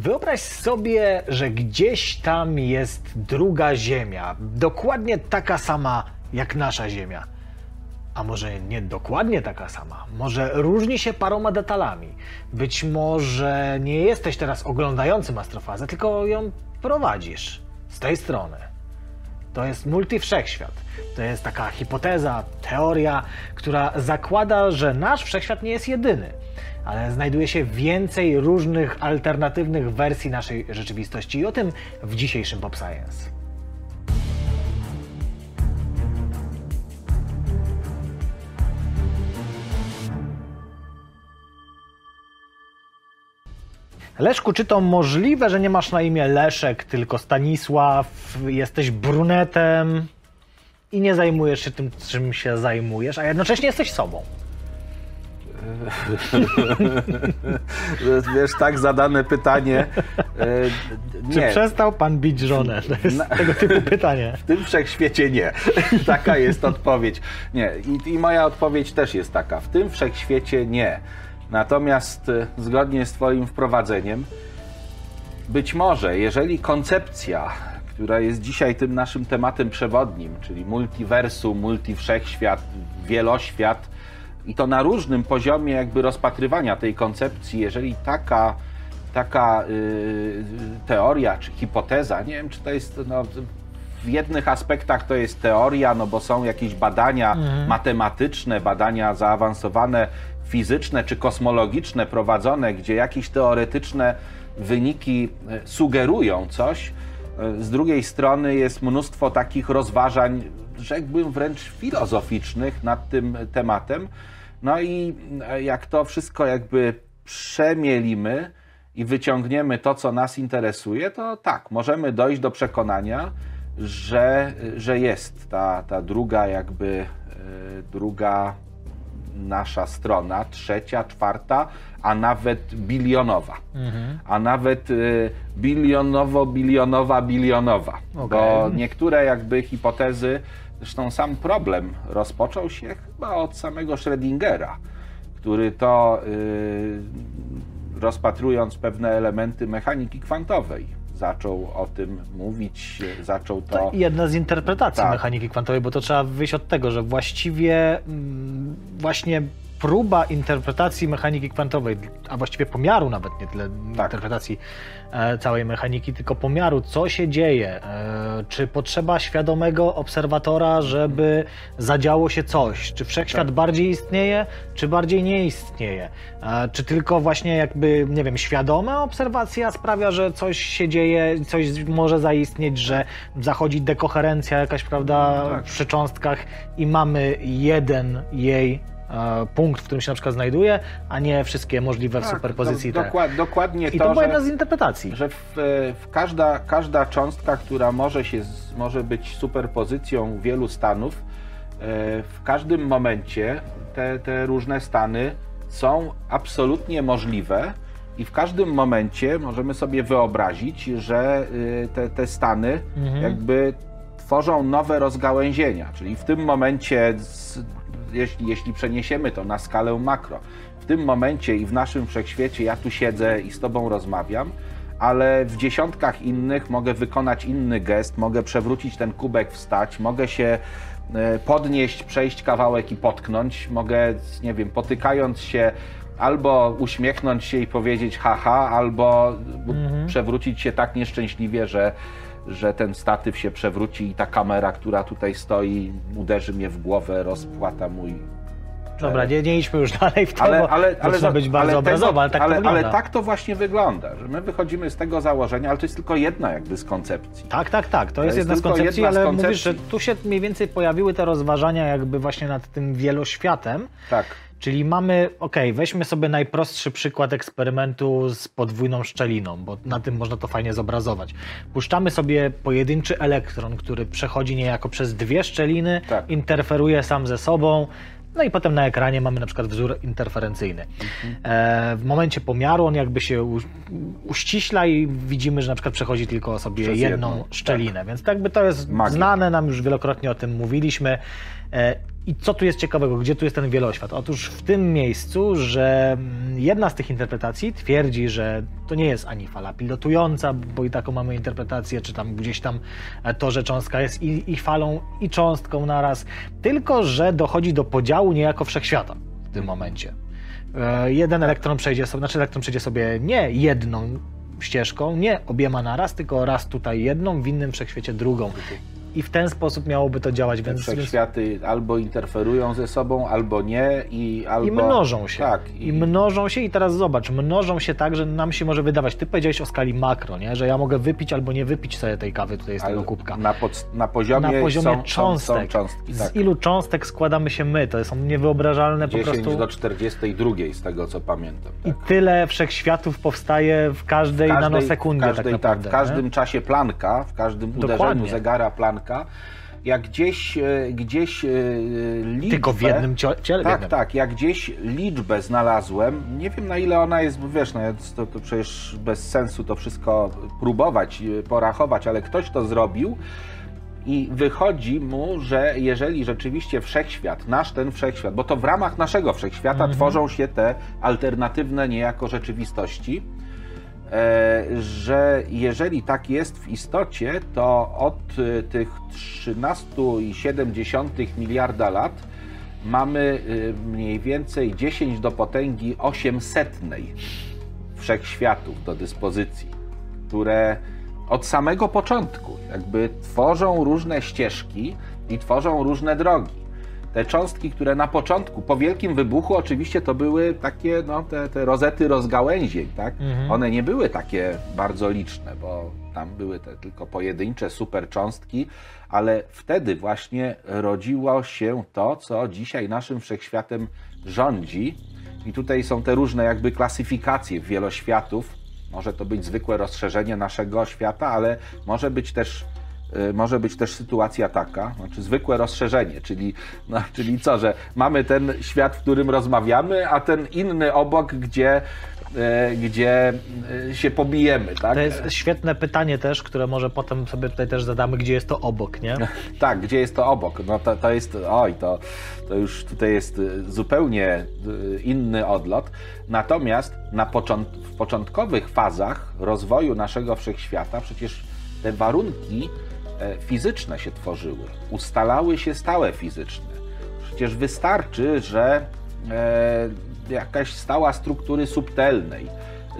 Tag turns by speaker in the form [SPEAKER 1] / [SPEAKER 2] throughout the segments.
[SPEAKER 1] Wyobraź sobie, że gdzieś tam jest druga Ziemia, dokładnie taka sama jak nasza Ziemia. A może nie dokładnie taka sama, może różni się paroma detalami. Być może nie jesteś teraz oglądającym astrofazę, tylko ją prowadzisz z tej strony. To jest multivszechświat. To jest taka hipoteza, teoria, która zakłada, że nasz wszechświat nie jest jedyny, ale znajduje się więcej różnych alternatywnych wersji naszej rzeczywistości i o tym w dzisiejszym Pop Science. Leszku, czy to możliwe, że nie masz na imię Leszek, tylko Stanisław, jesteś brunetem i nie zajmujesz się tym, czym się zajmujesz, a jednocześnie jesteś sobą?
[SPEAKER 2] Wiesz, tak zadane pytanie. e,
[SPEAKER 1] Czy
[SPEAKER 2] Nie,
[SPEAKER 1] przestał pan bić żonę? To jest
[SPEAKER 2] Na-
[SPEAKER 1] tego typu pytanie.
[SPEAKER 2] w tym wszechświecie nie. taka jest odpowiedź. Nie, i, i moja odpowiedź też jest taka. W tym wszechświecie nie. Natomiast e, zgodnie z Twoim wprowadzeniem, być może, jeżeli koncepcja, która jest dzisiaj tym naszym tematem przewodnim, czyli multiversum, multivszechświat, wieloświat, i to na różnym poziomie jakby rozpatrywania tej koncepcji, jeżeli taka, taka y, teoria czy hipoteza, nie wiem czy to jest no, w jednych aspektach to jest teoria, no bo są jakieś badania matematyczne, badania zaawansowane, fizyczne czy kosmologiczne prowadzone, gdzie jakieś teoretyczne wyniki e, sugerują coś. E, Z drugiej strony jest mnóstwo takich rozważań, rzekłbym wręcz filozoficznych nad tym tematem. No i e, jak to wszystko jakby przemielimy i wyciągniemy to, co nas interesuje, to tak, możemy dojść do przekonania, że, że jest ta, ta druga jakby e, druga nasza strona, trzecia, czwarta, a nawet bilionowa. A nawet y, bilionowo-bilionowa, bilionowa. Bo
[SPEAKER 1] Okej.
[SPEAKER 2] niektóre jakby hipotezy, zresztą sam problem rozpoczął się chyba od samego Schrödingera, który to y, rozpatrując pewne elementy mechaniki kwantowej zaczął o tym mówić, zaczął to...
[SPEAKER 1] To jedna z interpretacji
[SPEAKER 2] Tak.
[SPEAKER 1] mechaniki kwantowej, bo to trzeba wyjść od tego, że właściwie mm, właśnie próba interpretacji mechaniki kwantowej, a właściwie pomiaru nawet, nie tyle
[SPEAKER 2] Tak.
[SPEAKER 1] interpretacji e, całej mechaniki, tylko pomiaru, co się dzieje, e, czy potrzeba świadomego obserwatora, żeby zadziało się coś, czy wszechświat
[SPEAKER 2] Tak.
[SPEAKER 1] bardziej istnieje, czy bardziej nie istnieje, e, czy tylko właśnie jakby, nie wiem, świadoma obserwacja sprawia, że coś się dzieje, coś może zaistnieć, że zachodzi dekoherencja jakaś, prawda,
[SPEAKER 2] Tak.
[SPEAKER 1] przy cząstkach i mamy jeden jej punkt, w którym się na przykład znajduje, a nie wszystkie możliwe w
[SPEAKER 2] Tak,
[SPEAKER 1] superpozycji
[SPEAKER 2] do, dokład, dokładnie
[SPEAKER 1] I
[SPEAKER 2] to,
[SPEAKER 1] to była jedna z interpretacji.
[SPEAKER 2] że w, w każda, każda cząstka, która może, się, może być superpozycją wielu stanów, e, w każdym momencie te, te różne stany są absolutnie możliwe i w każdym momencie możemy sobie wyobrazić, że te, te stany
[SPEAKER 1] Mhm.
[SPEAKER 2] jakby tworzą nowe rozgałęzienia, czyli w tym momencie, jeśli, jeśli przeniesiemy to na skalę makro, w tym momencie i w naszym wszechświecie ja tu siedzę i z Tobą rozmawiam, ale w dziesiątkach innych mogę wykonać inny gest, mogę przewrócić ten kubek, wstać, mogę się e, podnieść, przejść kawałek i potknąć, mogę, nie wiem, potykając się albo uśmiechnąć się i powiedzieć haha, albo przewrócić się tak nieszczęśliwie, że, że ten statyw się przewróci i ta kamera, która tutaj stoi, uderzy mnie w głowę, rozpłata mój
[SPEAKER 1] Dobra, nie, nie idźmy już dalej w to,
[SPEAKER 2] ale, ale, ale, za-
[SPEAKER 1] być bardzo
[SPEAKER 2] ale
[SPEAKER 1] obrazowo, ale tak
[SPEAKER 2] ale,
[SPEAKER 1] to wygląda.
[SPEAKER 2] ale tak to właśnie wygląda, że my wychodzimy z tego założenia, ale to jest tylko jedna jakby z koncepcji.
[SPEAKER 1] Tak, tak, tak. To jest,
[SPEAKER 2] jest
[SPEAKER 1] jedna z koncepcji,
[SPEAKER 2] jedna z
[SPEAKER 1] ale
[SPEAKER 2] koncepcji.
[SPEAKER 1] mówisz, że tu się mniej więcej pojawiły te rozważania jakby właśnie nad tym wieloświatem.
[SPEAKER 2] Tak.
[SPEAKER 1] Czyli mamy, okej, weźmy sobie najprostszy przykład eksperymentu z podwójną szczeliną, bo na tym można to fajnie zobrazować. Puszczamy sobie pojedynczy elektron, który przechodzi niejako przez dwie szczeliny,
[SPEAKER 2] Tak.
[SPEAKER 1] interferuje sam ze sobą. No i potem na ekranie mamy na przykład wzór interferencyjny. E, w momencie pomiaru on jakby się uściśla i widzimy, że na przykład przechodzi tylko sobie jedną
[SPEAKER 2] jedną,
[SPEAKER 1] szczelinę. Więc tak jakby to jest
[SPEAKER 2] Magia.
[SPEAKER 1] znane, nam już wielokrotnie o tym mówiliśmy. I co tu jest ciekawego? Gdzie tu jest ten wieloświat? Otóż w tym miejscu, że jedna z tych interpretacji twierdzi, że to nie jest ani fala pilotująca, bo i taką mamy interpretację, czy tam gdzieś tam to, że cząstka jest i, i falą, i cząstką naraz, tylko że dochodzi do podziału niejako wszechświata w tym momencie. E, Jeden elektron przejdzie sobie, znaczy elektron przejdzie sobie nie jedną ścieżką, nie obiema naraz, tylko raz tutaj jedną, w innym wszechświecie drugą. I w ten sposób miałoby to działać, więc, więc
[SPEAKER 2] wszechświaty albo interferują ze sobą, albo nie i albo...
[SPEAKER 1] I mnożą się.
[SPEAKER 2] Tak.
[SPEAKER 1] I... mnożą się i teraz zobacz, mnożą się tak, że nam się może wydawać. Ty powiedziałeś o skali makro, nie? że ja mogę wypić albo nie wypić sobie tej kawy tutaj z tego
[SPEAKER 2] ale
[SPEAKER 1] kubka.
[SPEAKER 2] Na, pod, na poziomie,
[SPEAKER 1] Na poziomie
[SPEAKER 2] są,
[SPEAKER 1] cząstek.
[SPEAKER 2] Są, są cząstki, tak.
[SPEAKER 1] Z ilu cząstek składamy się my? To są niewyobrażalne po
[SPEAKER 2] 10
[SPEAKER 1] prostu.
[SPEAKER 2] do 42 z tego co pamiętam.
[SPEAKER 1] I
[SPEAKER 2] Tak.
[SPEAKER 1] tyle wszechświatów powstaje w każdej,
[SPEAKER 2] W każdej-
[SPEAKER 1] nanosekundzie
[SPEAKER 2] w każdej,
[SPEAKER 1] tak naprawdę.
[SPEAKER 2] w każdym
[SPEAKER 1] nie?
[SPEAKER 2] czasie planka, w każdym uderzeniu
[SPEAKER 1] Dokładnie.
[SPEAKER 2] zegara planka, jak gdzieś, e, gdzieś e, liczbę...
[SPEAKER 1] Tylko w jednym ciele.
[SPEAKER 2] Tak,
[SPEAKER 1] jednym.
[SPEAKER 2] tak. Jak gdzieś liczbę znalazłem, nie wiem na ile ona jest, bo wiesz, no, to, to przecież bez sensu to wszystko próbować, e, porachować, ale ktoś to zrobił i wychodzi mu, że jeżeli rzeczywiście wszechświat, nasz ten wszechświat, bo to w ramach naszego wszechświata
[SPEAKER 1] Mhm.
[SPEAKER 2] tworzą się te alternatywne niejako rzeczywistości, że jeżeli tak jest w istocie, to od y, tych 13,7 miliarda lat mamy y, mniej więcej 10 do potęgi 800 wszechświatów do dyspozycji, które od samego początku jakby tworzą różne ścieżki i tworzą różne drogi. Te cząstki, które na początku, po wielkim wybuchu, oczywiście to były takie, no, te, te rozety rozgałęzień, tak?
[SPEAKER 1] Mhm.
[SPEAKER 2] One nie były takie bardzo liczne, bo tam były te tylko pojedyncze supercząstki, ale wtedy właśnie rodziło się to, co dzisiaj naszym wszechświatem rządzi. I tutaj są te różne jakby klasyfikacje wieloświatów. Może to być zwykłe rozszerzenie naszego świata, ale może być też może być też sytuacja taka, znaczy zwykłe rozszerzenie, czyli, no, czyli co, że mamy ten świat, w którym rozmawiamy, a ten inny obok, gdzie, e, gdzie e, się pobijemy, tak?
[SPEAKER 1] To jest świetne pytanie też, które może potem sobie tutaj też zadamy, gdzie jest to obok, nie?
[SPEAKER 2] Tak, gdzie jest to obok? No to, to jest, oj, to, to już tutaj jest y, zupełnie y, inny odlot. Natomiast na począt, w początkowych fazach rozwoju naszego wszechświata przecież te warunki fizyczne się tworzyły, ustalały się stałe fizyczne. Przecież wystarczy, że e, jakaś stała struktury subtelnej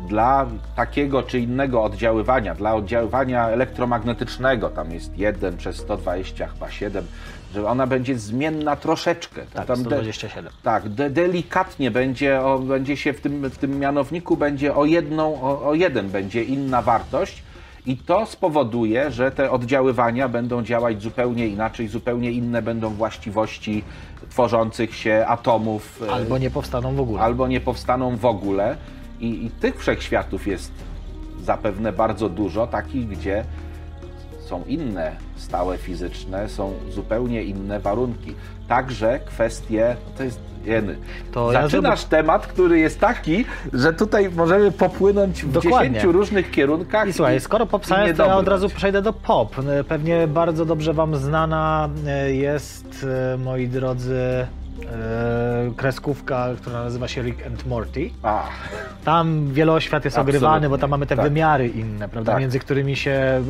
[SPEAKER 2] dla takiego czy innego oddziaływania, dla oddziaływania elektromagnetycznego, tam jest 1 przez 120, chyba 7, że ona będzie zmienna troszeczkę.
[SPEAKER 1] Tak,
[SPEAKER 2] tam de-
[SPEAKER 1] 127.
[SPEAKER 2] tak, de, delikatnie będzie, o, będzie się w tym, w tym mianowniku będzie o jedną, o, o jeden będzie inna wartość i to spowoduje, że te oddziaływania będą działać zupełnie inaczej, zupełnie inne będą właściwości tworzących się atomów. e,
[SPEAKER 1] Albo nie powstaną w ogóle.
[SPEAKER 2] albo nie powstaną w ogóle. I, I tych wszechświatów jest zapewne bardzo dużo, takich, gdzie są inne stałe fizyczne, są zupełnie inne warunki. Także kwestie, to jest jeny.
[SPEAKER 1] To ja
[SPEAKER 2] Zaczynasz temat, który jest taki, że tutaj możemy popłynąć w. 10 różnych kierunkach.
[SPEAKER 1] I słuchaj, skoro pop
[SPEAKER 2] i
[SPEAKER 1] science, to ja od razu przejdę do pop. Pewnie bardzo dobrze wam znana e, jest, e, moi drodzy, e, kreskówka, która nazywa się Rick and Morty.
[SPEAKER 2] A,
[SPEAKER 1] Tam wieloświat jest
[SPEAKER 2] Absolutnie.
[SPEAKER 1] ogrywany, bo tam mamy te
[SPEAKER 2] Tak.
[SPEAKER 1] wymiary inne, prawda?
[SPEAKER 2] Tak.
[SPEAKER 1] Między którymi się e,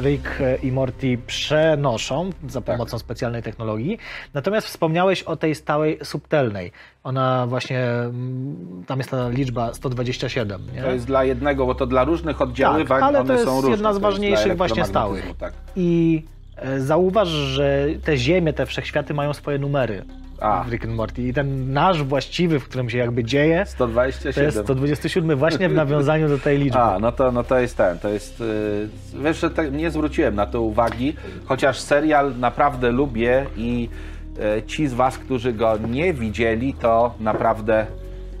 [SPEAKER 1] Rick e, i Morty przenoszą za
[SPEAKER 2] Tak.
[SPEAKER 1] pomocą specjalnej technologii. Natomiast wspomniałeś o tej stałej subtelnej. Ona właśnie, mm, tam jest ta liczba 127, nie?
[SPEAKER 2] to jest dla jednego, bo to dla różnych oddziaływań
[SPEAKER 1] Tak, ale
[SPEAKER 2] one
[SPEAKER 1] to jest
[SPEAKER 2] są różne.
[SPEAKER 1] jedna z
[SPEAKER 2] To jest dla
[SPEAKER 1] ważniejszych właśnie stałych.
[SPEAKER 2] Tak.
[SPEAKER 1] I e, zauważ, że te ziemie, te wszechświaty mają swoje numery
[SPEAKER 2] A.
[SPEAKER 1] Rick and Morty. I ten nasz właściwy, w którym się jakby dzieje, to
[SPEAKER 2] 127.
[SPEAKER 1] jest 127 właśnie w nawiązaniu do tej liczby.
[SPEAKER 2] A, no to, no to jest ten, to jest... Yy, wiesz, że nie zwróciłem na to uwagi, chociaż serial naprawdę lubię i yy, ci z was, którzy go nie widzieli, to naprawdę,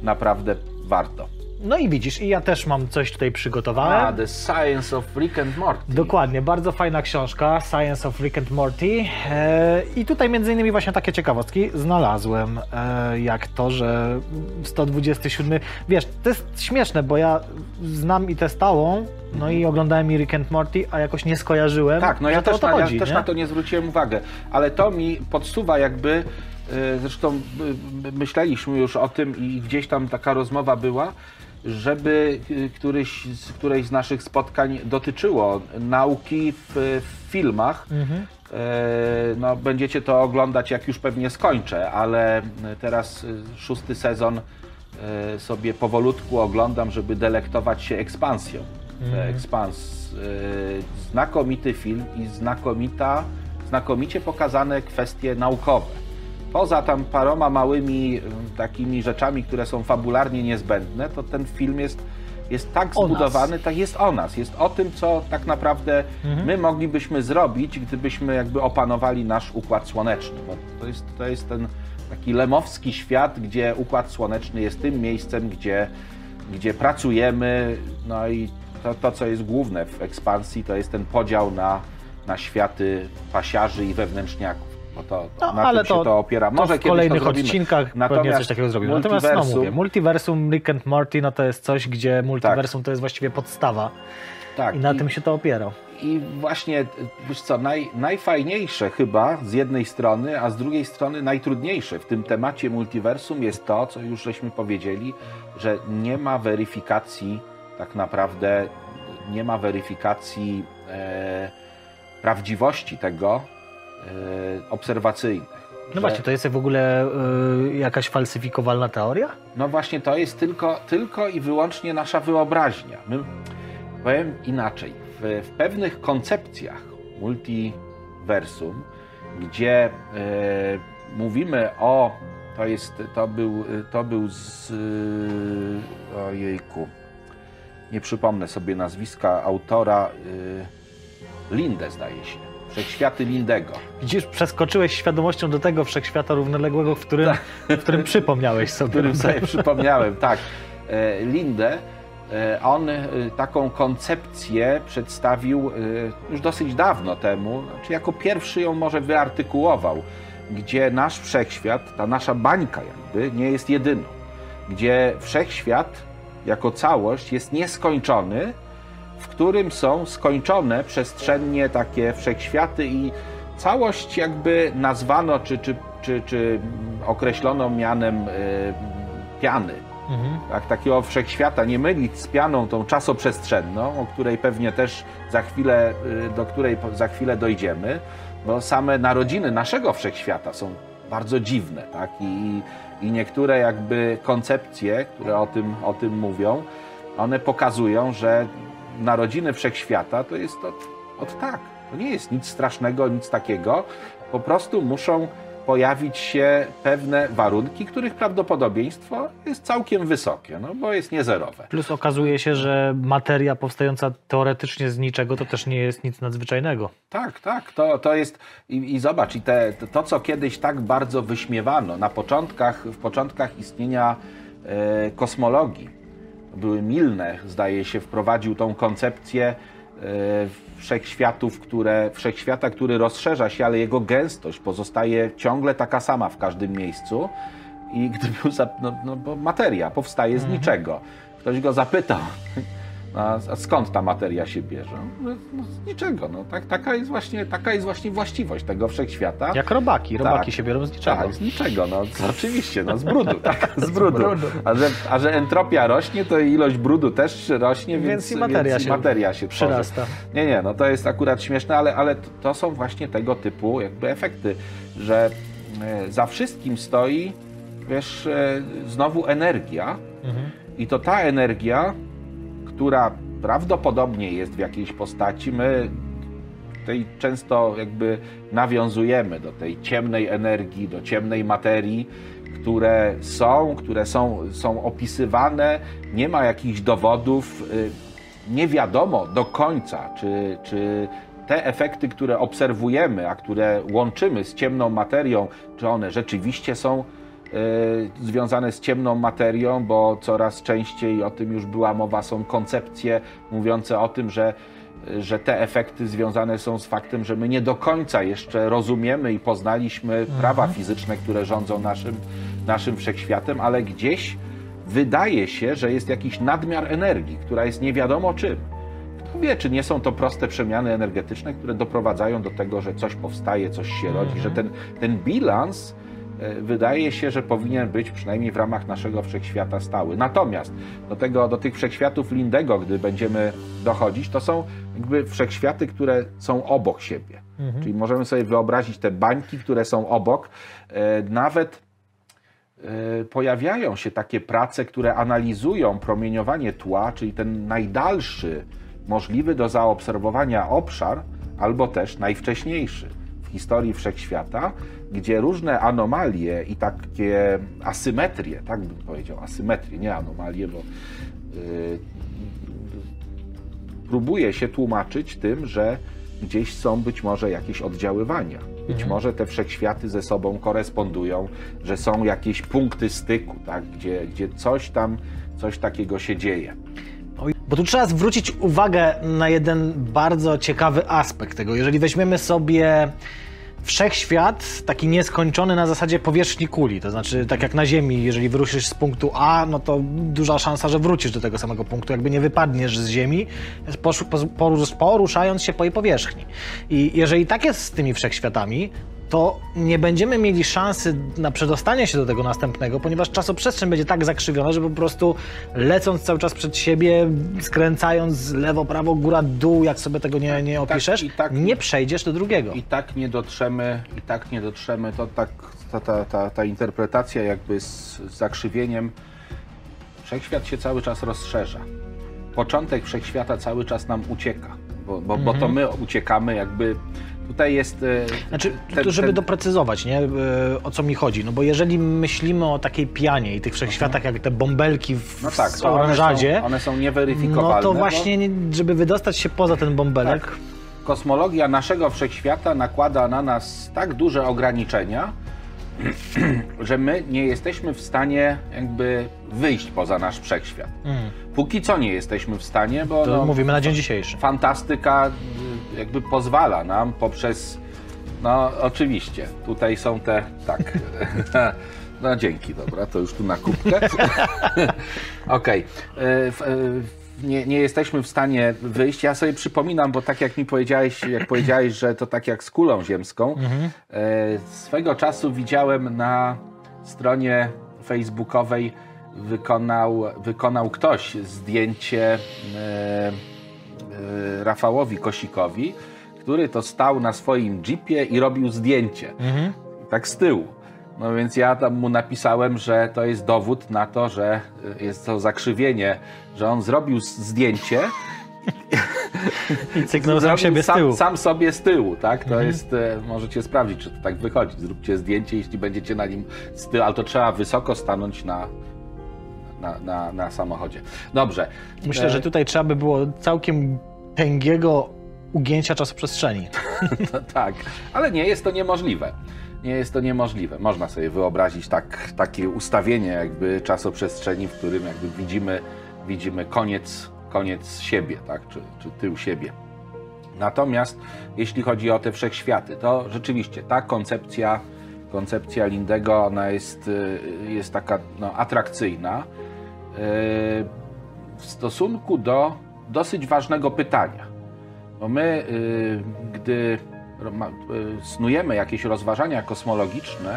[SPEAKER 2] naprawdę warto.
[SPEAKER 1] No i widzisz, i ja też mam coś tutaj przygotowałem.
[SPEAKER 2] A, The Science of Rick and Morty.
[SPEAKER 1] Dokładnie, bardzo fajna książka, Science of Rick and Morty. E, I tutaj między innymi właśnie takie ciekawostki znalazłem, e, jak to, że 127, wiesz, to jest śmieszne, bo ja znam i tę stałą, no i oglądałem i Rick and Morty, a jakoś nie skojarzyłem,
[SPEAKER 2] Tak, no ja też,
[SPEAKER 1] to
[SPEAKER 2] na,
[SPEAKER 1] chodzi,
[SPEAKER 2] ja też na to nie zwróciłem uwagę, ale to mi podsuwa jakby e, zresztą myśleliśmy już o tym i gdzieś tam taka rozmowa była, żeby y, któryś, z którejś z naszych spotkań dotyczyło nauki w, w filmach. E, No, będziecie to oglądać, jak już pewnie skończę, ale teraz y, szósty sezon e, sobie powolutku oglądam, żeby delektować się ekspansją. Ekspans. e, Znakomity film i znakomita, znakomicie pokazane kwestie naukowe. Poza tam paroma małymi m, takimi rzeczami, które są fabularnie niezbędne, to ten film jest, jest tak zbudowany, tak jest o nas, jest o tym, co tak naprawdę my moglibyśmy zrobić, gdybyśmy jakby opanowali nasz układ słoneczny. Bo to jest, to jest ten taki lemowski świat, gdzie układ słoneczny jest tym miejscem, gdzie, gdzie pracujemy, no i to, to, co jest główne w ekspansji, to jest ten podział na, na światy pasiarzy i wewnętrzniaków. Bo to,
[SPEAKER 1] No,
[SPEAKER 2] na
[SPEAKER 1] ale
[SPEAKER 2] tym się
[SPEAKER 1] to-
[SPEAKER 2] to opiera.
[SPEAKER 1] To
[SPEAKER 2] Może
[SPEAKER 1] w
[SPEAKER 2] kiedyś
[SPEAKER 1] kolejnych
[SPEAKER 2] to
[SPEAKER 1] odcinkach pewnie
[SPEAKER 2] Natomiast
[SPEAKER 1] coś takiego zrobimy. Natomiast no mówię, multiversum, Rick and Morty, no to jest coś, gdzie multiversum to jest właściwie podstawa
[SPEAKER 2] tak,
[SPEAKER 1] i na
[SPEAKER 2] i-
[SPEAKER 1] tym się to opiera.
[SPEAKER 2] I właśnie, wiesz co, naj, najfajniejsze chyba z jednej strony, a z drugiej strony najtrudniejsze w tym temacie multiversum jest to, co już żeśmy powiedzieli, że nie ma weryfikacji, tak naprawdę nie ma weryfikacji e, prawdziwości tego obserwacyjnych.
[SPEAKER 1] No
[SPEAKER 2] Że-
[SPEAKER 1] właśnie, to jest w ogóle y, jakaś falsyfikowalna teoria?
[SPEAKER 2] No właśnie, to jest tylko, tylko i wyłącznie nasza wyobraźnia. My, powiem inaczej, w, w pewnych koncepcjach multiversum, gdzie e, mówimy o, to jest, to był, to był z, e, ojejku, nie przypomnę sobie nazwiska autora, e, Linde zdaje się, Wszechświaty Lindego.
[SPEAKER 1] Widzisz, przeskoczyłeś świadomością do tego wszechświata równoległego, w którym, w którym przypomniałeś sobie.
[SPEAKER 2] Tak. którym sobie przypomniałem, tak. E, Lindę, e, on e, taką koncepcję przedstawił już dosyć dawno temu, znaczy jako pierwszy ją może wyartykułował, gdzie nasz wszechświat, ta nasza bańka jakby, nie jest jedyną. Gdzie wszechświat jako całość jest nieskończony, w którym są skończone przestrzennie takie wszechświaty i całość jakby nazwano czy, czy, czy, czy określono mianem e, piany.
[SPEAKER 1] Mhm.
[SPEAKER 2] Tak, takiego wszechświata, nie mylić z pianą tą czasoprzestrzenną, o której pewnie też za chwilę, y, do której za chwilę dojdziemy, bo same narodziny naszego wszechświata są bardzo dziwne, tak? I, i niektóre jakby koncepcje, które o tym, o tym mówią, one pokazują, że narodziny wszechświata to jest od, od tak. To nie jest nic strasznego, nic takiego. Po prostu muszą pojawić się pewne warunki, których prawdopodobieństwo jest całkiem wysokie, no bo jest niezerowe.
[SPEAKER 1] Plus okazuje się, że materia powstająca teoretycznie z niczego to też nie jest nic nadzwyczajnego.
[SPEAKER 2] Tak, tak, to, to jest i, i zobacz, i te, to, co kiedyś tak bardzo wyśmiewano na początkach, w początkach istnienia e, kosmologii, były Milne, zdaje się, wprowadził tą koncepcję e, wszechświatów, które, wszechświata, który rozszerza się, ale jego gęstość pozostaje ciągle taka sama w każdym miejscu. I gdyby, no, no bo materia powstaje z niczego. Ktoś go zapytał, a, a skąd ta materia się bierze? No, no z niczego. No, tak, taka, jest właśnie, taka jest właśnie właściwość tego wszechświata.
[SPEAKER 1] Jak robaki. Robaki
[SPEAKER 2] Tak.
[SPEAKER 1] się biorą z niczego.
[SPEAKER 2] Tak, z niczego, no oczywiście, no z brudu, tak, z brudu. A że, a że entropia rośnie, to ilość brudu też rośnie, więc,
[SPEAKER 1] Więc i materia
[SPEAKER 2] więc
[SPEAKER 1] się
[SPEAKER 2] materia się tworzy. Nie, nie, no to jest akurat śmieszne, ale, ale to- to są właśnie tego typu jakby efekty, że e, za wszystkim stoi, wiesz, e, znowu energia
[SPEAKER 1] Mhm.
[SPEAKER 2] i to ta energia, która prawdopodobnie jest w jakiejś postaci, my tej często jakby nawiązujemy do tej ciemnej energii, do ciemnej materii, które są, które są, są opisywane, nie ma jakichś dowodów, y, nie wiadomo do końca, czy, czy te efekty, które obserwujemy, a które łączymy z ciemną materią, czy one rzeczywiście są związane z ciemną materią, bo coraz częściej o tym już była mowa, są koncepcje mówiące o tym, że, że te efekty związane są z faktem, że my nie do końca jeszcze rozumiemy i poznaliśmy prawa fizyczne, które rządzą naszym, naszym wszechświatem, ale gdzieś wydaje się, że jest jakiś nadmiar energii, która jest nie wiadomo czym. Kto wie, czy nie są to proste przemiany energetyczne, które doprowadzają do tego, że coś powstaje, coś się rodzi, że ten, ten bilans e, wydaje się, że powinien być przynajmniej w ramach naszego wszechświata stały. Natomiast do, tego, do tych wszechświatów Lindego, gdy będziemy dochodzić, to są jakby wszechświaty, które są obok siebie. Czyli możemy sobie wyobrazić te bańki, które są obok. E, Nawet e, pojawiają się takie prace, które analizują promieniowanie tła, czyli ten najdalszy możliwy do zaobserwowania obszar, albo też najwcześniejszy historii wszechświata, gdzie różne anomalie i takie asymetrie, tak bym powiedział, asymetrie, nie anomalie, bo yy, próbuje się tłumaczyć tym, że gdzieś są być może jakieś oddziaływania. Być może te wszechświaty ze sobą korespondują, że są jakieś punkty styku, tak? gdzie, gdzie coś tam, coś takiego się dzieje.
[SPEAKER 1] Bo tu trzeba zwrócić uwagę na jeden bardzo ciekawy aspekt tego. Jeżeli weźmiemy sobie wszechświat, taki nieskończony na zasadzie powierzchni kuli, to znaczy tak jak na Ziemi, jeżeli wyruszysz z punktu A, no to duża szansa, że wrócisz do tego samego punktu, jakby nie wypadniesz z Ziemi, poruszając się po jej powierzchni. I jeżeli tak jest z tymi wszechświatami, to nie będziemy mieli szansy na przedostanie się do tego następnego, ponieważ czasoprzestrzeń będzie tak zakrzywiona, że po prostu lecąc cały czas przed siebie, skręcając lewo, prawo, góra, dół, jak sobie tego nie, nie opiszesz,
[SPEAKER 2] i tak-
[SPEAKER 1] nie przejdziesz do drugiego.
[SPEAKER 2] I tak nie dotrzemy, i tak nie dotrzemy, to tak ta, ta, ta, ta interpretacja jakby z, z zakrzywieniem, wszechświat się cały czas rozszerza. Początek wszechświata cały czas nam ucieka, bo, bo, bo to my uciekamy jakby, tutaj jest... e,
[SPEAKER 1] Znaczy,
[SPEAKER 2] ten-
[SPEAKER 1] żeby
[SPEAKER 2] ten-
[SPEAKER 1] doprecyzować, nie, e, o co mi chodzi. No bo jeżeli myślimy o takiej pianie i tych wszechświatach, jak te bąbelki w
[SPEAKER 2] No tak, one
[SPEAKER 1] oranżadzie,
[SPEAKER 2] są, one są nieweryfikowalne.
[SPEAKER 1] no to
[SPEAKER 2] bo
[SPEAKER 1] właśnie, nie- żeby wydostać się poza ten bąbelek,
[SPEAKER 2] Tak. Kosmologia naszego wszechświata nakłada na nas tak duże ograniczenia, że my nie jesteśmy w stanie jakby wyjść poza nasz wszechświat.
[SPEAKER 1] Mm.
[SPEAKER 2] Póki co nie jesteśmy w stanie, bo no,
[SPEAKER 1] mówimy na dzień dzisiejszy.
[SPEAKER 2] fantastyka y, jakby pozwala nam poprzez. No, oczywiście, tutaj są te. Tak. No, dzięki, dobra, to już tu na kubkę. Okej. Y, w- y, Nie, nie jesteśmy w stanie wyjść. Ja sobie przypominam, bo tak jak mi powiedziałeś, jak powiedziałeś, że to tak jak z kulą ziemską. e, Swego czasu widziałem na stronie facebookowej wykonał, wykonał ktoś zdjęcie e, e, Rafałowi Kosikowi, który to stał na swoim jeepie i robił zdjęcie. Tak z tyłu. No więc ja tam mu napisałem, że to jest dowód na to, że e, jest to zakrzywienie, że on zrobił zdjęcie
[SPEAKER 1] I cyknął sam siebie z
[SPEAKER 2] sam,
[SPEAKER 1] tyłu.
[SPEAKER 2] sam sobie z tyłu, tak? To jest, e, możecie sprawdzić, czy to tak wychodzi. Zróbcie zdjęcie, jeśli będziecie na nim z tyłu, ale to trzeba wysoko stanąć na, na, na, na samochodzie. Dobrze.
[SPEAKER 1] Myślę,
[SPEAKER 2] E,
[SPEAKER 1] że tutaj trzeba by było całkiem tęgiego ugięcia czasoprzestrzeni.
[SPEAKER 2] No tak, ale nie jest to niemożliwe. Nie jest to niemożliwe. Można sobie wyobrazić tak, takie ustawienie jakby czasoprzestrzeni, w którym jakby widzimy, widzimy koniec, koniec siebie, tak? czy, czy tył siebie. Natomiast jeśli chodzi o te wszechświaty, to rzeczywiście ta koncepcja, koncepcja Lindego, ona jest, y, jest taka no, atrakcyjna y, w stosunku do dosyć ważnego pytania. Bo my, y, gdy snujemy jakieś rozważania kosmologiczne,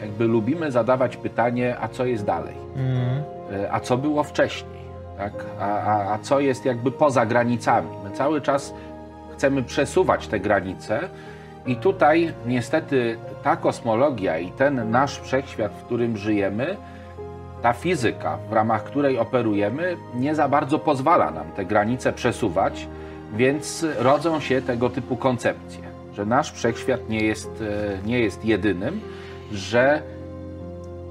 [SPEAKER 2] jakby lubimy zadawać pytanie, a co jest dalej?
[SPEAKER 1] Mm.
[SPEAKER 2] A co było wcześniej? Tak? A, a, a co jest jakby poza granicami? My cały czas chcemy przesuwać te granice i tutaj niestety ta kosmologia i ten nasz wszechświat, w którym żyjemy, ta fizyka, w ramach której operujemy, nie za bardzo pozwala nam te granice przesuwać, więc rodzą się tego typu koncepcje, że nasz wszechświat nie jest, e, nie jest jedynym, że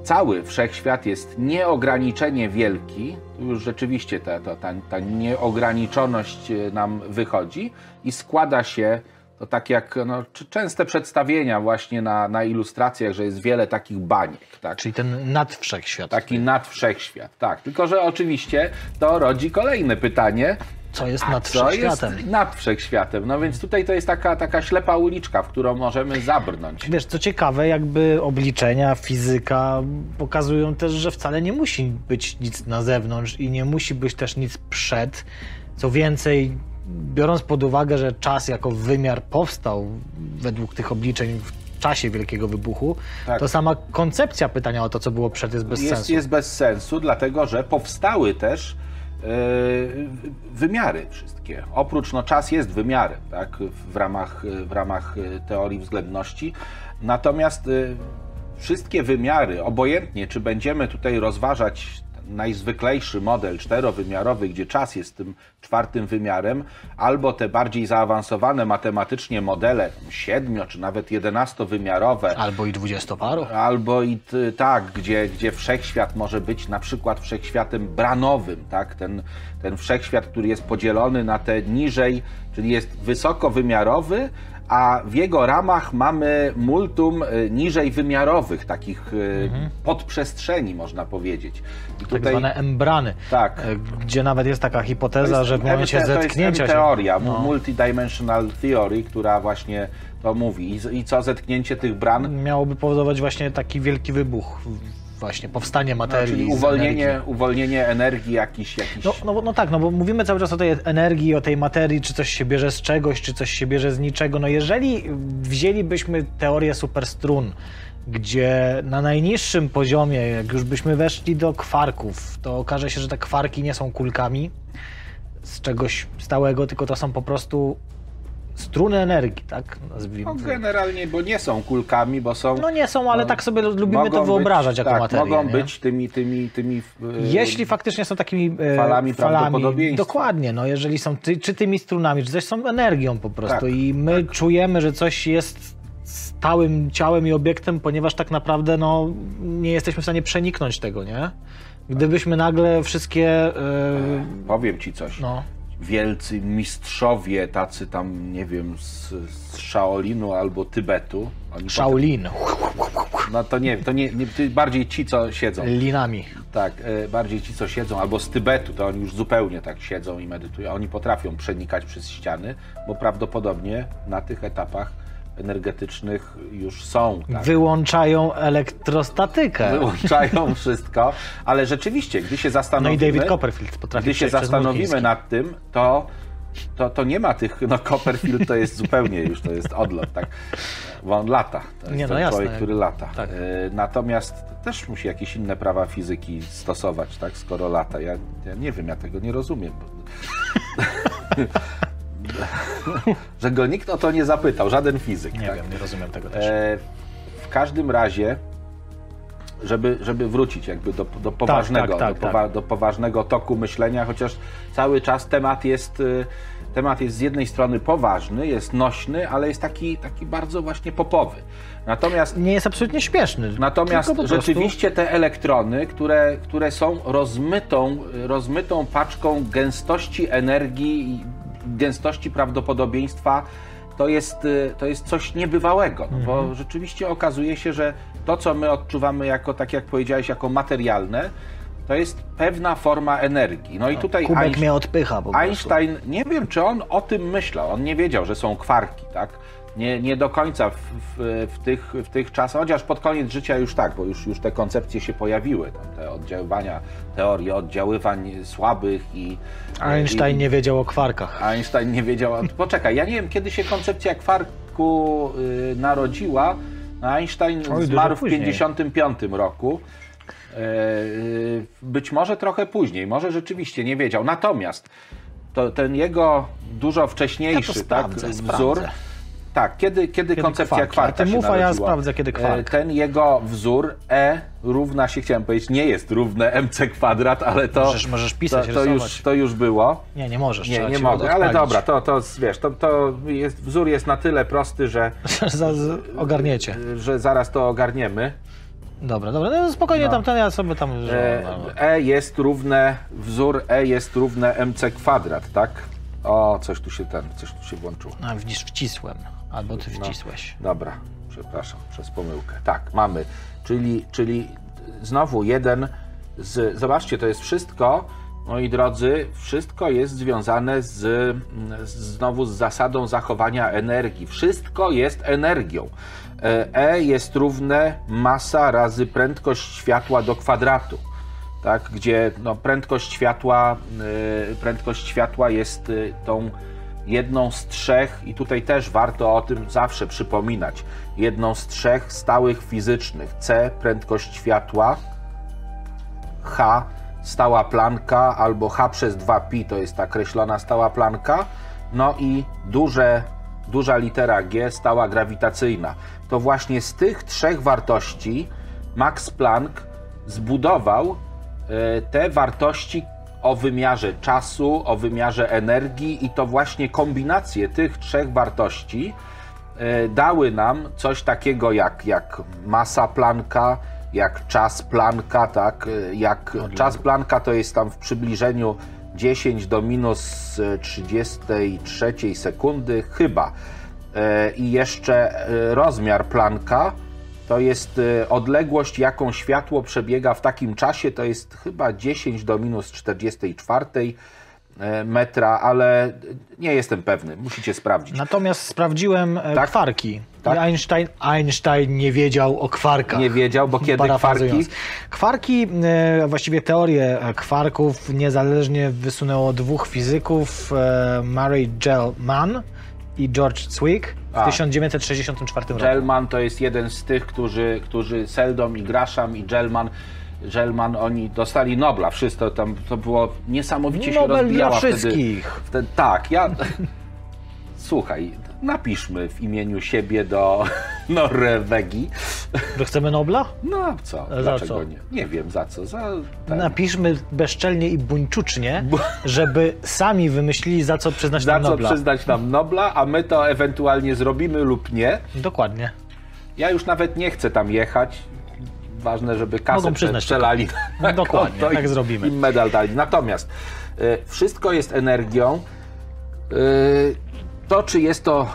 [SPEAKER 2] cały wszechświat jest nieograniczenie wielki, już rzeczywiście ta, ta, ta, ta nieograniczoność e, nam wychodzi i składa się to tak jak no, częste przedstawienia właśnie na, na ilustracjach, że jest wiele takich baniek. Tak?
[SPEAKER 1] Czyli ten nadwszechświat.
[SPEAKER 2] Taki nadwszechświat, tak. Tylko, że oczywiście to rodzi kolejne pytanie,
[SPEAKER 1] Co jest
[SPEAKER 2] co
[SPEAKER 1] nadwszechświatem?
[SPEAKER 2] jest nad wszechświatem? No więc tutaj to jest taka, taka ślepa uliczka, w którą możemy zabrnąć.
[SPEAKER 1] Wiesz, co ciekawe, jakby obliczenia, fizyka pokazują też, że wcale nie musi być nic na zewnątrz i nie musi być też nic przed. Co więcej, biorąc pod uwagę, że czas jako wymiar powstał według tych obliczeń w czasie Wielkiego Wybuchu,
[SPEAKER 2] Tak.
[SPEAKER 1] to sama koncepcja pytania o to, co było przed, jest bez
[SPEAKER 2] jest,
[SPEAKER 1] sensu.
[SPEAKER 2] jest bez sensu, dlatego że powstały też wymiary wszystkie. Oprócz, no czas jest wymiarem, tak, w ramach, w ramach e, teorii względności. Natomiast e, wszystkie wymiary, obojętnie czy będziemy tutaj rozważać najzwyklejszy model czterowymiarowy, gdzie czas jest tym czwartym wymiarem, albo te bardziej zaawansowane matematycznie modele siedmio czy nawet jedenastowymiarowe,
[SPEAKER 1] Albo i dwudziestoparu.
[SPEAKER 2] Albo i tak, gdzie, gdzie wszechświat może być na przykład wszechświatem branowym, tak? Ten, ten wszechświat, który jest podzielony na te niżej, czyli jest wysokowymiarowy, a w jego ramach mamy multum y, niżej wymiarowych, takich y, podprzestrzeni, można powiedzieć. I
[SPEAKER 1] Tak zwane embrany.
[SPEAKER 2] Tak.
[SPEAKER 1] e, Gdzie nawet jest taka hipoteza, że w momencie
[SPEAKER 2] MT to
[SPEAKER 1] zetknięcia
[SPEAKER 2] jest
[SPEAKER 1] się...
[SPEAKER 2] teoria,
[SPEAKER 1] No.
[SPEAKER 2] multidimensional theory, która właśnie to mówi. I, I co zetknięcie tych bran?
[SPEAKER 1] miałoby powodować właśnie taki wielki wybuch, właśnie powstanie
[SPEAKER 2] No,
[SPEAKER 1] materii.
[SPEAKER 2] czyli
[SPEAKER 1] z
[SPEAKER 2] uwolnienie,
[SPEAKER 1] energii.
[SPEAKER 2] uwolnienie energii jakiś, jakiś
[SPEAKER 1] No, no, no tak, no bo mówimy cały czas o tej energii, o tej materii, czy coś się bierze z czegoś, czy coś się bierze z niczego. No jeżeli wzięlibyśmy teorię superstrun, gdzie na najniższym poziomie, jak już byśmy weszli do kwarków, to okaże się, że te kwarki nie są kulkami z czegoś stałego, tylko to są po prostu struny energii, tak? Nazwijmy.
[SPEAKER 2] No, generalnie, bo nie są kulkami, bo są.
[SPEAKER 1] No nie są, ale
[SPEAKER 2] no,
[SPEAKER 1] tak sobie lubimy to wyobrażać
[SPEAKER 2] być,
[SPEAKER 1] jako
[SPEAKER 2] tak,
[SPEAKER 1] materię.
[SPEAKER 2] Mogą
[SPEAKER 1] nie?
[SPEAKER 2] być tymi, tymi, tymi. e,
[SPEAKER 1] Jeśli faktycznie są takimi e,
[SPEAKER 2] falami prawdopodobieństwa.
[SPEAKER 1] dokładnie, no jeżeli są ty, czy tymi strunami, czy coś są energią po prostu
[SPEAKER 2] Tak,
[SPEAKER 1] i my czujemy, że coś jest stałym ciałem i obiektem, ponieważ tak naprawdę no, nie jesteśmy w stanie przeniknąć tego, nie? Gdybyśmy nagle wszystkie e,
[SPEAKER 2] Powiem ci coś.
[SPEAKER 1] no,
[SPEAKER 2] Wielcy mistrzowie, tacy tam, nie wiem, z, z Shaolinu albo Tybetu.
[SPEAKER 1] Shaolin,
[SPEAKER 2] potem- No to nie, to nie, nie, bardziej ci, co siedzą.
[SPEAKER 1] linami.
[SPEAKER 2] Tak, e, bardziej ci, co siedzą, albo z Tybetu, to oni już zupełnie tak siedzą i medytują. Oni potrafią przenikać przez ściany, bo prawdopodobnie na tych etapach energetycznych już są. Tak?
[SPEAKER 1] Wyłączają elektrostatykę.
[SPEAKER 2] Wyłączają wszystko, ale rzeczywiście, gdy się
[SPEAKER 1] No i
[SPEAKER 2] zastanowimy,
[SPEAKER 1] David Copperfield potrafi
[SPEAKER 2] gdy się zastanowimy nad tym, to, to, to nie ma tych, no Copperfield to jest zupełnie już, to jest odlot, tak, bo on lata, to jest
[SPEAKER 1] Nie, no
[SPEAKER 2] ten
[SPEAKER 1] jasne.
[SPEAKER 2] człowiek, który lata.
[SPEAKER 1] Tak.
[SPEAKER 2] E, Natomiast też musi jakieś inne prawa fizyki stosować, tak, skoro lata. Ja, ja nie wiem, ja tego nie rozumiem. Bo... Że go nikt o to nie zapytał, żaden fizyk.
[SPEAKER 1] Nie
[SPEAKER 2] tak?
[SPEAKER 1] wiem, nie rozumiem tego też.
[SPEAKER 2] E, w każdym razie, żeby, żeby wrócić jakby do, do poważnego,
[SPEAKER 1] tak,
[SPEAKER 2] do, powa- do poważnego toku myślenia, chociaż cały czas temat jest, y, temat jest z jednej strony poważny, jest nośny, ale jest taki, taki bardzo właśnie popowy. Natomiast
[SPEAKER 1] Nie jest absolutnie śmieszny.
[SPEAKER 2] Natomiast
[SPEAKER 1] prostu-
[SPEAKER 2] rzeczywiście te elektrony, które, które są rozmytą, rozmytą paczką gęstości energii gęstości prawdopodobieństwa, to jest, y, to jest coś niebywałego, no
[SPEAKER 1] Mhm.
[SPEAKER 2] bo rzeczywiście okazuje się, że to, co my odczuwamy jako, tak jak powiedziałeś, jako materialne, to jest pewna forma energii. No i tutaj
[SPEAKER 1] Kubek
[SPEAKER 2] Einstein-
[SPEAKER 1] mnie odpycha po prostu.
[SPEAKER 2] Einstein, nie wiem, czy on o tym myślał. On nie wiedział, że są kwarki, tak? Nie, nie do końca w, w, w, tych, w tych czasach, chociaż pod koniec życia już tak, bo już, już te koncepcje się pojawiły, tam te oddziaływania, teorie oddziaływań słabych i...
[SPEAKER 1] Einstein
[SPEAKER 2] i,
[SPEAKER 1] nie wiedział o kwarkach.
[SPEAKER 2] Einstein nie wiedział. Poczekaj, ja nie wiem, kiedy się koncepcja kwarku y, narodziła. Einstein
[SPEAKER 1] Oj,
[SPEAKER 2] zmarł w
[SPEAKER 1] później.
[SPEAKER 2] 1955 roku. E, y, Być może trochę później, może rzeczywiście nie wiedział. Natomiast to, ten jego dużo wcześniejszy tak,
[SPEAKER 1] sprawdzę,
[SPEAKER 2] wzór.
[SPEAKER 1] sprawdzę.
[SPEAKER 2] Tak, kiedy, kiedy, koncepcja
[SPEAKER 1] kwarki?
[SPEAKER 2] kwarka
[SPEAKER 1] A ty
[SPEAKER 2] się
[SPEAKER 1] mów, a ja sprawdzę, kiedy kwark.
[SPEAKER 2] E, Ten jego wzór E równa się, chciałem powiedzieć, nie jest równe mc kwadrat, ale to,
[SPEAKER 1] Możesz- możesz pisać,
[SPEAKER 2] to, to, już, to już było.
[SPEAKER 1] Nie, nie możesz.
[SPEAKER 2] Nie, nie mogę, ale dobra, to, to wiesz, to, to jest, wzór jest na tyle prosty, że,
[SPEAKER 1] Ogarniecie.
[SPEAKER 2] że zaraz to ogarniemy.
[SPEAKER 1] Dobra, dobra, no spokojnie
[SPEAKER 2] No.
[SPEAKER 1] tam ten ja sobie tam...
[SPEAKER 2] E, e jest równe, wzór E jest równe mc kwadrat, tak? O, coś tu się ten, coś tu się włączyło.
[SPEAKER 1] A, widzisz, wcisłem. Albo ty wcisłeś.
[SPEAKER 2] Dobra, przepraszam, przez pomyłkę. Tak, mamy, czyli, czyli znowu jeden z, zobaczcie, to jest wszystko, moi drodzy, wszystko jest związane z, znowu z zasadą zachowania energii. Wszystko jest energią. E E jest równe masa razy prędkość światła do kwadratu. Tak, gdzie no, prędkość światła, y, prędkość światła jest y, tą jedną z trzech, i tutaj też warto o tym zawsze przypominać, jedną z trzech stałych fizycznych. C prędkość światła, H stała planka, albo H przez 2pi to jest ta kreślona stała planka, no i duże, duża litera G stała grawitacyjna. To właśnie z tych trzech wartości Max Planck zbudował e, te wartości o wymiarze czasu, o wymiarze energii i to właśnie kombinacje tych trzech wartości e, dały nam coś takiego jak, jak masa Plancka, jak czas Plancka, tak, e, jak czas Plancka to jest tam w przybliżeniu 10 do minus 33 sekundy chyba. I jeszcze rozmiar Plancka to jest y, odległość, jaką światło przebiega w takim czasie, to jest chyba 10 do minus 44 e, metra, ale nie jestem pewny, musicie sprawdzić.
[SPEAKER 1] Natomiast sprawdziłem e,
[SPEAKER 2] Tak?
[SPEAKER 1] kwarki.
[SPEAKER 2] Tak?
[SPEAKER 1] Einstein, Einstein nie wiedział o kwarkach.
[SPEAKER 2] Nie wiedział, bo kiedy kwarki?
[SPEAKER 1] Kwarki, e, właściwie teorię kwarków niezależnie wysunęło dwóch fizyków, Murray Gell-Mann i George Zwick w
[SPEAKER 2] A.
[SPEAKER 1] 1964 roku.
[SPEAKER 2] Gellman to jest jeden z tych, którzy, którzy Seldom i Grasham i Gellman Gellman, oni dostali Nobla, wszystko tam, to było niesamowicie się
[SPEAKER 1] Nobel
[SPEAKER 2] rozbijała
[SPEAKER 1] dla
[SPEAKER 2] wtedy,
[SPEAKER 1] wszystkich.
[SPEAKER 2] wtedy. Tak, ja... Słuchaj, napiszmy w imieniu siebie do Norwegii.
[SPEAKER 1] Że chcemy Nobla?
[SPEAKER 2] No co,
[SPEAKER 1] Za
[SPEAKER 2] dlaczego
[SPEAKER 1] co?
[SPEAKER 2] nie? Nie wiem za co, za... ten-
[SPEAKER 1] Napiszmy bezczelnie i buńczucznie,
[SPEAKER 2] Bu-
[SPEAKER 1] żeby sami wymyślili, za co przyznać
[SPEAKER 2] Za
[SPEAKER 1] nam
[SPEAKER 2] co
[SPEAKER 1] Nobla.
[SPEAKER 2] przyznać nam Nobla, a my to ewentualnie zrobimy lub nie.
[SPEAKER 1] Dokładnie.
[SPEAKER 2] Ja już nawet nie chcę tam jechać. Ważne, żeby kasę
[SPEAKER 1] przyznać
[SPEAKER 2] strzelali na
[SPEAKER 1] Dokładnie, tak
[SPEAKER 2] i,
[SPEAKER 1] zrobimy.
[SPEAKER 2] I medal dali. Natomiast y, wszystko jest energią. Y, to, czy jest to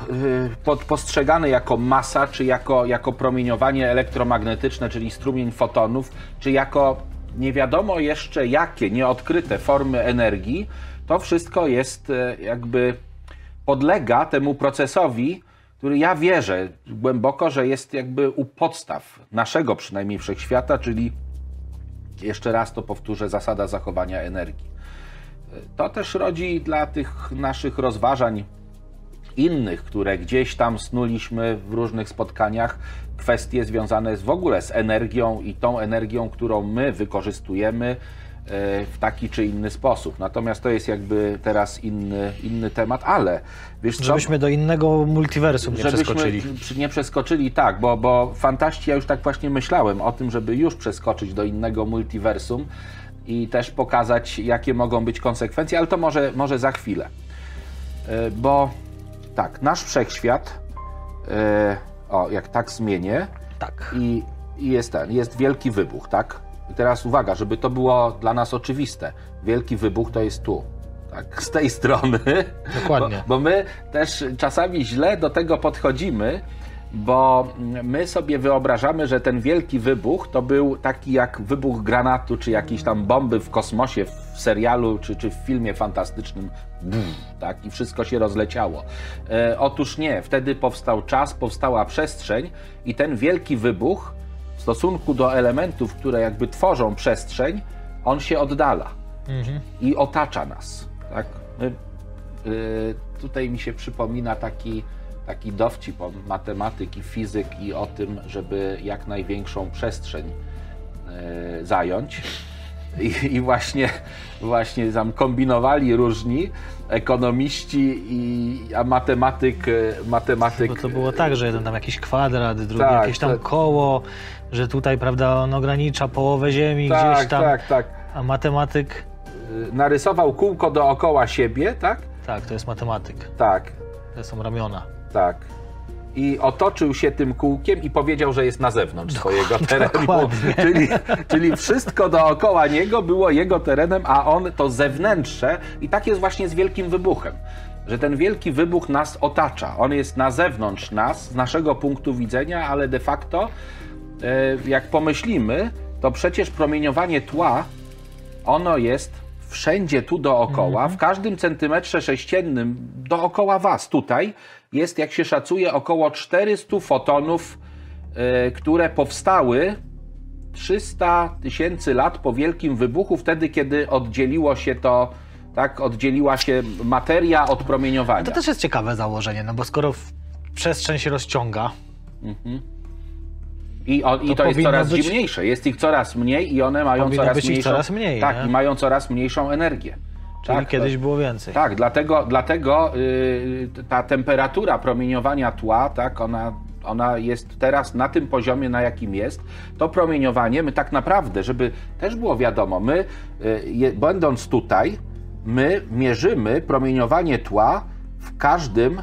[SPEAKER 2] y, postrzegane jako masa, czy jako, jako promieniowanie elektromagnetyczne, czyli strumień fotonów, czy jako nie wiadomo jeszcze jakie nieodkryte formy energii, to wszystko jest y, jakby podlega temu procesowi, który ja wierzę głęboko, że jest jakby u podstaw naszego przynajmniej wszechświata, czyli jeszcze raz to powtórzę, zasada zachowania energii. To też rodzi dla tych naszych rozważań innych, które gdzieś tam snuliśmy w różnych spotkaniach, kwestie związane z, w ogóle z energią i tą energią, którą my wykorzystujemy e, w taki czy inny sposób. Natomiast to jest jakby teraz inny, inny temat, ale wiesz co?
[SPEAKER 1] Żebyśmy do innego multiversum nie
[SPEAKER 2] Żebyśmy
[SPEAKER 1] przeskoczyli.
[SPEAKER 2] Nie przeskoczyli, tak, bo, bo fantaści, ja już tak właśnie myślałem o tym, żeby już przeskoczyć do innego multiversum i też pokazać, jakie mogą być konsekwencje, ale to może, może za chwilę. E, Bo tak, nasz wszechświat, e, o, jak tak zmienię,
[SPEAKER 1] Tak.
[SPEAKER 2] i, i jest ten, jest wielki wybuch, tak? I teraz uwaga, żeby to było dla nas oczywiste. Wielki wybuch to jest tu. Tak, z tej strony.
[SPEAKER 1] Dokładnie.
[SPEAKER 2] Bo, bo my też czasami źle do tego podchodzimy, bo my sobie wyobrażamy, że ten wielki wybuch to był taki jak wybuch granatu, czy jakiejś tam bomby w kosmosie, w serialu, czy, czy w filmie fantastycznym. Tak, i wszystko się rozleciało. E, otóż nie, wtedy powstał czas, powstała przestrzeń i ten wielki wybuch w stosunku do elementów, które jakby tworzą przestrzeń, on się oddala i otacza nas. Tak? My, y, tutaj mi się przypomina taki, taki dowcip o matematyki, fizyk i o tym, żeby jak największą przestrzeń y, zająć. I, I właśnie, właśnie tam kombinowali różni ekonomiści, i, a matematyk, y, matematyk
[SPEAKER 1] Bo to było tak, że jeden tam jakiś kwadrat, drugi
[SPEAKER 2] Tak,
[SPEAKER 1] jakieś tam
[SPEAKER 2] tak.
[SPEAKER 1] koło, że tutaj, prawda, on ogranicza połowę Ziemi
[SPEAKER 2] tak,
[SPEAKER 1] gdzieś tam,
[SPEAKER 2] tak, tak.
[SPEAKER 1] a matematyk,
[SPEAKER 2] Y, Narysował kółko dookoła siebie, tak?
[SPEAKER 1] tak, to jest matematyk,
[SPEAKER 2] Tak,
[SPEAKER 1] to są ramiona.
[SPEAKER 2] Tak. I otoczył się tym kółkiem i powiedział, że jest na zewnątrz swojego terenu. Czyli, czyli wszystko dookoła niego było jego terenem, a on to zewnętrzne. I tak jest właśnie z wielkim wybuchem. Że ten wielki wybuch nas otacza. On jest na zewnątrz nas, z naszego punktu widzenia, ale de facto, e, jak pomyślimy, to przecież promieniowanie tła, ono jest wszędzie tu dookoła, w każdym centymetrze sześciennym dookoła Was tutaj jest, jak się szacuje, około 400 fotonów, e, które powstały 300 tysięcy lat po wielkim wybuchu, wtedy kiedy oddzieliło się to tak, oddzieliła się materia od promieniowania.
[SPEAKER 1] To też jest ciekawe założenie, no bo skoro przestrzeń się rozciąga,
[SPEAKER 2] I, o, i
[SPEAKER 1] To
[SPEAKER 2] to, jest coraz
[SPEAKER 1] być-
[SPEAKER 2] dziwniejsze. Jest ich coraz mniej i one mają
[SPEAKER 1] Powinno
[SPEAKER 2] coraz mniejszą.
[SPEAKER 1] coraz mniej,
[SPEAKER 2] tak,
[SPEAKER 1] nie?
[SPEAKER 2] i mają coraz mniejszą energię.
[SPEAKER 1] Czyli
[SPEAKER 2] tak,
[SPEAKER 1] kiedyś było więcej.
[SPEAKER 2] Tak, dlatego, dlatego y, ta temperatura promieniowania tła, tak, ona, ona jest teraz na tym poziomie, na jakim jest. To promieniowanie, my tak naprawdę, żeby też było wiadomo, my y, je, będąc tutaj, my mierzymy promieniowanie tła w każdym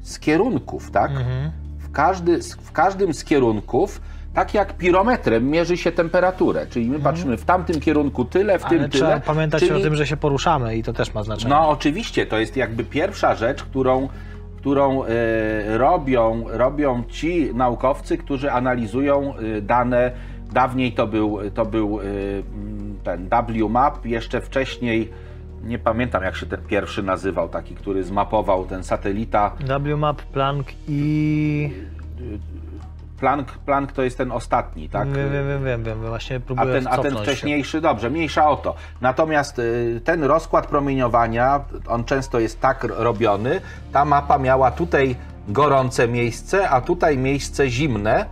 [SPEAKER 2] z kierunków, tak?
[SPEAKER 1] Mhm.
[SPEAKER 2] w, każdy, w każdym z kierunków, tak jak pirometrem mierzy się temperaturę, czyli my patrzymy w tamtym kierunku tyle, w tym
[SPEAKER 1] Ale
[SPEAKER 2] tyle.
[SPEAKER 1] trzeba pamiętać
[SPEAKER 2] czyli...
[SPEAKER 1] o tym, że się poruszamy i to też ma znaczenie.
[SPEAKER 2] No oczywiście, to jest jakby pierwsza rzecz, którą, którą e, robią, robią ci naukowcy, którzy analizują e, dane. Dawniej to był, to był m, ten WMAP, jeszcze wcześniej, nie pamiętam jak się ten pierwszy nazywał, taki, który zmapował ten satelita.
[SPEAKER 1] WMAP, Planck i...
[SPEAKER 2] Planck, Planck to jest ten ostatni, tak?
[SPEAKER 1] Wiem, wiem, wiem, wiem, właśnie
[SPEAKER 2] A
[SPEAKER 1] próbuję
[SPEAKER 2] ten, a ten
[SPEAKER 1] cofnąć się.
[SPEAKER 2] wcześniejszy, dobrze, mniejsza o to. Natomiast y, ten rozkład promieniowania, on często jest tak robiony. Ta mapa miała tutaj gorące miejsce, a tutaj miejsce zimne.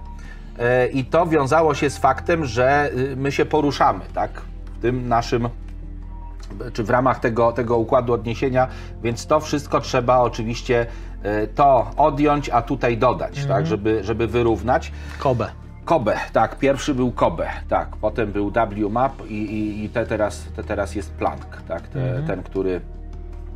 [SPEAKER 2] Y, I to wiązało się z faktem, że y, my się poruszamy, tak? W tym naszym czy w ramach tego, tego układu odniesienia, więc to wszystko trzeba oczywiście y, to odjąć, a tutaj dodać, tak, żeby, żeby wyrównać.
[SPEAKER 1] Kobe.
[SPEAKER 2] Kobe, tak, pierwszy był Kobe, tak, potem był WMAP i, i, i te teraz, te teraz jest Planck, tak, te, ten, który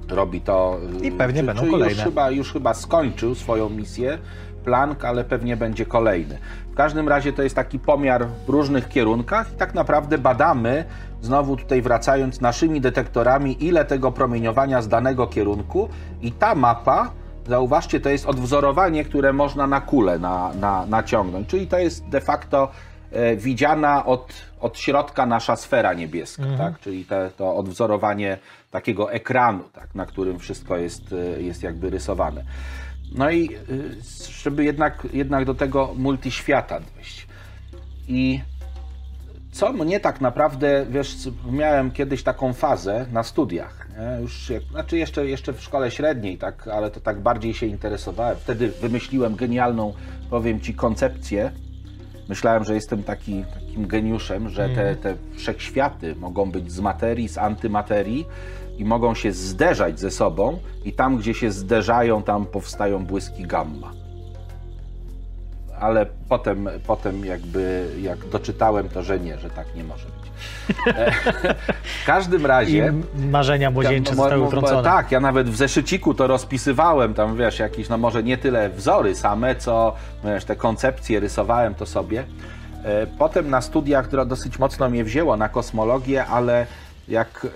[SPEAKER 2] robi to.
[SPEAKER 1] Mhm. I pewnie będą
[SPEAKER 2] Już
[SPEAKER 1] kolejne.
[SPEAKER 2] chyba, już chyba skończył swoją misję Planck, ale pewnie będzie kolejny. W każdym razie to jest taki pomiar w różnych kierunkach i tak naprawdę badamy, znowu tutaj wracając, naszymi detektorami, ile tego promieniowania z danego kierunku i ta mapa Zauważcie, to jest odwzorowanie, które można na kulę na, na, naciągnąć, czyli to jest de facto e, widziana od, od środka nasza sfera niebieska, tak? czyli te, to odwzorowanie takiego ekranu, tak? na którym wszystko jest, e, jest jakby rysowane. No i e, żeby jednak, jednak do tego multiświata dojść. I co mnie tak naprawdę, wiesz, miałem kiedyś taką fazę na studiach, nie? już jak, znaczy jeszcze, jeszcze w szkole średniej, tak, ale to tak bardziej się interesowałem. Wtedy wymyśliłem genialną, powiem Ci, koncepcję. Myślałem, że jestem taki, takim geniuszem, że te, te wszechświaty mogą być z materii, z antymaterii i mogą się zderzać ze sobą i tam, gdzie się zderzają, tam powstają błyski gamma ale potem, potem jakby jak doczytałem to, że nie, że tak nie może być. E, w każdym
[SPEAKER 1] I
[SPEAKER 2] razie...
[SPEAKER 1] marzenia młodzieńcze
[SPEAKER 2] mo-
[SPEAKER 1] zostały utrącone.
[SPEAKER 2] Tak, ja nawet w zeszyciku to rozpisywałem, tam wiesz, jakieś, no może nie tyle wzory same, co wiesz, te koncepcje rysowałem to sobie. E, Potem na studiach dro- dosyć mocno mnie wzięło na kosmologię, ale jak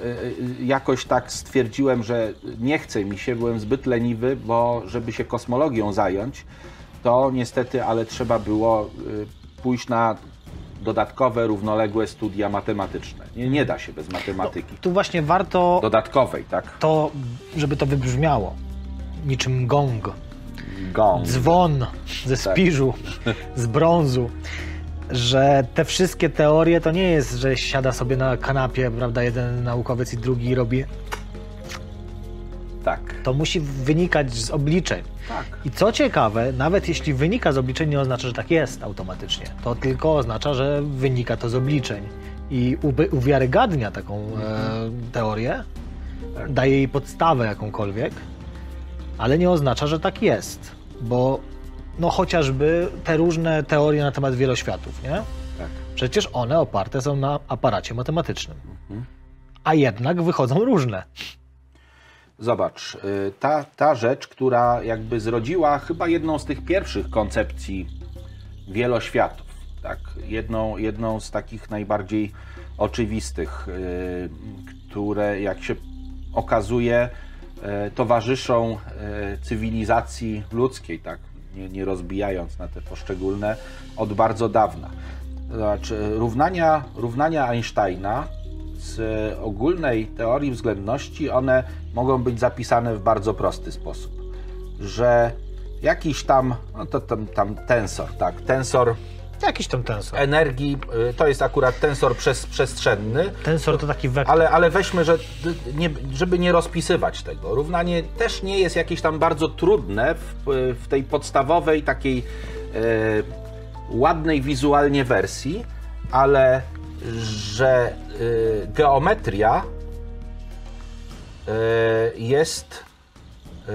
[SPEAKER 2] e, jakoś tak stwierdziłem, że nie chce mi się, byłem zbyt leniwy, bo żeby się kosmologią zająć, to niestety, ale trzeba było y, pójść na dodatkowe, równoległe studia matematyczne. Nie, nie da się bez matematyki.
[SPEAKER 1] Tu właśnie warto
[SPEAKER 2] Dodatkowej, tak?
[SPEAKER 1] to, żeby to wybrzmiało. Niczym gong.
[SPEAKER 2] Gong.
[SPEAKER 1] dzwon ze
[SPEAKER 2] Tak.
[SPEAKER 1] spiżu, z brązu, że te wszystkie teorie to nie jest, że siada sobie na kanapie, prawda, jeden naukowiec i drugi robi.
[SPEAKER 2] Tak.
[SPEAKER 1] To musi wynikać z obliczeń.
[SPEAKER 2] Tak.
[SPEAKER 1] I co ciekawe, nawet jeśli wynika z obliczeń, nie oznacza, że tak jest automatycznie. To tylko oznacza, że wynika to z obliczeń. I uwiarygadnia taką e, teorię,
[SPEAKER 2] Tak.
[SPEAKER 1] daje jej podstawę jakąkolwiek, ale nie oznacza, że tak jest. Bo no chociażby te różne teorie na temat wieloświatów, nie?
[SPEAKER 2] Tak.
[SPEAKER 1] Przecież one oparte są na aparacie matematycznym.
[SPEAKER 2] Mhm.
[SPEAKER 1] A jednak wychodzą różne.
[SPEAKER 2] Zobacz, y, ta, ta rzecz, która jakby zrodziła chyba jedną z tych pierwszych koncepcji wieloświatów, tak? jedną, jedną z takich najbardziej oczywistych, y, które jak się okazuje y, towarzyszą cywilizacji ludzkiej, tak? Nie, nie rozbijając na te poszczególne, od bardzo dawna. Znaczy, równania, równania Einsteina z ogólnej teorii względności, one mogą być zapisane w bardzo prosty sposób. Że jakiś tam, no to tam, tam tensor, tak, tensor
[SPEAKER 1] Jakiś tam tensor.
[SPEAKER 2] energii, y, to jest akurat tensor przez, przestrzenny,
[SPEAKER 1] Tensor to taki wektor.
[SPEAKER 2] ale, ale weźmy, że, nie, żeby nie rozpisywać tego. Równanie też nie jest jakieś tam bardzo trudne w, w tej podstawowej, takiej e, ładnej wizualnie wersji, ale że y, geometria y, jest y,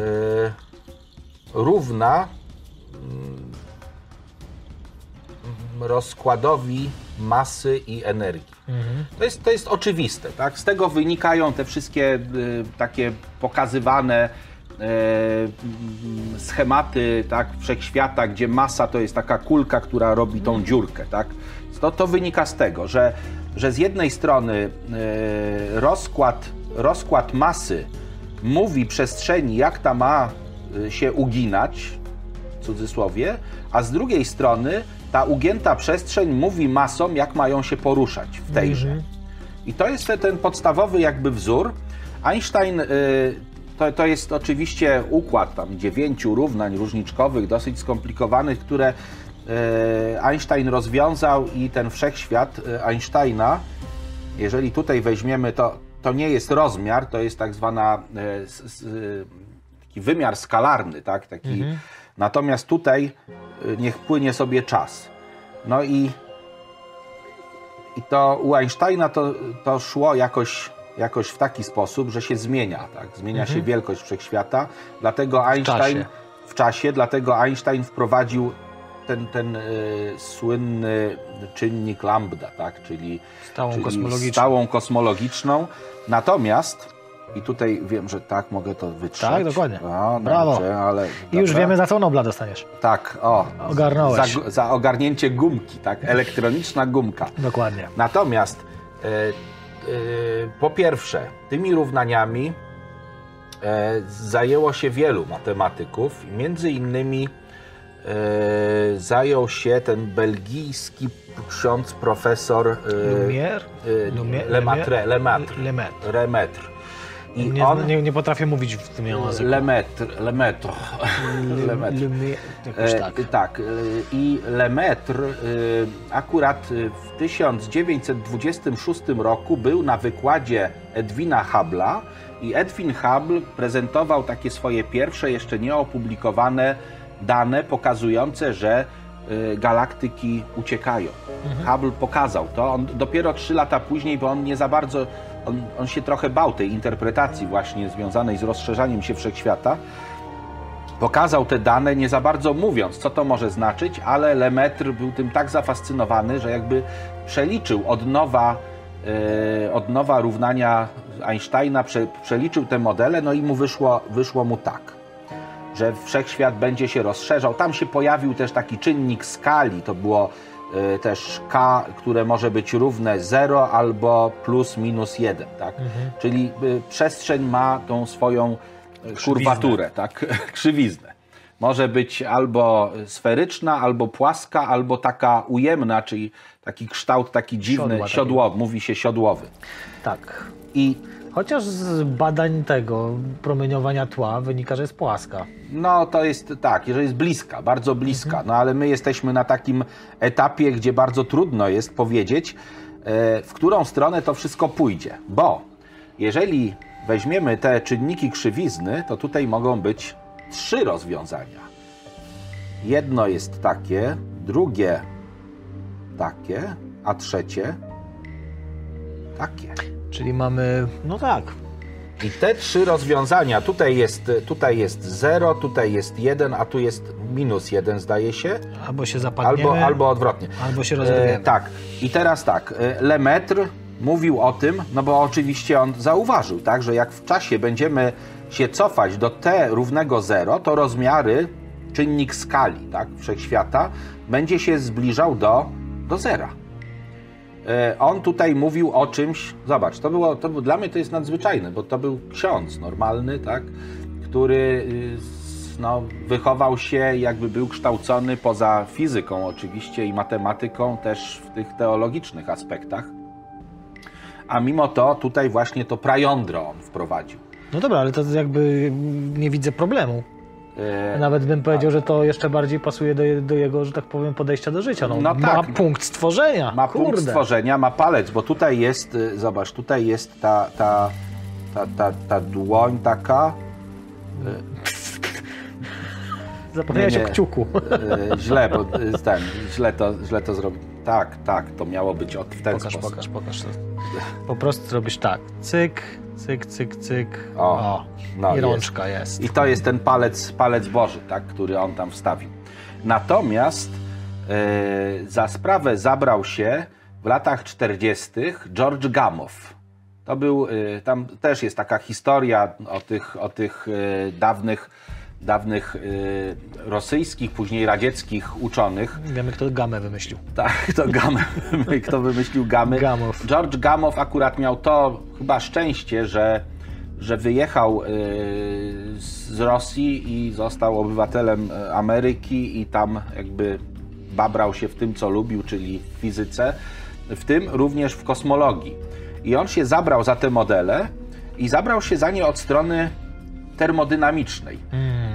[SPEAKER 2] równa mm, rozkładowi masy i energii. To jest, to jest oczywiste, tak? Z tego wynikają te wszystkie y, takie pokazywane mm, schematy tak, wszechświata, gdzie masa to jest taka kulka, która robi tą dziurkę, tak? To, to wynika z tego, że, że z jednej strony e, rozkład, rozkład masy mówi przestrzeni, jak ta ma y, się uginać, w cudzysłowie, a z drugiej strony ta ugięta przestrzeń mówi masom, jak mają się poruszać w tejże. I to jest te, ten podstawowy jakby wzór. Einstein y, to, to jest oczywiście układ tam dziewięciu równań różniczkowych, dosyć skomplikowanych, które y, Einstein rozwiązał i ten wszechświat y, Einsteina, jeżeli tutaj weźmiemy, to, to nie jest rozmiar, to jest tak zwana taki wymiar skalarny, tak? Taki, Natomiast tutaj niech płynie sobie czas. No i, i to u Einsteina to, to szło jakoś, jakoś w taki sposób, że się zmienia, tak? Zmienia się wielkość wszechświata, dlatego Einstein
[SPEAKER 1] czasie.
[SPEAKER 2] w czasie, dlatego Einstein wprowadził ten, ten e, słynny czynnik lambda, tak? Czyli
[SPEAKER 1] Stałą
[SPEAKER 2] czyli
[SPEAKER 1] kosmologiczną.
[SPEAKER 2] Stałą kosmologiczną. Natomiast, i tutaj wiem, że tak mogę to wytrzeć.
[SPEAKER 1] Tak, dokładnie.
[SPEAKER 2] O,
[SPEAKER 1] Brawo.
[SPEAKER 2] Ale,
[SPEAKER 1] I już wiemy, za co Nobla dostaniesz.
[SPEAKER 2] Tak, o.
[SPEAKER 1] Ogarnąłeś.
[SPEAKER 2] Za, za ogarnięcie gumki, tak? Elektroniczna gumka.
[SPEAKER 1] Dokładnie.
[SPEAKER 2] Natomiast e, e, po pierwsze, tymi równaniami e, zajęło się wielu matematyków. Między innymi zajął się ten belgijski ksiądz profesor
[SPEAKER 1] Lumière?
[SPEAKER 2] Lemaitre, Lemaitre,
[SPEAKER 1] Lemaitre.
[SPEAKER 2] I
[SPEAKER 1] Nie,
[SPEAKER 2] on...
[SPEAKER 1] nie, nie potrafię mówić w tym języku.
[SPEAKER 2] Lemaitre, Lemaitre. Lemaitre.
[SPEAKER 1] Lumière, jakoś
[SPEAKER 2] E,
[SPEAKER 1] tak.
[SPEAKER 2] tak. e, I Lemaitre e, akurat e, w 1926 roku był na wykładzie Edwina Hubble'a i Edwin Hubble prezentował takie swoje pierwsze, jeszcze nieopublikowane dane pokazujące, że galaktyki uciekają. Hubble pokazał to. On dopiero trzy lata później, bo on nie za bardzo, on, on się trochę bał tej interpretacji właśnie związanej z rozszerzaniem się wszechświata pokazał te dane, nie za bardzo mówiąc, co to może znaczyć, ale Lemaitre był tym tak zafascynowany, że jakby przeliczył od nowa, e, od nowa równania Einsteina, prze, przeliczył te modele, no i mu wyszło, wyszło mu tak, że wszechświat będzie się rozszerzał. Tam się pojawił też taki czynnik skali, to było też k, które może być równe 0 albo plus minus 1, tak? Czyli e, przestrzeń ma tą swoją e, kurwaturę, tak? Krzywiznę. Może być albo sferyczna, albo płaska, albo taka ujemna, czyli taki kształt taki dziwny,
[SPEAKER 1] Siodła
[SPEAKER 2] siodłowy, mówi się siodłowy.
[SPEAKER 1] Tak.
[SPEAKER 2] I
[SPEAKER 1] Chociaż z badań tego promieniowania tła wynika, że jest płaska.
[SPEAKER 2] No, to jest tak, jeżeli jest bliska, bardzo bliska, no ale my jesteśmy na takim etapie, gdzie bardzo trudno jest powiedzieć, e, w którą stronę to wszystko pójdzie. Bo jeżeli weźmiemy te czynniki krzywizny, to tutaj mogą być trzy rozwiązania. Jedno jest takie, drugie takie, a trzecie takie.
[SPEAKER 1] Czyli mamy, no tak,
[SPEAKER 2] I te trzy rozwiązania, tutaj jest, tutaj jest 0, tutaj jest 1, a tu jest minus 1 zdaje się,
[SPEAKER 1] albo się zapadniemy,
[SPEAKER 2] albo, albo odwrotnie.
[SPEAKER 1] albo się rozgrywiemy.
[SPEAKER 2] E, tak, i teraz tak, e, Lemaitre mówił o tym, no bo oczywiście on zauważył, tak, że jak w czasie będziemy się cofać do t równego 0, to rozmiary, czynnik skali, tak, wszechświata, będzie się zbliżał do, do zera. E, On tutaj mówił o czymś, zobacz, to było, to był, dla mnie to jest nadzwyczajne, bo to był ksiądz normalny, tak, który y, no, wychował się, jakby był kształcony poza fizyką oczywiście i matematyką też w tych teologicznych aspektach. A mimo to tutaj właśnie to prajądro on wprowadził.
[SPEAKER 1] No dobra, ale to jakby nie widzę problemu.
[SPEAKER 2] E,
[SPEAKER 1] Nawet bym powiedział, że to jeszcze bardziej pasuje do, do jego, że tak powiem, podejścia do życia. No,
[SPEAKER 2] No
[SPEAKER 1] ma
[SPEAKER 2] tak.
[SPEAKER 1] punkt stworzenia.
[SPEAKER 2] Ma
[SPEAKER 1] Kurde.
[SPEAKER 2] punkt stworzenia, ma palec, bo tutaj jest, y, zobacz, tutaj jest ta, ta, ta, ta, ta dłoń taka,
[SPEAKER 1] Zapomniałeś
[SPEAKER 2] Nie,
[SPEAKER 1] o
[SPEAKER 2] nie.
[SPEAKER 1] kciuku.
[SPEAKER 2] y, źle, bo y, ten, źle to, źle to zrobił. Tak, tak, to miało być od, w ten
[SPEAKER 1] Pokaż,
[SPEAKER 2] sposób.
[SPEAKER 1] pokaż, pokaż. Po prostu robisz tak. Cyk, cyk, cyk, cyk.
[SPEAKER 2] O, no
[SPEAKER 1] I
[SPEAKER 2] jest.
[SPEAKER 1] rączka jest.
[SPEAKER 2] I to jest ten palec, palec Boży, tak, który on tam wstawił. Natomiast e, za sprawę zabrał się w latach 40. George Gamow. To był, e, tam też jest taka historia o tych, o tych e, dawnych, dawnych e, rosyjskich, później radzieckich uczonych.
[SPEAKER 1] Wiemy, kto gamę wymyślił.
[SPEAKER 2] Tak, to gamy, kto wymyślił gamy.
[SPEAKER 1] Gamow.
[SPEAKER 2] George Gamow akurat miał to chyba szczęście, że, że wyjechał y, z Rosji i został obywatelem y, Ameryki i tam jakby babrał się w tym, co lubił, czyli w fizyce, w tym również w kosmologii. I on się zabrał za te modele i zabrał się za nie od strony termodynamicznej.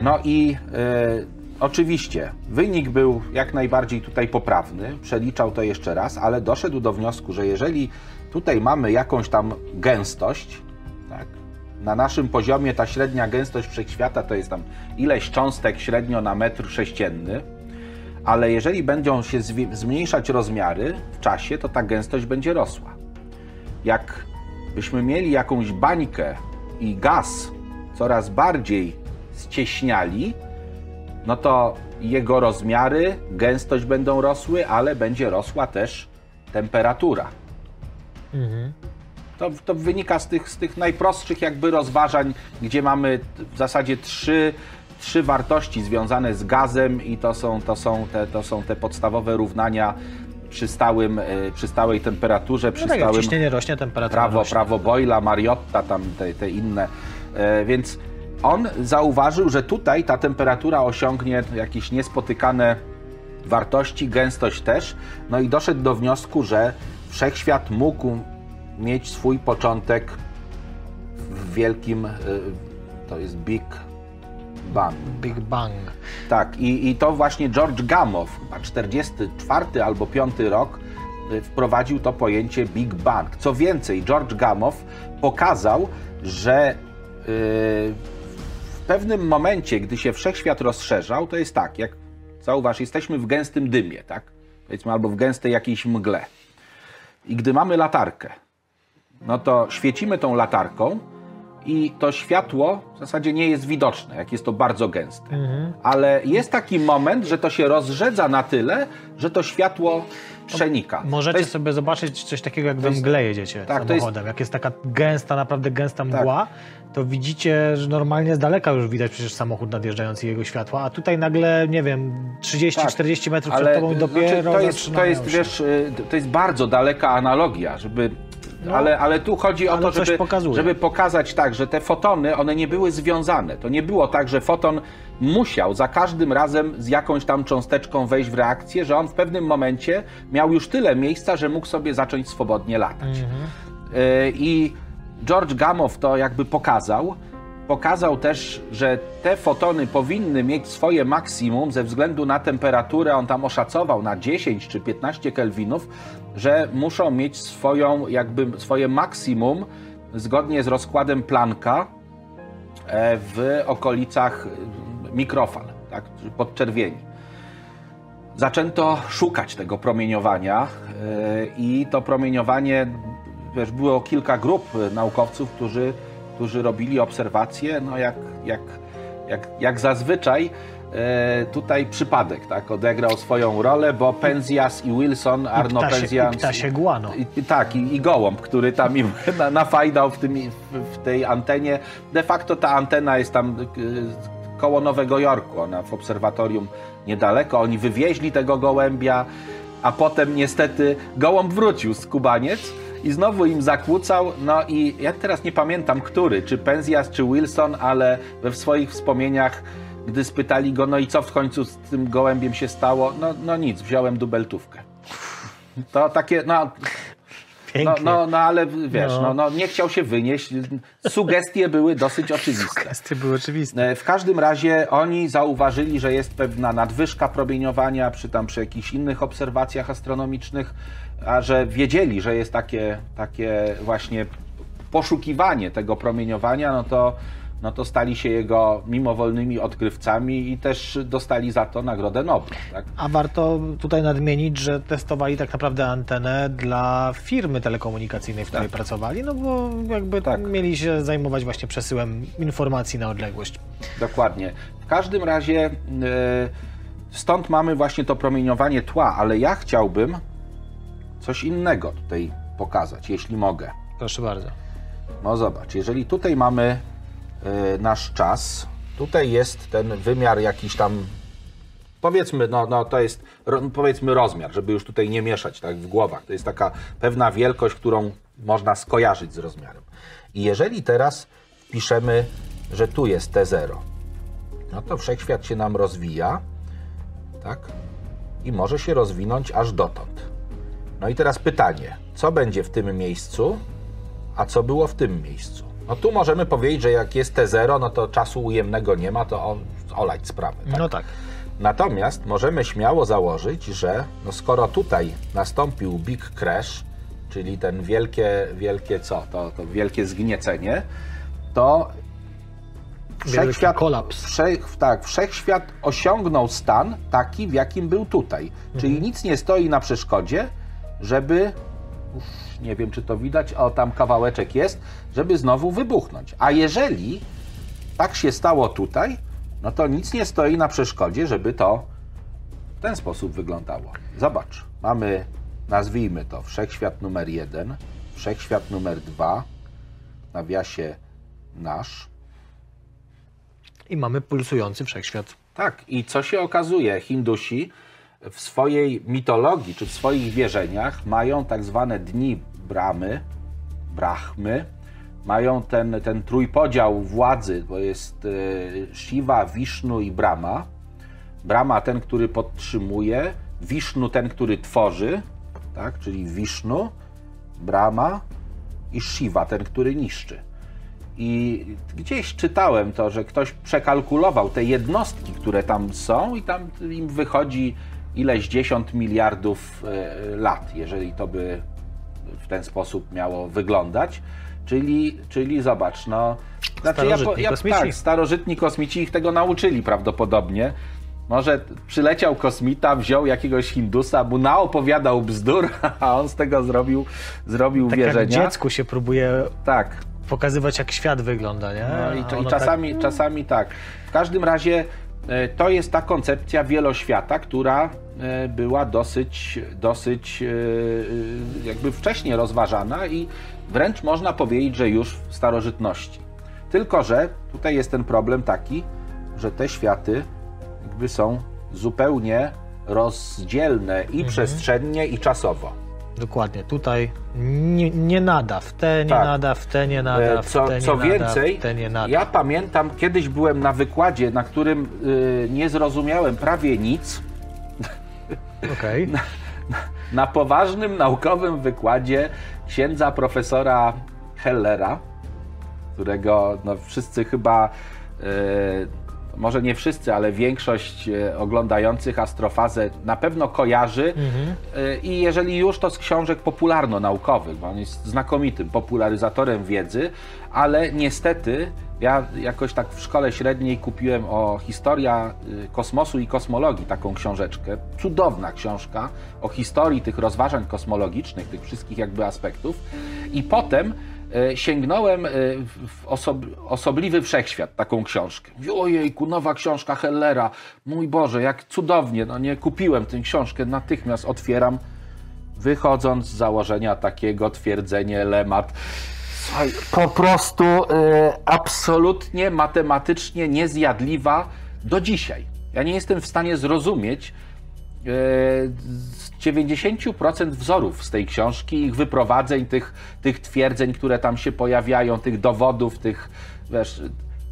[SPEAKER 2] No i e, oczywiście wynik był jak najbardziej tutaj poprawny, przeliczał to jeszcze raz, ale doszedł do wniosku, że jeżeli tutaj mamy jakąś tam gęstość, tak, na naszym poziomie ta średnia gęstość wszechświata to jest tam ileś cząstek średnio na metr sześcienny, ale jeżeli będą się zmniejszać rozmiary w czasie, to ta gęstość będzie rosła. Jak byśmy mieli jakąś bańkę i gaz coraz bardziej ścieśniali, no to jego rozmiary, gęstość będą rosły, ale będzie rosła też temperatura.
[SPEAKER 1] Mhm.
[SPEAKER 2] To, to wynika z tych, z tych najprostszych jakby rozważań, gdzie mamy w zasadzie trzy, trzy wartości związane z gazem i to są, to są, te, to są te podstawowe równania przy, stałym, e, przy stałej temperaturze, przy
[SPEAKER 1] No tak,
[SPEAKER 2] stałym
[SPEAKER 1] ciśnienie rośnie, temperatura
[SPEAKER 2] prawo,
[SPEAKER 1] rośnie.
[SPEAKER 2] prawo Boyla, Mariotta, tam te, te inne. E, więc on zauważył, że tutaj ta temperatura osiągnie jakieś niespotykane wartości, gęstość też. No i doszedł do wniosku, że wszechświat mógł mieć swój początek w wielkim, e, to jest Big Bang.
[SPEAKER 1] Big Bang.
[SPEAKER 2] Tak, i, i to właśnie George Gamow, chyba 44 albo 5 rok, y, wprowadził to pojęcie Big Bang. Co więcej, George Gamow pokazał, że w pewnym momencie, gdy się wszechświat rozszerzał, to jest tak, jak zauważ, jesteśmy w gęstym dymie, tak? Powiedzmy, albo w gęstej jakiejś mgle. I gdy mamy latarkę, no to świecimy tą latarką i to światło w zasadzie nie jest widoczne, jak jest to bardzo gęste. Ale jest taki moment, że to się rozrzedza na tyle, że to światło przenika.
[SPEAKER 1] Możecie
[SPEAKER 2] jest,
[SPEAKER 1] sobie zobaczyć coś takiego, jak we mgle jedziecie
[SPEAKER 2] tak, to jest-
[SPEAKER 1] samochodem. Jak jest taka gęsta, naprawdę gęsta mgła, to widzicie, że normalnie z daleka już widać przecież samochód nadjeżdżający jego światła, a tutaj nagle, nie wiem, 30-40 metrów przed tobą i dopiero
[SPEAKER 2] znaczy, to jest, to jest, wiesz, y, to jest bardzo daleka analogia, żeby.
[SPEAKER 1] No,
[SPEAKER 2] ale, ale tu chodzi o to, żeby, żeby pokazać tak, że te fotony, one nie były związane. To nie było tak, że foton musiał za każdym razem z jakąś tam cząsteczką wejść w reakcję, że on w pewnym momencie miał już tyle miejsca, że mógł sobie zacząć swobodnie latać.
[SPEAKER 1] Mhm.
[SPEAKER 2] Y, I George Gamow to jakby pokazał. Pokazał też, że te fotony powinny mieć swoje maksimum ze względu na temperaturę. On tam oszacował na 10 czy 15 kelwinów, że muszą mieć swoją, jakby swoje maksimum zgodnie z rozkładem Plancka e, w okolicach e, mikrofal, tak, podczerwieni. Zaczęto szukać tego promieniowania yy, i to promieniowanie, wiesz, było kilka grup naukowców, którzy, którzy robili obserwacje, no jak, jak, jak, jak zazwyczaj tutaj przypadek tak, odegrał swoją rolę, bo Penzias i Wilson, Arno Penzias...
[SPEAKER 1] i ptasie guano.
[SPEAKER 2] I, i, tak, i, i gołąb, który tam im na, nafajdał w, tym, w, w tej antenie. De facto ta antena jest tam y, koło Nowego Jorku, ona w obserwatorium niedaleko. Oni wywieźli tego gołębia, a potem niestety gołąb wrócił z Kubaniec i znowu im zakłócał. No i ja teraz nie pamiętam, który, czy Penzias, czy Wilson, ale we swoich wspomnieniach, gdy spytali go, no i co w końcu z tym gołębiem się stało, no, no nic, wziąłem dubeltówkę. To takie, no, No,
[SPEAKER 1] Pięknie.
[SPEAKER 2] no, no ale wiesz,
[SPEAKER 1] No.
[SPEAKER 2] no. No, nie chciał się wynieść. Sugestie były dosyć oczywiste.
[SPEAKER 1] Kwestie były oczywiste.
[SPEAKER 2] E, W każdym razie oni zauważyli, że jest pewna nadwyżka promieniowania przy tam przy jakichś innych obserwacjach astronomicznych, a że wiedzieli, że jest takie, takie właśnie poszukiwanie tego promieniowania, no to, no to stali się jego mimowolnymi odkrywcami i też dostali za to Nagrodę Nobla. Tak?
[SPEAKER 1] A warto tutaj nadmienić, że testowali tak naprawdę antenę dla firmy telekomunikacyjnej, w której
[SPEAKER 2] Tak.
[SPEAKER 1] pracowali, no bo jakby
[SPEAKER 2] Tak.
[SPEAKER 1] mieli się zajmować właśnie przesyłem informacji na odległość.
[SPEAKER 2] Dokładnie. W każdym razie e, stąd mamy właśnie to promieniowanie tła, ale ja chciałbym coś innego tutaj pokazać, jeśli mogę.
[SPEAKER 1] Proszę bardzo.
[SPEAKER 2] No zobacz, jeżeli tutaj mamy nasz czas, tutaj jest ten wymiar jakiś tam, powiedzmy, no, no to jest powiedzmy rozmiar, żeby już tutaj nie mieszać tak w głowach. To jest taka pewna wielkość, którą można skojarzyć z rozmiarem. I jeżeli teraz piszemy, że tu jest T0, no to wszechświat się nam rozwija, tak? I może się rozwinąć aż dotąd. No i teraz pytanie, co będzie w tym miejscu, a co było w tym miejscu? No tu możemy powiedzieć, że jak jest T0, no to czasu ujemnego nie ma, to on, olać sprawę. Tak?
[SPEAKER 1] No tak.
[SPEAKER 2] Natomiast możemy śmiało założyć, że no skoro tutaj nastąpił big crash, czyli ten wielkie, wielkie co, to, to wielkie zgniecenie, to wszechświat,
[SPEAKER 1] kolaps.
[SPEAKER 2] Wszech, tak, wszechświat osiągnął stan taki, w jakim był tutaj. Czyli nic nie stoi na przeszkodzie, żeby, nie wiem czy to widać, o tam kawałeczek jest, żeby znowu wybuchnąć. A jeżeli tak się stało tutaj, no to nic nie stoi na przeszkodzie, żeby to w ten sposób wyglądało. Zobacz, mamy, nazwijmy to wszechświat numer jeden, wszechświat numer dwa, nawiasie nasz.
[SPEAKER 1] I mamy pulsujący wszechświat.
[SPEAKER 2] Tak, i co się okazuje, Hindusi w swojej mitologii czy w swoich wierzeniach mają tak zwane dni Brahmy, Brahmy, mają ten, ten trójpodział władzy, bo jest e, Shiva, Vishnu i Brahma. Brahma ten, który podtrzymuje, Vishnu ten, który tworzy, tak, czyli Vishnu, Brahma i Shiva ten, który niszczy. I gdzieś czytałem to, że ktoś przekalkulował te jednostki, które tam są, i tam im wychodzi ileś dziesiąt miliardów e, lat, jeżeli to by w ten sposób miało wyglądać. Czyli, czyli zobacz, no.
[SPEAKER 1] Starożytni kosmici.
[SPEAKER 2] Tak, starożytni kosmici ich tego nauczyli prawdopodobnie. Może przyleciał kosmita, wziął jakiegoś Hindusa, mu naopowiadał bzdur, a on z tego zrobił, zrobił
[SPEAKER 1] Tak jak
[SPEAKER 2] wierzenia.
[SPEAKER 1] dziecku się próbuje
[SPEAKER 2] Tak,
[SPEAKER 1] pokazywać, jak świat wygląda, nie?
[SPEAKER 2] no i, to, i
[SPEAKER 1] ono
[SPEAKER 2] czasami, czasami tak. W każdym razie to jest ta koncepcja wieloświata, która e, była dosyć, dosyć e, e, jakby wcześnie rozważana i wręcz można powiedzieć, że już w starożytności. Tylko, że tutaj jest ten problem taki, że te światy jakby są zupełnie rozdzielne i przestrzennie, i czasowo.
[SPEAKER 1] Dokładnie. Tutaj nie, nie nada, w te nie
[SPEAKER 2] Tak.
[SPEAKER 1] nada, w te nie nada,
[SPEAKER 2] E,
[SPEAKER 1] w
[SPEAKER 2] Co,
[SPEAKER 1] te nie
[SPEAKER 2] co
[SPEAKER 1] nada,
[SPEAKER 2] więcej,
[SPEAKER 1] w te nie nada.
[SPEAKER 2] ja pamiętam, kiedyś byłem na wykładzie, na którym y, nie zrozumiałem prawie nic.
[SPEAKER 1] Okej.
[SPEAKER 2] Na poważnym naukowym wykładzie księdza profesora Hellera, którego no, wszyscy chyba, y, może nie wszyscy, ale większość y, oglądających astrofazę na pewno kojarzy. Y, I jeżeli już, to z książek popularno-naukowych, bo on jest znakomitym popularyzatorem wiedzy, ale niestety ja jakoś tak w szkole średniej kupiłem o historia y, kosmosu i kosmologii taką książeczkę. Cudowna książka o historii tych rozważań kosmologicznych, tych wszystkich jakby aspektów. I potem e, sięgnąłem e, w osob, osobliwy wszechświat, taką książkę. Ojejku, nowa książka Hellera. Mój Boże, jak cudownie. No nie kupiłem tę książkę, natychmiast otwieram, wychodząc z założenia takiego twierdzenie Lemat. Po prostu e, absolutnie matematycznie niezjadliwa do dzisiaj. Ja nie jestem w stanie zrozumieć e, 90% wzorów z tej książki, ich wyprowadzeń, tych, tych twierdzeń, które tam się pojawiają, tych dowodów, tych, wiesz,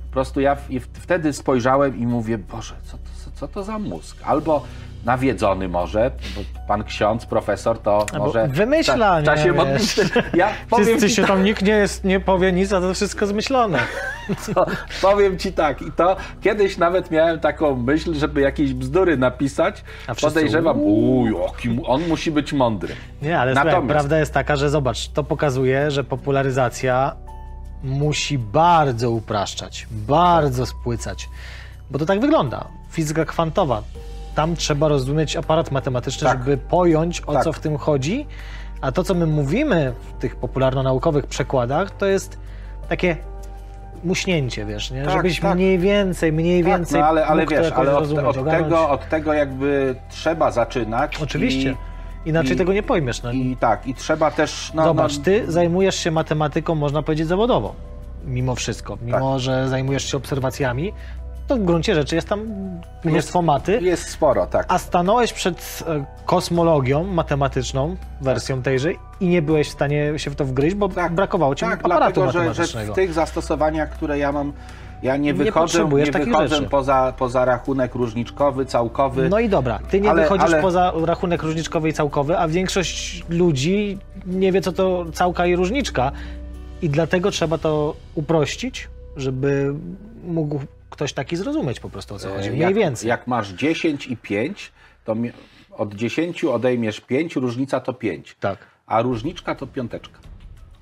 [SPEAKER 2] po prostu ja wtedy spojrzałem i mówię, Boże, co to, co to za mózg? Albo nawiedzony może, bo pan ksiądz, profesor to
[SPEAKER 1] Albo
[SPEAKER 2] może...
[SPEAKER 1] wymyśla,
[SPEAKER 2] w czasie
[SPEAKER 1] nie,
[SPEAKER 2] modlitwy.
[SPEAKER 1] wiesz.
[SPEAKER 2] Ja powiem
[SPEAKER 1] Wszyscy
[SPEAKER 2] ci
[SPEAKER 1] się tam, nikt nie, jest, nie powie nic, a to wszystko zmyślone.
[SPEAKER 2] to, powiem ci tak, i to kiedyś nawet miałem taką myśl, żeby jakieś bzdury napisać.
[SPEAKER 1] A
[SPEAKER 2] Podejrzewam, mu- on musi być mądry.
[SPEAKER 1] Nie, ale słuchaj,
[SPEAKER 2] Natomiast-
[SPEAKER 1] prawda jest taka, że zobacz, to pokazuje, że popularyzacja musi bardzo upraszczać, bardzo spłycać, bo to tak wygląda. Fizyka kwantowa. Tam trzeba rozumieć aparat matematyczny,
[SPEAKER 2] Tak.
[SPEAKER 1] żeby pojąć, o
[SPEAKER 2] Tak.
[SPEAKER 1] co w tym chodzi, a to, co my mówimy w tych popularno-naukowych przekładach, to jest takie muśnięcie, wiesz, nie?
[SPEAKER 2] Tak,
[SPEAKER 1] Żebyś
[SPEAKER 2] tak.
[SPEAKER 1] mniej więcej, mniej
[SPEAKER 2] Tak,
[SPEAKER 1] więcej
[SPEAKER 2] no ale, ale wiesz, ale od,
[SPEAKER 1] rozumieć,
[SPEAKER 2] od, tego, od tego jakby trzeba zaczynać.
[SPEAKER 1] Oczywiście.
[SPEAKER 2] I,
[SPEAKER 1] Inaczej
[SPEAKER 2] i-
[SPEAKER 1] tego nie pojmiesz. No.
[SPEAKER 2] i tak, i trzeba też... No,
[SPEAKER 1] Zobacz,
[SPEAKER 2] no,
[SPEAKER 1] ty zajmujesz się matematyką, można powiedzieć, zawodowo. Mimo wszystko. Mimo,
[SPEAKER 2] Tak.
[SPEAKER 1] że zajmujesz się obserwacjami, to w gruncie rzeczy jest tam mnóstwo maty.
[SPEAKER 2] Jest sporo, tak.
[SPEAKER 1] A stanąłeś przed e, kosmologią matematyczną, wersją tejże, i nie byłeś w stanie się w to wgryźć, bo
[SPEAKER 2] Tak,
[SPEAKER 1] brakowało ci
[SPEAKER 2] tak,
[SPEAKER 1] aparatu
[SPEAKER 2] dlatego, że, że
[SPEAKER 1] matematycznego.
[SPEAKER 2] w tych zastosowaniach, które ja mam, ja nie wychodzę, nie
[SPEAKER 1] takich
[SPEAKER 2] wychodzę
[SPEAKER 1] rzeczy.
[SPEAKER 2] poza, poza rachunek różniczkowy, całkowy.
[SPEAKER 1] No i dobra, ty nie
[SPEAKER 2] Ale-
[SPEAKER 1] wychodzisz
[SPEAKER 2] ale-
[SPEAKER 1] poza rachunek różniczkowy i całkowy, a większość ludzi nie wie, co to całka i różniczka. I dlatego trzeba to uprościć, żeby mógł ktoś taki zrozumieć po prostu, o co chodzi.
[SPEAKER 2] E,
[SPEAKER 1] Mniej
[SPEAKER 2] jak,
[SPEAKER 1] więcej.
[SPEAKER 2] Jak masz 10 i 5, to od 10 odejmiesz 5, różnica to 5.
[SPEAKER 1] Tak.
[SPEAKER 2] A różniczka to piąteczka.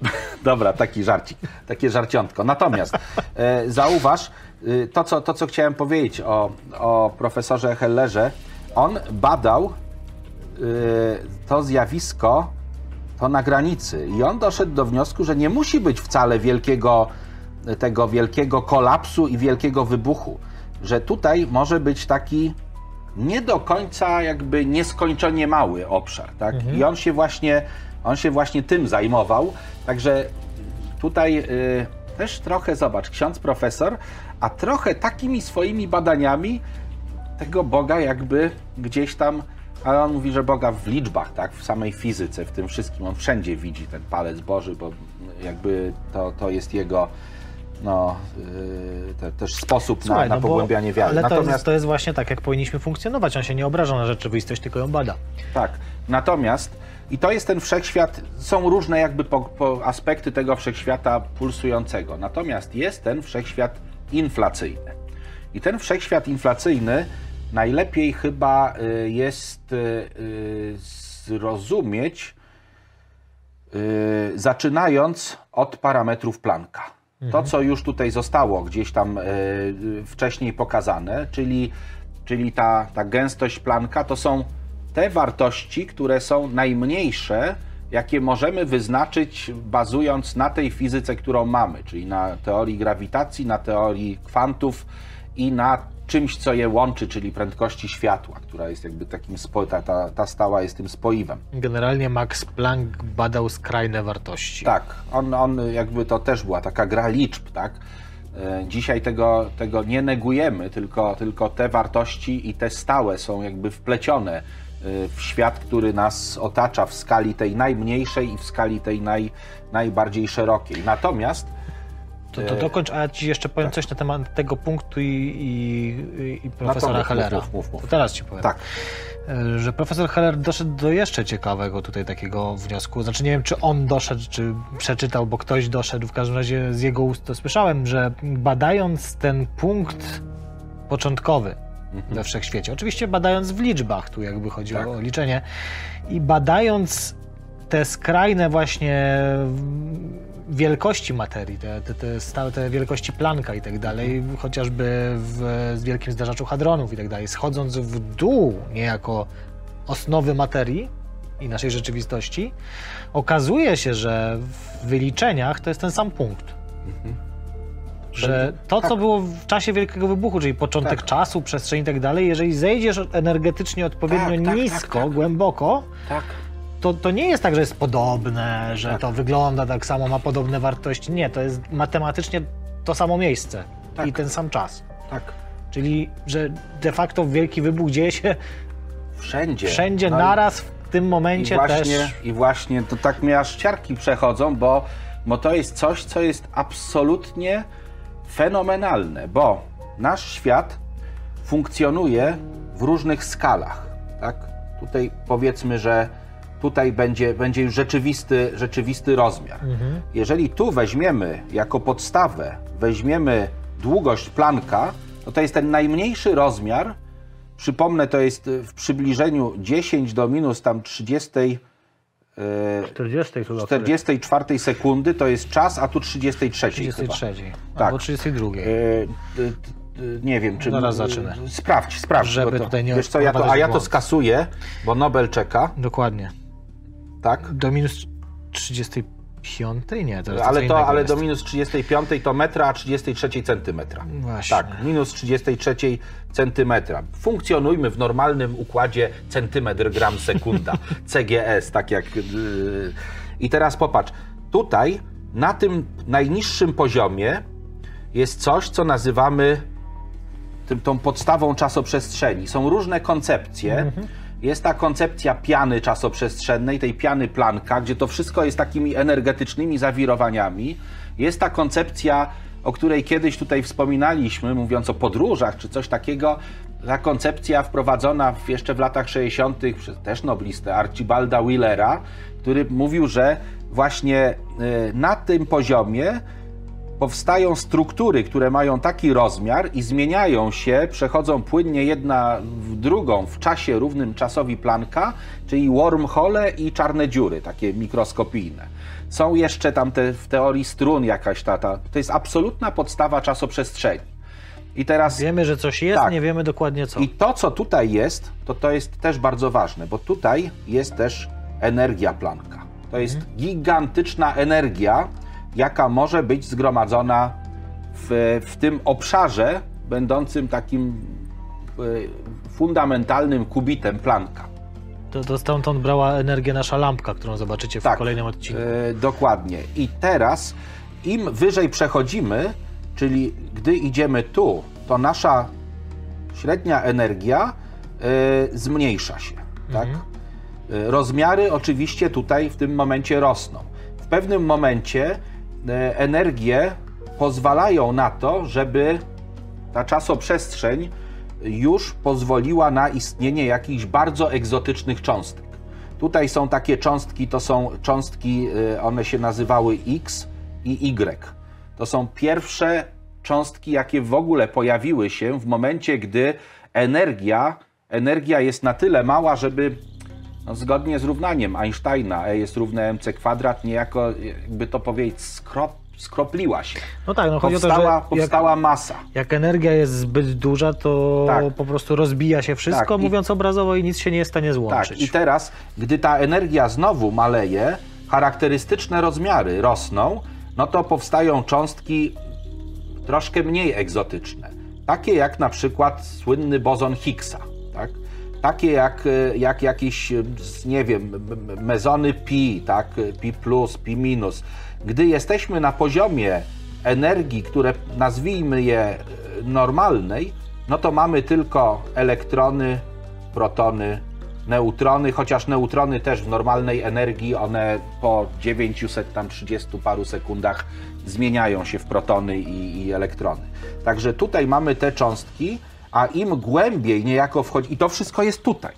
[SPEAKER 2] Dobra, taki żarcik, takie żarciątko. Natomiast e, zauważ, y, to co, to co chciałem powiedzieć o, o profesorze Hellerze, on badał y, to zjawisko to na granicy i on doszedł do wniosku, że nie musi być wcale wielkiego, tego wielkiego kolapsu i wielkiego wybuchu, że tutaj może być taki nie do końca jakby nieskończenie mały obszar, tak? I on się właśnie, on się właśnie tym zajmował, także tutaj y, też trochę, zobacz, ksiądz profesor, a trochę takimi swoimi badaniami tego Boga jakby gdzieś tam, ale on mówi, że Boga w liczbach, tak, w samej fizyce, w tym wszystkim, on wszędzie widzi ten palec Boży, bo jakby to, to jest jego no, yy, te, też sposób na,
[SPEAKER 1] Słuchaj,
[SPEAKER 2] na
[SPEAKER 1] no bo-
[SPEAKER 2] pogłębianie wiary.
[SPEAKER 1] Ale to
[SPEAKER 2] Natomiast
[SPEAKER 1] jest, to jest właśnie tak, jak powinniśmy funkcjonować. On się nie obraża na rzeczywistość, tylko ją bada.
[SPEAKER 2] Tak. Natomiast i to jest ten wszechświat, są różne jakby po, po aspekty tego wszechświata pulsującego. Natomiast jest ten wszechświat inflacyjny. I ten wszechświat inflacyjny najlepiej chyba y, jest y, y, zrozumieć zaczynając od parametrów Plancka. To, co już tutaj zostało gdzieś tam y, wcześniej pokazane, czyli, czyli ta, ta gęstość Plancka, to są te wartości, które są najmniejsze, jakie możemy wyznaczyć bazując na tej fizyce, którą mamy, czyli na teorii grawitacji, na teorii kwantów i na czymś, co je łączy, czyli prędkości światła, która jest jakby takim, spo, ta, ta, ta stała jest tym spoiwem.
[SPEAKER 1] Generalnie Max Planck badał skrajne wartości.
[SPEAKER 2] Tak, on, on jakby to też była taka gra liczb, tak? E, Dzisiaj tego, tego nie negujemy, tylko, tylko te wartości i te stałe są jakby wplecione e, w świat, który nas otacza w skali tej najmniejszej i w skali tej naj, najbardziej szerokiej. Natomiast
[SPEAKER 1] To, to dokończ, a ja ci jeszcze powiem coś na temat tego punktu i, i, i profesora
[SPEAKER 2] No
[SPEAKER 1] Hellera.
[SPEAKER 2] mów, mów, mów.
[SPEAKER 1] To teraz ci powiem.
[SPEAKER 2] tak,
[SPEAKER 1] E, Że profesor Heller doszedł do jeszcze ciekawego tutaj takiego wniosku. Znaczy nie wiem, czy on doszedł, czy przeczytał, bo ktoś doszedł. W każdym razie z jego ust to słyszałem, że badając ten punkt początkowy we wszechświecie, oczywiście badając w liczbach, tu jakby chodzi
[SPEAKER 2] Tak.
[SPEAKER 1] o liczenie, i badając te skrajne właśnie wielkości materii, te, te, te, stałe, te wielkości Plancka i tak dalej, chociażby w, wielkim zdarzaczu hadronów i tak dalej, schodząc w dół niejako osnowy materii i naszej rzeczywistości, okazuje się, że w wyliczeniach to jest ten sam punkt. Że to, co
[SPEAKER 2] Tak.
[SPEAKER 1] było w czasie Wielkiego Wybuchu, czyli początek
[SPEAKER 2] Tak.
[SPEAKER 1] czasu, przestrzeni i tak dalej, jeżeli zejdziesz energetycznie odpowiednio
[SPEAKER 2] Tak, tak, tak,
[SPEAKER 1] nisko,
[SPEAKER 2] tak.
[SPEAKER 1] głęboko. To, to nie jest tak, że jest podobne, że
[SPEAKER 2] Tak.
[SPEAKER 1] to wygląda tak samo, ma podobne wartości. Nie, to jest matematycznie to samo miejsce
[SPEAKER 2] Tak.
[SPEAKER 1] i ten sam czas.
[SPEAKER 2] tak.
[SPEAKER 1] Czyli, że de facto wielki wybuch dzieje się
[SPEAKER 2] Wszędzie.
[SPEAKER 1] wszędzie
[SPEAKER 2] No i-
[SPEAKER 1] naraz w tym
[SPEAKER 2] I
[SPEAKER 1] momencie
[SPEAKER 2] właśnie,
[SPEAKER 1] też.
[SPEAKER 2] I właśnie to tak mnie aż ciarki przechodzą, bo, bo to jest coś, co jest absolutnie fenomenalne, bo nasz świat funkcjonuje w różnych skalach. Tak? Tutaj powiedzmy, że tutaj będzie, będzie już rzeczywisty, rzeczywisty rozmiar. Jeżeli tu weźmiemy jako podstawę, weźmiemy długość planka, to to jest ten najmniejszy rozmiar. Przypomnę, to jest w przybliżeniu 10 do minus tam 30, e,
[SPEAKER 1] 40 chyba.
[SPEAKER 2] 44 sekundy to jest czas, a tu 33. chyba.
[SPEAKER 1] 33.
[SPEAKER 2] Tak.
[SPEAKER 1] Albo 32.
[SPEAKER 2] E, nie wiem, czy.
[SPEAKER 1] Zaraz zacznę.
[SPEAKER 2] Sprawdź, sprawdź.
[SPEAKER 1] Żeby
[SPEAKER 2] to,
[SPEAKER 1] tutaj nie
[SPEAKER 2] wiesz co, ja to, a ja to skasuję, bo Nobel czeka,
[SPEAKER 1] Dokładnie.
[SPEAKER 2] Tak?
[SPEAKER 1] Do minus 35? Nie, to
[SPEAKER 2] Ale, to, ale
[SPEAKER 1] jest.
[SPEAKER 2] do minus 35 to metra, a 33 centymetra.
[SPEAKER 1] Właśnie.
[SPEAKER 2] Tak, minus 33 centymetra. Funkcjonujmy w normalnym układzie centymetr gram sekunda. CGS, tak jak. Yy. I teraz popatrz, tutaj na tym najniższym poziomie jest coś, co nazywamy tym, tą podstawą czasoprzestrzeni. Są różne koncepcje. Jest ta koncepcja piany czasoprzestrzennej, tej piany Plancka, gdzie to wszystko jest takimi energetycznymi zawirowaniami. Jest ta koncepcja, o której kiedyś tutaj wspominaliśmy, mówiąc o podróżach czy coś takiego. Ta koncepcja wprowadzona jeszcze w latach 60. przez też noblistę Archibalda Willera, który mówił, że właśnie y, na tym poziomie powstają struktury, które mają taki rozmiar i zmieniają się, przechodzą płynnie jedna w drugą w czasie równym czasowi Plancka, czyli wormhole i czarne dziury, takie mikroskopijne. Są jeszcze tam te, w teorii strun jakaś ta, ta, to jest absolutna podstawa czasoprzestrzeni. I teraz
[SPEAKER 1] Wiemy, że coś jest,
[SPEAKER 2] Tak.
[SPEAKER 1] nie wiemy dokładnie co.
[SPEAKER 2] i to, co tutaj jest, to to jest też bardzo ważne, bo tutaj jest też energia Plancka. To jest gigantyczna energia, jaka może być zgromadzona w, w tym obszarze, będącym takim e, fundamentalnym kubitem Plancka.
[SPEAKER 1] To, to stamtąd brała energię nasza lampka, którą zobaczycie w
[SPEAKER 2] Tak.
[SPEAKER 1] kolejnym odcinku.
[SPEAKER 2] E, dokładnie. I teraz im wyżej przechodzimy, czyli gdy idziemy tu, to nasza średnia energia e, zmniejsza się. Tak? E, rozmiary oczywiście tutaj w tym momencie rosną. W pewnym momencie energie pozwalają na to, żeby ta czasoprzestrzeń już pozwoliła na istnienie jakichś bardzo egzotycznych cząstek. Tutaj są takie cząstki, to są cząstki, y, one się nazywały X i Y. To są pierwsze cząstki, jakie w ogóle pojawiły się w momencie, gdy energia, energia jest na tyle mała, żeby no, zgodnie z równaniem Einsteina E jest równe mc kwadrat, niejako, jakby to powiedzieć, skrop, skropliła się.
[SPEAKER 1] No tak, no chodzi o to,
[SPEAKER 2] Powstała,
[SPEAKER 1] że jak,
[SPEAKER 2] powstała masa.
[SPEAKER 1] jak energia jest zbyt duża, to
[SPEAKER 2] Tak.
[SPEAKER 1] po prostu rozbija się wszystko,
[SPEAKER 2] Tak, i-
[SPEAKER 1] mówiąc obrazowo, i nic się nie jest w stanie
[SPEAKER 2] Tak,
[SPEAKER 1] złączyć.
[SPEAKER 2] i teraz, gdy ta energia znowu maleje, charakterystyczne rozmiary rosną, no to powstają cząstki troszkę mniej egzotyczne. Takie jak na przykład słynny bozon Higgsa. Tak? Takie jak, jak jakieś, nie wiem, mezony pi, tak? pi plus, pi minus. Gdy jesteśmy na poziomie energii, które nazwijmy je normalnej, no to mamy tylko elektrony, protony, neutrony, chociaż neutrony też w normalnej energii, one po 900 tam 30 paru sekundach zmieniają się w protony i, i elektrony. Także tutaj mamy te cząstki, a im głębiej niejako wchodzi, i to wszystko jest tutaj.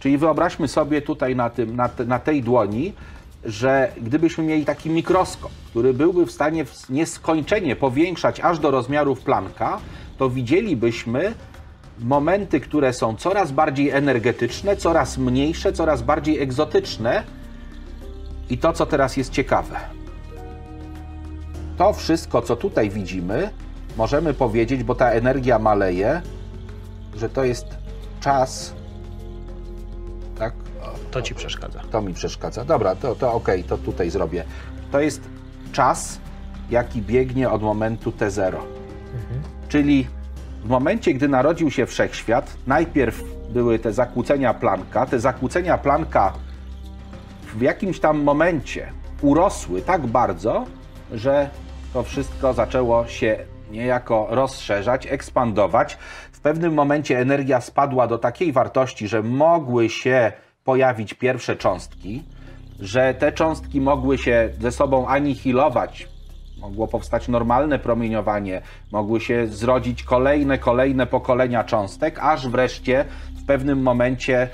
[SPEAKER 2] Czyli wyobraźmy sobie tutaj na, tym, na, na tej dłoni, że gdybyśmy mieli taki mikroskop, który byłby w stanie nieskończenie powiększać aż do rozmiarów Plancka, to widzielibyśmy momenty, które są coraz bardziej energetyczne, coraz mniejsze, coraz bardziej egzotyczne. I to, co teraz jest ciekawe. To wszystko, co tutaj widzimy, możemy powiedzieć, bo ta energia maleje, że to jest czas. Tak?
[SPEAKER 1] To ci przeszkadza.
[SPEAKER 2] to mi przeszkadza. Dobra, to, to okej, to tutaj zrobię. To jest czas, jaki biegnie od momentu T0. Czyli w momencie, gdy narodził się wszechświat, najpierw były te zakłócenia Plancka. Te zakłócenia Plancka w jakimś tam momencie urosły tak bardzo, że to wszystko zaczęło się niejako rozszerzać, ekspandować. W pewnym momencie energia spadła do takiej wartości, że mogły się pojawić pierwsze cząstki, że te cząstki mogły się ze sobą anihilować mogło powstać normalne promieniowanie, mogły się zrodzić kolejne, kolejne pokolenia cząstek, aż wreszcie w pewnym momencie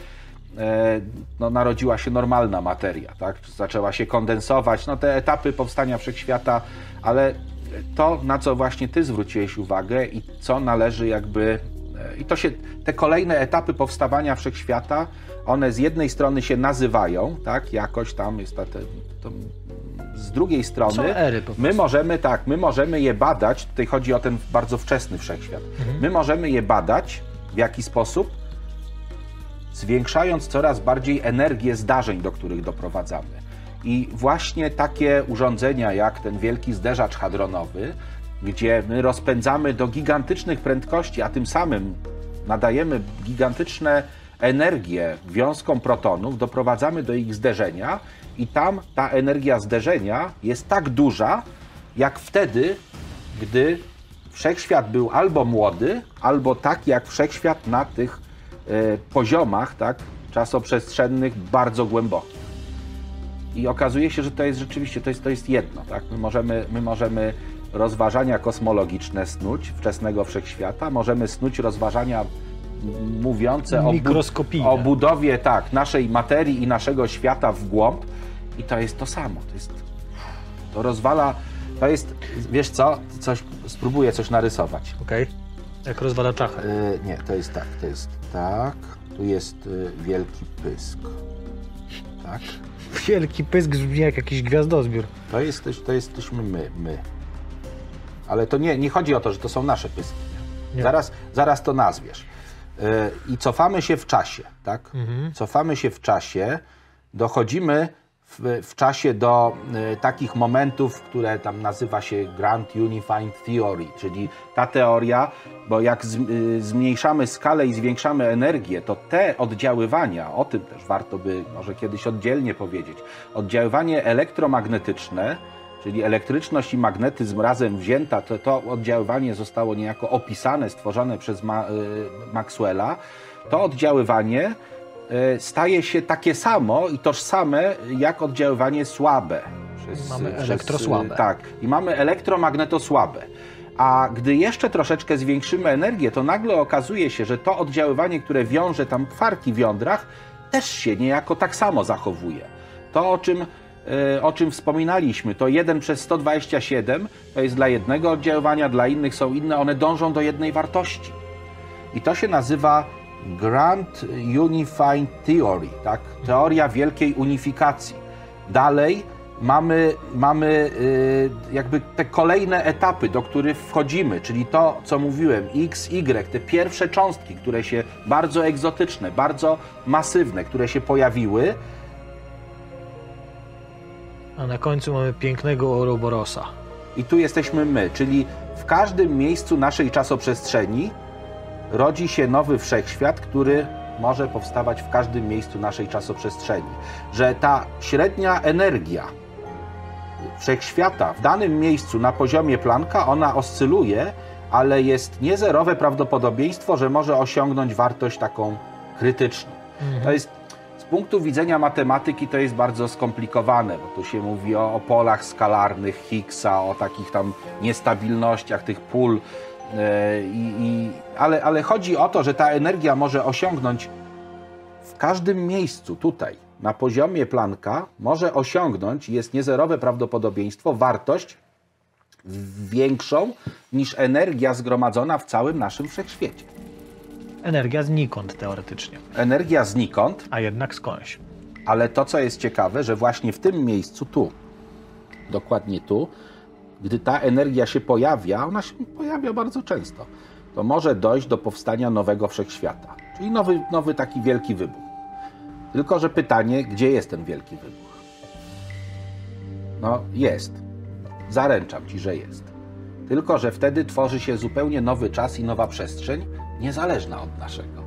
[SPEAKER 2] e, no, narodziła się normalna materia, tak? zaczęła się kondensować, no, te etapy powstania wszechświata, ale to, na co właśnie Ty zwróciłeś uwagę i co należy jakby. e, I to się, te kolejne etapy powstawania wszechświata, one z jednej strony się nazywają, tak, jakoś tam jest ta, te, to, z drugiej strony my możemy tak, my możemy je badać, tutaj chodzi o ten bardzo wczesny wszechświat.
[SPEAKER 1] Mhm.
[SPEAKER 2] My możemy je badać w jaki sposób? Zwiększając coraz bardziej energię zdarzeń, do których doprowadzamy. I właśnie takie urządzenia jak ten wielki zderzacz hadronowy, gdzie my rozpędzamy do gigantycznych prędkości, a tym samym nadajemy gigantyczne energie wiązkom protonów, doprowadzamy do ich zderzenia i tam ta energia zderzenia jest tak duża, jak wtedy, gdy wszechświat był albo młody, albo tak jak wszechświat na tych e, poziomach tak, czasoprzestrzennych bardzo głębokich. I okazuje się, że to jest rzeczywiście to jest, to jest jedno. Tak? My, możemy, my możemy rozważania kosmologiczne snuć wczesnego wszechświata, możemy snuć rozważania mówiące o, o budowie tak, naszej materii i naszego świata w głąb. I to jest to samo. To jest. To rozwala. To jest. Wiesz co? Coś, spróbuję coś narysować.
[SPEAKER 1] Okej. Jak rozwala czachę.
[SPEAKER 2] E, nie, to jest tak, to jest tak. Tu jest e, wielki pysk. Tak.
[SPEAKER 1] Wielki pysk brzmi jak jakiś gwiazdozbiór.
[SPEAKER 2] To, jest, to jesteśmy my, my. Ale to nie, nie chodzi o to, że to są nasze pyski.
[SPEAKER 1] Nie.
[SPEAKER 2] Zaraz, zaraz to nazwiesz. E, I cofamy się w czasie, tak? Cofamy się w czasie, dochodzimy w, czasie do e, takich momentów, które tam nazywa się Grand Unifying Theory, czyli ta teoria, bo jak y, zmniejszamy skalę i zwiększamy energię, to te oddziaływania, o tym też warto by może kiedyś oddzielnie powiedzieć, oddziaływanie elektromagnetyczne, czyli elektryczność i magnetyzm razem wzięta, to, to oddziaływanie zostało niejako opisane, stworzone przez Ma, y, Maxwella, to oddziaływanie staje się takie samo i tożsame jak oddziaływanie słabe. Przez,
[SPEAKER 1] Mamy
[SPEAKER 2] przez,
[SPEAKER 1] elektrosłabe.
[SPEAKER 2] y, Tak, i mamy elektromagnetosłabe. A gdy jeszcze troszeczkę zwiększymy energię, to nagle okazuje się, że to oddziaływanie, które wiąże tam kwarki w jądrach, też się niejako tak samo zachowuje. To, o czym, e, o czym wspominaliśmy, to 1 przez 127 to jest dla jednego oddziaływania, dla innych są inne, one dążą do jednej wartości. I to się nazywa Grand Unifying Theory, tak? teoria wielkiej unifikacji. Dalej mamy, mamy y, jakby te kolejne etapy, do których wchodzimy, czyli to, co mówiłem, X, Y, te pierwsze cząstki, które się bardzo egzotyczne, bardzo masywne, które się pojawiły,
[SPEAKER 1] A na końcu mamy pięknego Ouroboروsa.
[SPEAKER 2] I tu jesteśmy my, czyli w każdym miejscu naszej czasoprzestrzeni rodzi się nowy wszechświat, który może powstawać w każdym miejscu naszej czasoprzestrzeni. Że ta średnia energia wszechświata w danym miejscu na poziomie Plancka, ona oscyluje, ale jest niezerowe prawdopodobieństwo, że może osiągnąć wartość taką krytyczną. To jest z punktu widzenia matematyki to jest bardzo skomplikowane, bo tu się mówi o, o polach skalarnych Higgsa, o takich tam niestabilnościach tych pól. e, i, i, ale, ale chodzi o to, że ta energia może osiągnąć w każdym miejscu tutaj, na poziomie Plancka, może osiągnąć, jest niezerowe prawdopodobieństwo, wartość większą niż energia zgromadzona w całym naszym wszechświecie.
[SPEAKER 1] Energia znikąd teoretycznie,
[SPEAKER 2] Energia znikąd,
[SPEAKER 1] a jednak skądś.
[SPEAKER 2] Ale to, co jest ciekawe, że właśnie w tym miejscu, tu, dokładnie tu, gdy ta energia się pojawia, ona się pojawia bardzo często, to może dojść do powstania nowego wszechświata. Czyli nowy, nowy taki wielki wybuch. Tylko, że pytanie, gdzie jest ten wielki wybuch? No, jest. Zaręczam ci, że jest. Tylko, że wtedy tworzy się zupełnie nowy czas i nowa przestrzeń, niezależna od naszego.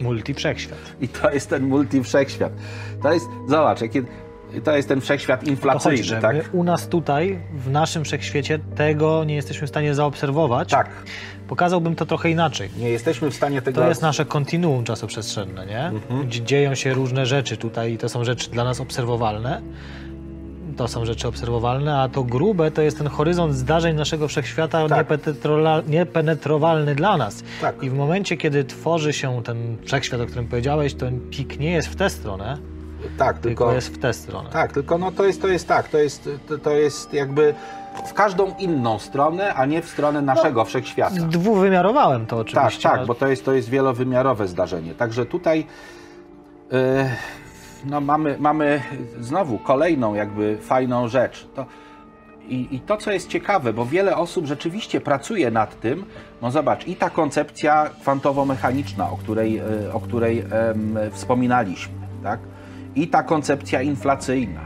[SPEAKER 1] Multi wszechświat.
[SPEAKER 2] I to jest ten multi wszechświat. To jest, zobacz, jakie, to jest ten wszechświat
[SPEAKER 1] chodzi,
[SPEAKER 2] inflacyjny,
[SPEAKER 1] że
[SPEAKER 2] tak?
[SPEAKER 1] my u nas tutaj, w naszym wszechświecie, tego nie jesteśmy w stanie zaobserwować.
[SPEAKER 2] Tak.
[SPEAKER 1] Pokazałbym to trochę inaczej.
[SPEAKER 2] Nie jesteśmy w stanie tego.
[SPEAKER 1] To jest nasze kontinuum czasoprzestrzenne, nie?
[SPEAKER 2] Mhm.
[SPEAKER 1] Gdzie dzieją się różne rzeczy tutaj i to są rzeczy dla nas obserwowalne. to są rzeczy obserwowalne, a to grube to jest ten horyzont zdarzeń naszego wszechświata
[SPEAKER 2] Tak.
[SPEAKER 1] niepenetrowalny dla nas.
[SPEAKER 2] Tak.
[SPEAKER 1] I w momencie, kiedy tworzy się ten wszechświat, o którym powiedziałeś, to pik nie jest w tę stronę,
[SPEAKER 2] Tak,
[SPEAKER 1] tylko,
[SPEAKER 2] tylko,
[SPEAKER 1] jest w tę stronę.
[SPEAKER 2] tak, tylko no to jest, to jest tak, to jest, to, to jest jakby w każdą inną stronę, a nie w stronę naszego wszechświata.
[SPEAKER 1] Dwuwymiarowałem to
[SPEAKER 2] Tak,
[SPEAKER 1] oczywiście.
[SPEAKER 2] tak, bo to jest, to jest wielowymiarowe zdarzenie. Także tutaj yy, no mamy, mamy znowu kolejną jakby fajną rzecz. To, i, I to, co jest ciekawe, bo wiele osób rzeczywiście pracuje nad tym, no zobacz, i ta koncepcja kwantowo-mechaniczna, o której, yy, o której em, wspominaliśmy, tak? I ta koncepcja inflacyjna,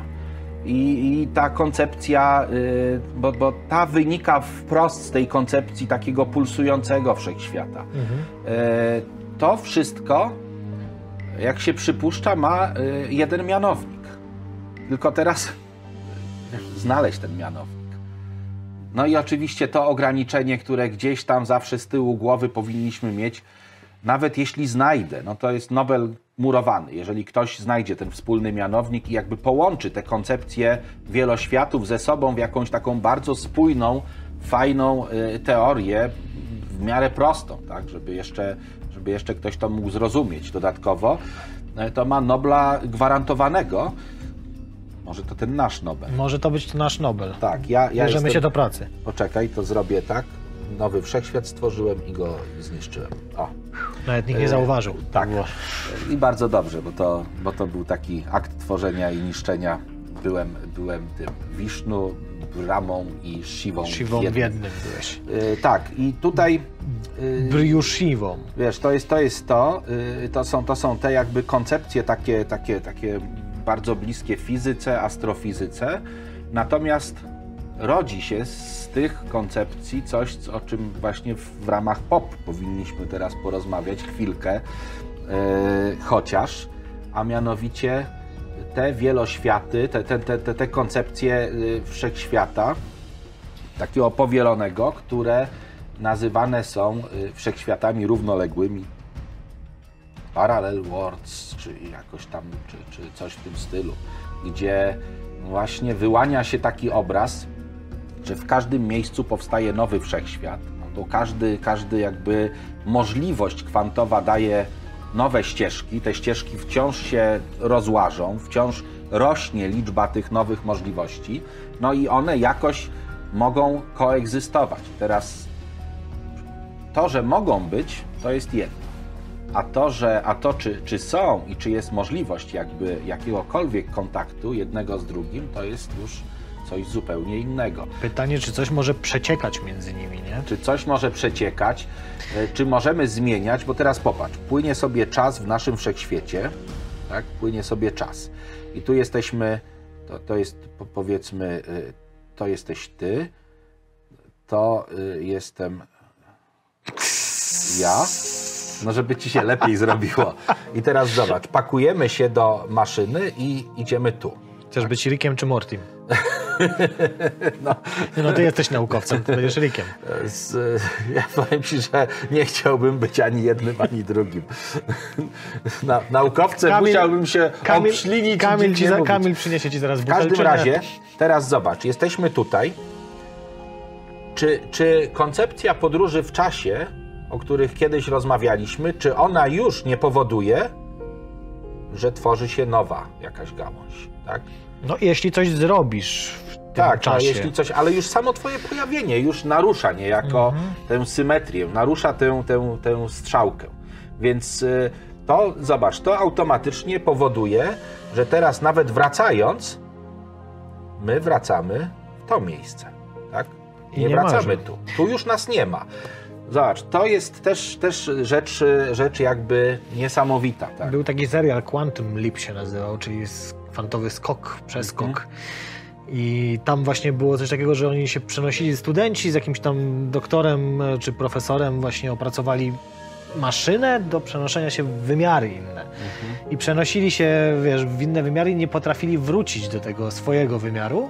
[SPEAKER 2] i, i ta koncepcja, y, bo, bo ta wynika wprost z tej koncepcji takiego pulsującego wszechświata. E, to wszystko, jak się przypuszcza, ma y, jeden mianownik. Tylko teraz znaleźć ten mianownik. No i oczywiście to ograniczenie, które gdzieś tam zawsze z tyłu głowy powinniśmy mieć, nawet jeśli znajdę, no to jest Nobel murowany. Jeżeli ktoś znajdzie ten wspólny mianownik i jakby połączy te koncepcje wieloświatów ze sobą w jakąś taką bardzo spójną, fajną y, teorię, w miarę prostą, tak, żeby jeszcze, żeby jeszcze ktoś to mógł zrozumieć dodatkowo, y, to ma Nobla gwarantowanego. Może to ten nasz Nobel.
[SPEAKER 1] Może to być nasz Nobel.
[SPEAKER 2] Tak, ja, ja
[SPEAKER 1] Bierzemy
[SPEAKER 2] jestem...
[SPEAKER 1] się do pracy.
[SPEAKER 2] Poczekaj, to zrobię tak. Nowy wszechświat stworzyłem i go zniszczyłem. O.
[SPEAKER 1] Nawet nikt nie
[SPEAKER 2] E,
[SPEAKER 1] zauważył.
[SPEAKER 2] tak.
[SPEAKER 1] Było.
[SPEAKER 2] I bardzo dobrze, bo to, bo to był taki akt tworzenia i niszczenia. Byłem, byłem tym Wisznu, Bramą i Siwą. w
[SPEAKER 1] Siwą
[SPEAKER 2] jednym.
[SPEAKER 1] biednym byłeś.
[SPEAKER 2] Y, tak, i tutaj y,
[SPEAKER 1] Briusiwą.
[SPEAKER 2] wiesz, to jest to, jest to, y, to, są, to są te jakby koncepcje takie, takie, takie bardzo bliskie fizyce, astrofizyce. Natomiast rodzi się z tych koncepcji coś, o czym właśnie w, ramach POP powinniśmy teraz porozmawiać chwilkę, y, chociaż, a mianowicie te wieloświaty, te, te, te, te, koncepcje y, wszechświata, takiego powielonego, które nazywane są y, wszechświatami równoległymi, parallel worlds, czy jakoś tam, czy, czy coś w tym stylu, gdzie właśnie wyłania się taki obraz, że w każdym miejscu powstaje nowy wszechświat. No to każdy, każdy jakby możliwość kwantowa daje nowe ścieżki. Te ścieżki wciąż się rozłażą, wciąż rośnie liczba tych nowych możliwości. No i one jakoś mogą koegzystować. Teraz to, że mogą być, to jest jedno. A to, że, a to czy, czy są i czy jest możliwość jakby jakiegokolwiek kontaktu jednego z drugim, to jest już coś zupełnie innego.
[SPEAKER 1] Pytanie, czy coś może przeciekać między nimi, nie?
[SPEAKER 2] Czy coś może przeciekać, e, czy możemy zmieniać, bo teraz popatrz, płynie sobie czas w naszym wszechświecie, tak? Płynie sobie czas. I tu jesteśmy, to, to jest po- powiedzmy, y, to jesteś ty, to y, jestem ja, no żeby ci się lepiej zrobiło. I teraz zobacz, pakujemy się do maszyny i idziemy tu.
[SPEAKER 1] Chcesz być Rickiem czy Mortim? No. no ty jesteś naukowcem, ty będziesz Rickiem.
[SPEAKER 2] Z, ja powiem ci, że nie chciałbym być ani jednym, ani drugim. Na, naukowcem
[SPEAKER 1] Kamil-
[SPEAKER 2] musiałbym się
[SPEAKER 1] Kamil,
[SPEAKER 2] obślinić.
[SPEAKER 1] Kamil, ci za. Kamil przyniesie ci zaraz
[SPEAKER 2] W każdym razie, teraz zobacz, jesteśmy tutaj. Czy, czy koncepcja podróży w czasie, o których kiedyś rozmawialiśmy, czy ona już nie powoduje, że tworzy się nowa jakaś gałąź, tak?
[SPEAKER 1] No jeśli coś zrobisz
[SPEAKER 2] Tak,
[SPEAKER 1] czasie.
[SPEAKER 2] jeśli coś, ale już samo twoje pojawienie już narusza niejako
[SPEAKER 1] Mhm.
[SPEAKER 2] tę symetrię, narusza tę, tę, tę strzałkę. Więc y, to, zobacz, to automatycznie powoduje, że teraz nawet wracając, my wracamy w to miejsce, tak? Nie,
[SPEAKER 1] nie
[SPEAKER 2] wracamy tu. Tu już nas nie ma. Zobacz, to jest też, też rzecz, rzecz jakby niesamowita, tak?
[SPEAKER 1] Był taki serial Quantum Leap się nazywał, czyli kwantowy skok, przeskok.
[SPEAKER 2] Mhm.
[SPEAKER 1] I tam właśnie było coś takiego, że oni się przenosili, studenci z jakimś tam doktorem e, czy profesorem właśnie opracowali maszynę do przenoszenia się w wymiary inne.
[SPEAKER 2] Mhm.
[SPEAKER 1] I przenosili się, wiesz, w inne wymiary i nie potrafili wrócić do tego swojego wymiaru.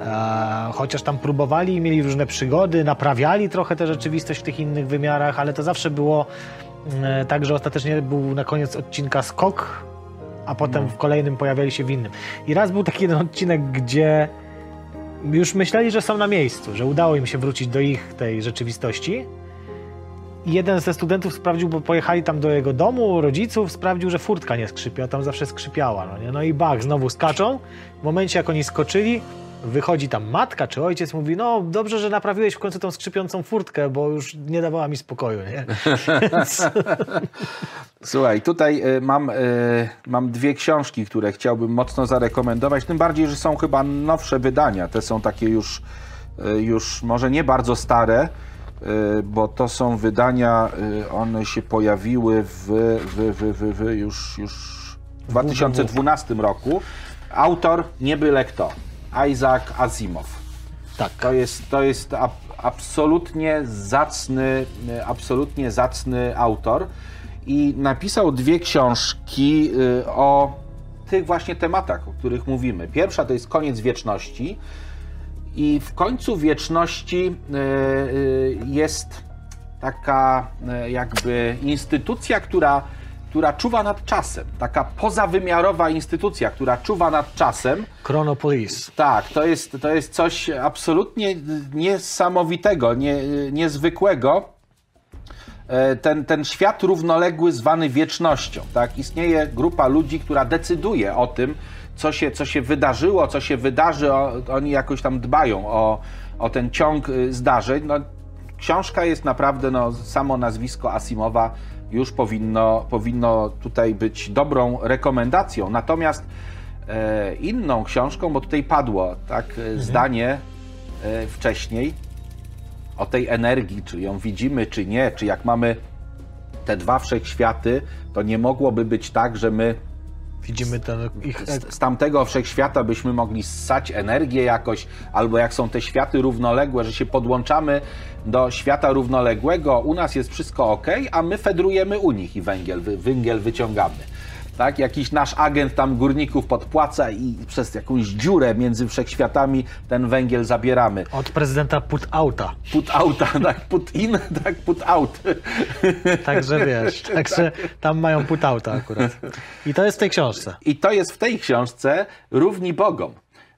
[SPEAKER 1] E, chociaż tam próbowali, mieli różne przygody, naprawiali trochę tę rzeczywistość w tych innych wymiarach, ale to zawsze było e, tak, że ostatecznie był na koniec odcinka skok a potem w kolejnym pojawiali się w innym. I raz był taki jeden odcinek, gdzie już myśleli, że są na miejscu, że udało im się wrócić do ich tej rzeczywistości. I jeden ze studentów sprawdził, bo pojechali tam do jego domu, rodziców, sprawdził, że furtka nie skrzypie, a tam zawsze skrzypiała. No, nie? no i bach, znowu skaczą. W momencie, jak oni skoczyli, wychodzi tam matka czy ojciec, mówi, no dobrze, że naprawiłeś w końcu tą skrzypiącą furtkę, bo już nie dawała mi spokoju, nie?
[SPEAKER 2] Słuchaj, tutaj y, mam, y, mam dwie książki, które chciałbym mocno zarekomendować, tym bardziej, że są chyba nowsze wydania. Te są takie już, y, już może nie bardzo stare, bo to są wydania, one się pojawiły w, w, w, w, w już, już w 2012 roku. Autor nie byle kto, Isaac Asimov.
[SPEAKER 1] tak.
[SPEAKER 2] To jest, to jest ab, absolutnie zacny, e, absolutnie zacny autor i napisał dwie książki y, o tych właśnie tematach, o których mówimy. Pierwsza to jest Koniec Wieczności i w końcu wieczności y, y, jest taka y, jakby instytucja, która, która czuwa nad czasem, taka pozawymiarowa instytucja, która czuwa nad czasem.
[SPEAKER 1] Chronopolis.
[SPEAKER 2] Tak, to jest, to jest coś absolutnie niesamowitego, nie, niezwykłego. E, Ten, ten świat równoległy zwany wiecznością. Tak? Istnieje grupa ludzi, która decyduje o tym, co się, co się wydarzyło, co się wydarzy. O, oni jakoś tam dbają o, o ten ciąg y, zdarzeń. No, książka jest naprawdę, no, samo nazwisko Asimowa już powinno, powinno tutaj być dobrą rekomendacją. Natomiast e, inną książką, bo tutaj padło tak e, zdanie e, wcześniej o tej energii, czy ją widzimy, czy nie, czy jak mamy te dwa wszechświaty, to nie mogłoby być tak, że my
[SPEAKER 1] Widzimy ten ich...
[SPEAKER 2] z, z tamtego wszechświata byśmy mogli ssać energię jakoś, albo jak są te światy równoległe, że się podłączamy do świata równoległego, u nas jest wszystko ok, a my fedrujemy u nich i węgiel, węgiel wyciągamy. Tak, jakiś nasz agent tam górników podpłaca i przez jakąś dziurę między wszechświatami ten węgiel zabieramy.
[SPEAKER 1] Od prezydenta put outa.
[SPEAKER 2] Put outa, tak, put in, tak, put out.
[SPEAKER 1] Także wiesz, także tam mają put outa akurat. I to jest w tej książce.
[SPEAKER 2] I to jest w tej książce Równi Bogom,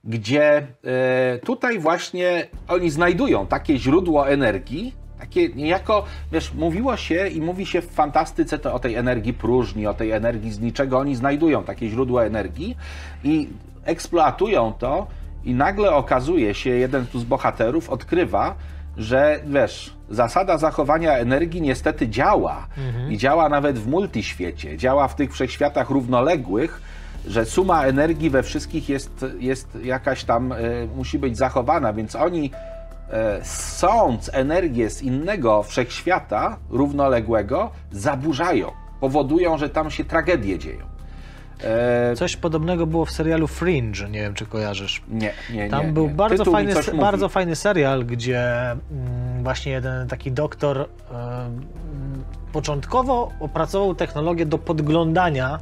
[SPEAKER 2] gdzie e, tutaj właśnie oni znajdują takie źródło energii, takie niejako, wiesz, mówiło się i mówi się w fantastyce to o tej energii próżni, o tej energii z niczego. Oni znajdują takie źródło energii i eksploatują to i nagle okazuje się, jeden tu z bohaterów odkrywa, że wiesz, zasada zachowania energii niestety działa i działa nawet w multiświecie, działa w tych wszechświatach równoległych, że suma energii we wszystkich jest, jest jakaś tam, e, musi być zachowana, więc oni sąc energię z innego wszechświata równoległego, zaburzają, powodują, że tam się tragedie dzieją. E,
[SPEAKER 1] Coś podobnego było w serialu Fringe, nie wiem czy kojarzysz.
[SPEAKER 2] nie, nie,
[SPEAKER 1] Tam
[SPEAKER 2] nie,
[SPEAKER 1] był
[SPEAKER 2] nie.
[SPEAKER 1] bardzo
[SPEAKER 2] Tytuł
[SPEAKER 1] fajny,
[SPEAKER 2] mówi.
[SPEAKER 1] bardzo fajny serial, gdzie mm, właśnie jeden taki doktor e, początkowo opracował technologię do podglądania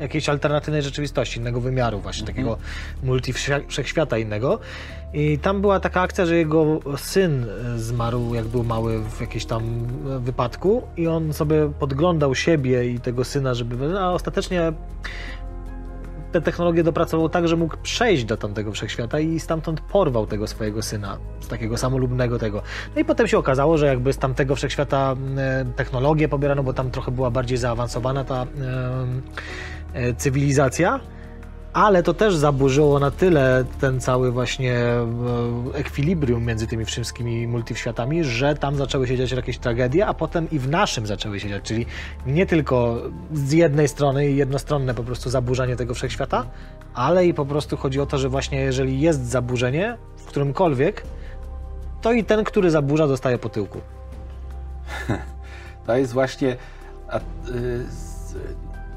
[SPEAKER 1] jakiejś alternatywnej rzeczywistości, innego wymiaru, właśnie
[SPEAKER 2] Mhm.
[SPEAKER 1] takiego multi-wszechświata innego. I tam była taka akcja, że jego syn zmarł, jak był mały w jakimś tam wypadku i on sobie podglądał siebie i tego syna, żeby... A ostatecznie tę technologię dopracował tak, że mógł przejść do tamtego wszechświata i stamtąd porwał tego swojego syna, z takiego samolubnego tego. No i potem się okazało, że jakby z tamtego wszechświata e, technologię pobierano, bo tam trochę była bardziej zaawansowana ta e, e, cywilizacja, ale to też zaburzyło na tyle ten cały właśnie e, ekwilibrium między tymi wszystkimi multiświatami, że tam zaczęły się dziać jakieś tragedie, a potem i w naszym zaczęły się dziać, czyli nie tylko z jednej strony jednostronne po prostu zaburzenie tego wszechświata, ale i po prostu chodzi o to, że właśnie jeżeli jest zaburzenie w którymkolwiek, to i ten, który zaburza, dostaje po tyłku.
[SPEAKER 2] To jest właśnie.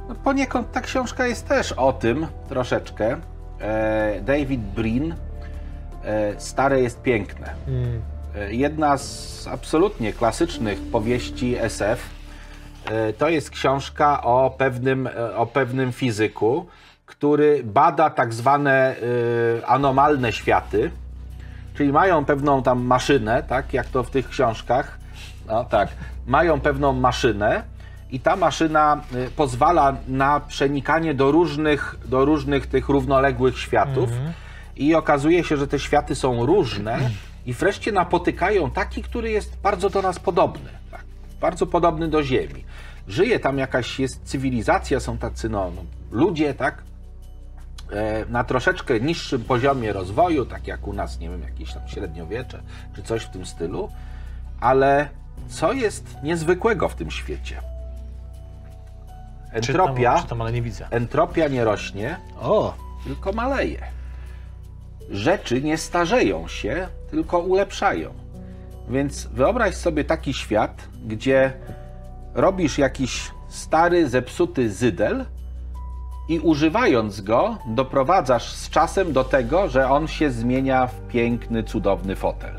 [SPEAKER 2] No poniekąd ta książka jest też o tym troszeczkę. E, David Brin. E, Stare jest piękne.
[SPEAKER 1] Mm.
[SPEAKER 2] E, Jedna z absolutnie klasycznych powieści SF. To jest książka o pewnym, o pewnym fizyku, który bada tak zwane anomalne światy. Czyli mają pewną tam maszynę, tak jak to w tych książkach. No tak, mają pewną maszynę i ta maszyna y, pozwala na przenikanie do różnych, do różnych tych równoległych światów. I okazuje się, że te światy są różne i wreszcie napotykają taki, który jest bardzo do nas podobny. Tak? Bardzo podobny do Ziemi. Żyje tam jakaś, jest cywilizacja, są tacy no, no, ludzie, tak? E, na troszeczkę niższym poziomie rozwoju, tak jak u nas, nie wiem, jakieś tam średniowiecze, czy coś w tym stylu, ale co jest niezwykłego w tym świecie? Entropia,
[SPEAKER 1] Czytam, czytam, ale nie widzę.
[SPEAKER 2] entropia nie rośnie,
[SPEAKER 1] O,
[SPEAKER 2] tylko maleje. Rzeczy nie starzeją się, tylko ulepszają. Więc wyobraź sobie taki świat, gdzie robisz jakiś stary, zepsuty zydel i używając go, doprowadzasz z czasem do tego, że on się zmienia w piękny, cudowny fotel.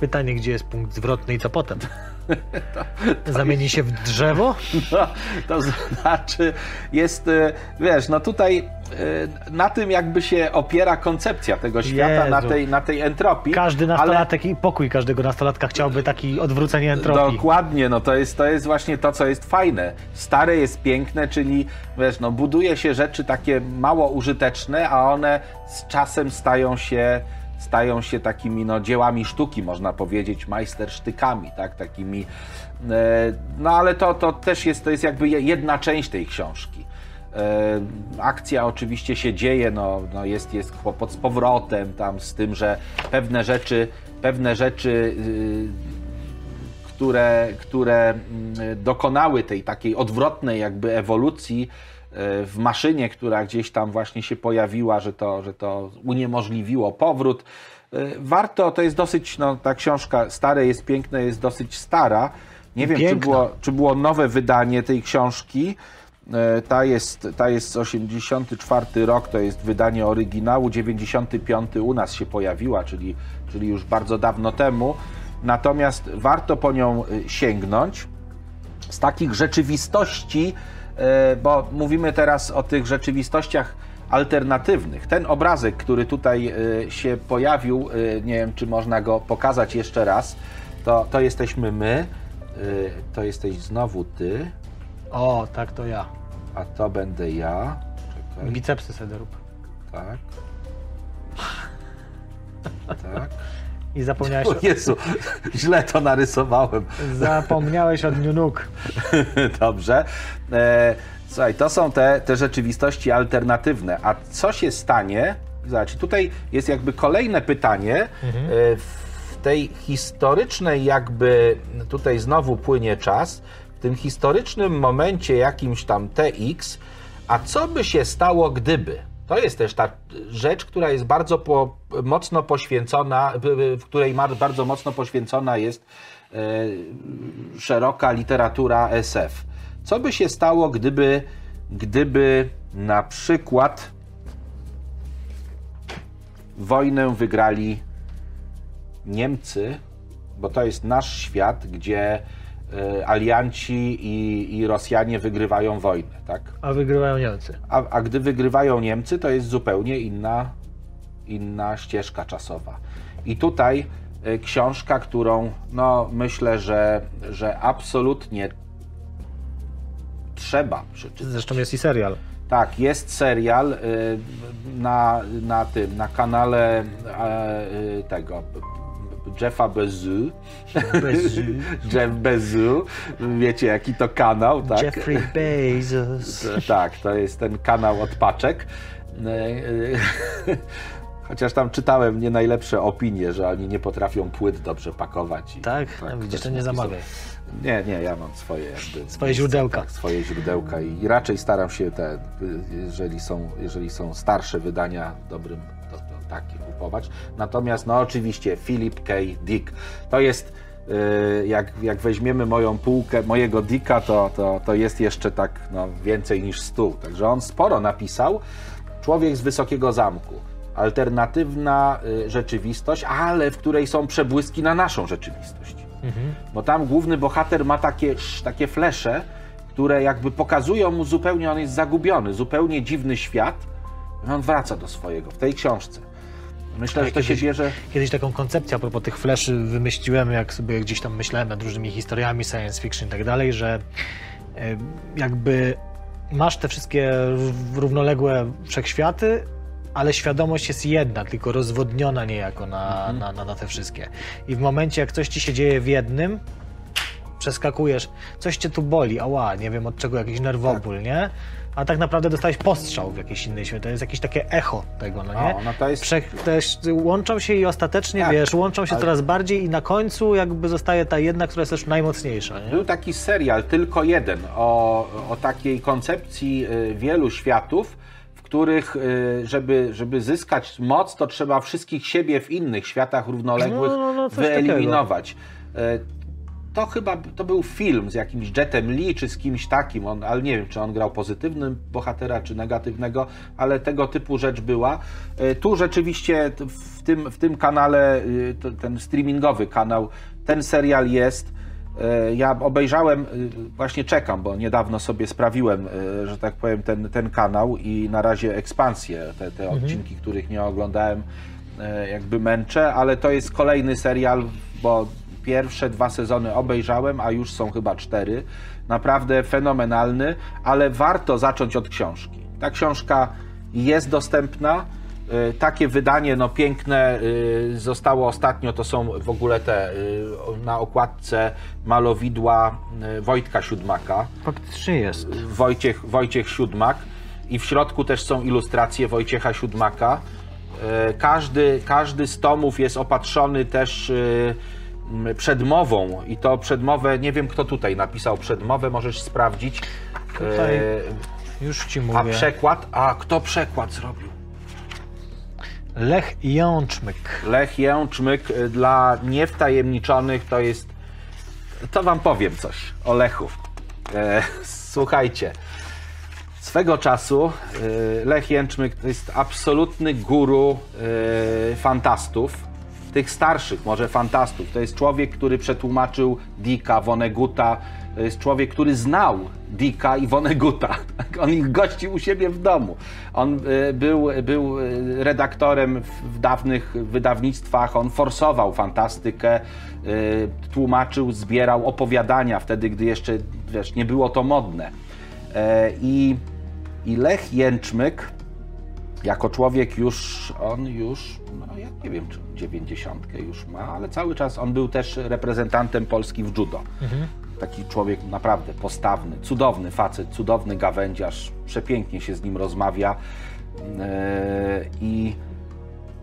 [SPEAKER 1] pytanie, gdzie jest punkt zwrotny i co potem? Zamieni się w drzewo?
[SPEAKER 2] No, to znaczy, jest, e, wiesz, no tutaj e, na tym jakby się opiera koncepcja tego świata, na tej, na tej entropii.
[SPEAKER 1] Każdy
[SPEAKER 2] ale-
[SPEAKER 1] nastolatek i pokój każdego nastolatka chciałby taki odwrócenie entropii.
[SPEAKER 2] Dokładnie, no to jest, to jest właśnie to, co jest fajne. Stare jest piękne, czyli wiesz, no buduje się rzeczy takie mało użyteczne, a one z czasem stają się stają się takimi no, dziełami sztuki, można powiedzieć, majstersztykami, tak, takimi. E, no ale to, to też jest, to jest jakby je- jedna część tej książki. E, akcja oczywiście się dzieje, no, no jest, jest kłopot z powrotem, tam z tym, że pewne rzeczy, pewne rzeczy y, które, które mm, dokonały tej takiej odwrotnej jakby ewolucji w maszynie, która gdzieś tam właśnie się pojawiła, że to, że to uniemożliwiło powrót. E, Warto, to jest dosyć, no ta książka Stare jest piękne, jest dosyć stara. Nie wiem, czy było, czy było nowe wydanie tej książki. E, Ta jest, ta jest 84 rok, to jest wydanie oryginału, 95 u nas się pojawiła, czyli, czyli już bardzo dawno temu. Natomiast warto po nią sięgnąć. Z takich rzeczywistości, e, bo mówimy teraz o tych rzeczywistościach alternatywnych. Ten obrazek, który tutaj e, się pojawił, e, nie wiem, czy można go pokazać jeszcze raz, to, to jesteśmy my, e, to jesteś znowu ty,
[SPEAKER 1] O, tak to ja.
[SPEAKER 2] a to będę ja. Czekaj,
[SPEAKER 1] Bicepsy sobie rób.
[SPEAKER 2] tak. Tak.
[SPEAKER 1] I zapomniałeś,
[SPEAKER 2] O Jezu, źle to narysowałem.
[SPEAKER 1] zapomniałeś od dniu nóg.
[SPEAKER 2] Dobrze. E, słuchaj, to są te, te rzeczywistości alternatywne. A co się stanie? Zobacz, tutaj jest jakby kolejne pytanie. E, w tej historycznej jakby, tutaj znowu płynie czas, w tym historycznym momencie jakimś tam TX, a co by się stało gdyby? To jest też ta rzecz, która jest bardzo po, mocno poświęcona, w- której bardzo mocno poświęcona jest e, szeroka literatura SF. Co by się stało, gdyby, gdyby na przykład wojnę wygrali Niemcy, bo to jest nasz świat, gdzie alianci i, i Rosjanie wygrywają wojnę, tak?
[SPEAKER 1] A wygrywają Niemcy.
[SPEAKER 2] A, a gdy wygrywają Niemcy, to jest zupełnie inna, inna ścieżka czasowa. I tutaj y, książka, którą no, myślę, że, że absolutnie trzeba przeczytać.
[SPEAKER 1] Zresztą jest i serial.
[SPEAKER 2] Tak, jest serial y, na, na tym, na kanale e, tego Jeffa Bezu.
[SPEAKER 1] Bezu.
[SPEAKER 2] Jeff Bezu. Wiecie, jaki to kanał, tak?
[SPEAKER 1] Jeffrey Bezos.
[SPEAKER 2] Tak, to jest ten kanał od paczek. E, e, Chociaż tam czytałem nie najlepsze opinie, że oni nie potrafią płyt dobrze pakować. I,
[SPEAKER 1] Tak? No widzisz, to nie zamawiaj.
[SPEAKER 2] Nie, nie, ja mam swoje jakby
[SPEAKER 1] Swoje źródełka.
[SPEAKER 2] Tak, swoje źródełka i, raczej staram się te, jeżeli są, jeżeli są starsze wydania, dobrym, takie kupować. Natomiast, no oczywiście, Philip K. Dick. To jest, y, jak, jak weźmiemy moją półkę, mojego Dicka, to, to, to jest jeszcze tak no, więcej niż stół. Także on sporo napisał. Człowiek z Wysokiego Zamku. Alternatywna y, rzeczywistość, ale w której są przebłyski na naszą rzeczywistość. Bo tam główny bohater ma takie, takie flesze, które jakby pokazują mu zupełnie, on jest zagubiony, zupełnie dziwny świat. I on wraca do swojego w tej książce. Myślę, że to się
[SPEAKER 1] kiedyś-
[SPEAKER 2] bierze...
[SPEAKER 1] Kiedyś taką koncepcję a propos tych fleszy wymyśliłem, jak sobie gdzieś tam myślałem nad różnymi historiami science fiction i tak dalej, że e, jakby masz te wszystkie ró- równoległe wszechświaty, ale świadomość jest jedna, tylko rozwodniona niejako na, na, na, na te wszystkie. I w momencie, jak coś ci się dzieje w jednym, przeskakujesz, coś cię tu boli, ała, nie wiem od czego, jakiś nerwoból, nie? A tak naprawdę dostałeś postrzał w jakiejś innej świecie. To jest jakieś takie echo tego, no nie?
[SPEAKER 2] O, no to jest...
[SPEAKER 1] Prze- też łączą się i ostatecznie,
[SPEAKER 2] Tak,
[SPEAKER 1] wiesz, łączą się
[SPEAKER 2] ale-
[SPEAKER 1] coraz bardziej i na końcu jakby zostaje ta jedna, która jest też najmocniejsza, nie?
[SPEAKER 2] Był taki serial, tylko jeden, o, o takiej koncepcji y, wielu światów, w których, y, żeby, żeby zyskać moc, to trzeba wszystkich siebie w innych światach równoległych
[SPEAKER 1] No, no, no,
[SPEAKER 2] wyeliminować. Y, To chyba to był film z jakimś Jetem Lee czy z kimś takim, on, ale nie wiem, czy on grał pozytywnym bohatera, czy negatywnego, ale tego typu rzecz była. Y, Tu rzeczywiście w tym, w tym kanale, y, ten streamingowy kanał, ten serial jest. E, Ja obejrzałem, y, właśnie czekam, bo niedawno sobie sprawiłem, y, że tak powiem, ten, ten kanał i na razie ekspansję, te, te odcinki, których nie oglądałem, e, jakby męczę, ale to jest kolejny serial, bo pierwsze dwa sezony obejrzałem, a już są chyba cztery. Naprawdę fenomenalny, ale warto zacząć od książki. Ta książka jest dostępna. Y, Takie wydanie no, piękne y, zostało ostatnio, to są w ogóle te y, na okładce malowidła Wojtka Siódmaka,
[SPEAKER 1] Faktycznie jest.
[SPEAKER 2] Wojciech, Wojciech Siódmak i w środku też są ilustracje Wojciecha Siódmaka. Każdy, każdy z tomów jest opatrzony też przedmową i to przedmowę, nie wiem kto tutaj napisał przedmowę, możesz sprawdzić.
[SPEAKER 1] Tutaj
[SPEAKER 2] Y,
[SPEAKER 1] Już ci
[SPEAKER 2] A
[SPEAKER 1] mówię.
[SPEAKER 2] przekład? A kto przekład zrobił?
[SPEAKER 1] Lech Jączmyk.
[SPEAKER 2] Lech Jęczmyk y, dla niewtajemniczonych to jest. To wam powiem coś o Lechu. E, słuchajcie. Swego czasu y, Lech Jęczmyk to jest absolutny guru y, fantastów. Tych starszych, może fantastów. To jest człowiek, który przetłumaczył Dicka, Vonneguta. To jest człowiek, który znał Dicka i Vonneguta. On ich gościł u siebie w domu. On y, był, był y, redaktorem w, dawnych wydawnictwach. On forsował fantastykę, tłumaczył, zbierał opowiadania wtedy, gdy jeszcze wiesz, nie było to modne. E, I, I Lech Jęczmyk, jako człowiek już, on już, no ja nie wiem, czy 90 już ma, ale cały czas on był też reprezentantem Polski w judo. Taki człowiek naprawdę postawny, cudowny facet, cudowny gawędziarz, przepięknie się z nim rozmawia. E, I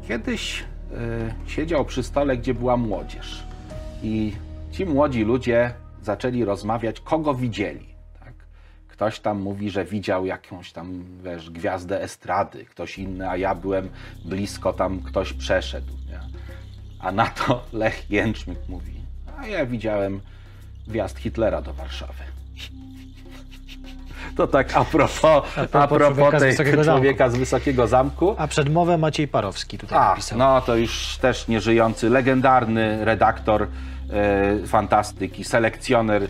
[SPEAKER 2] kiedyś e, siedział przy stole, gdzie była młodzież. I ci młodzi ludzie zaczęli rozmawiać, kogo widzieli. Ktoś tam mówi, że widział jakąś tam, wiesz, gwiazdę estrady, ktoś inny, a ja byłem blisko, tam ktoś przeszedł. Nie? A na to Lech Jęczmyk mówi, a ja widziałem wjazd Hitlera do Warszawy. To tak a propos, a propos,
[SPEAKER 1] człowieka z
[SPEAKER 2] tej
[SPEAKER 1] Wysokiego Zamku.
[SPEAKER 2] człowieka z Wysokiego Zamku.
[SPEAKER 1] A przedmowę Maciej Parowski tutaj
[SPEAKER 2] A,
[SPEAKER 1] napisał.
[SPEAKER 2] no to już też nieżyjący, legendarny redaktor e, fantastyki, selekcjoner.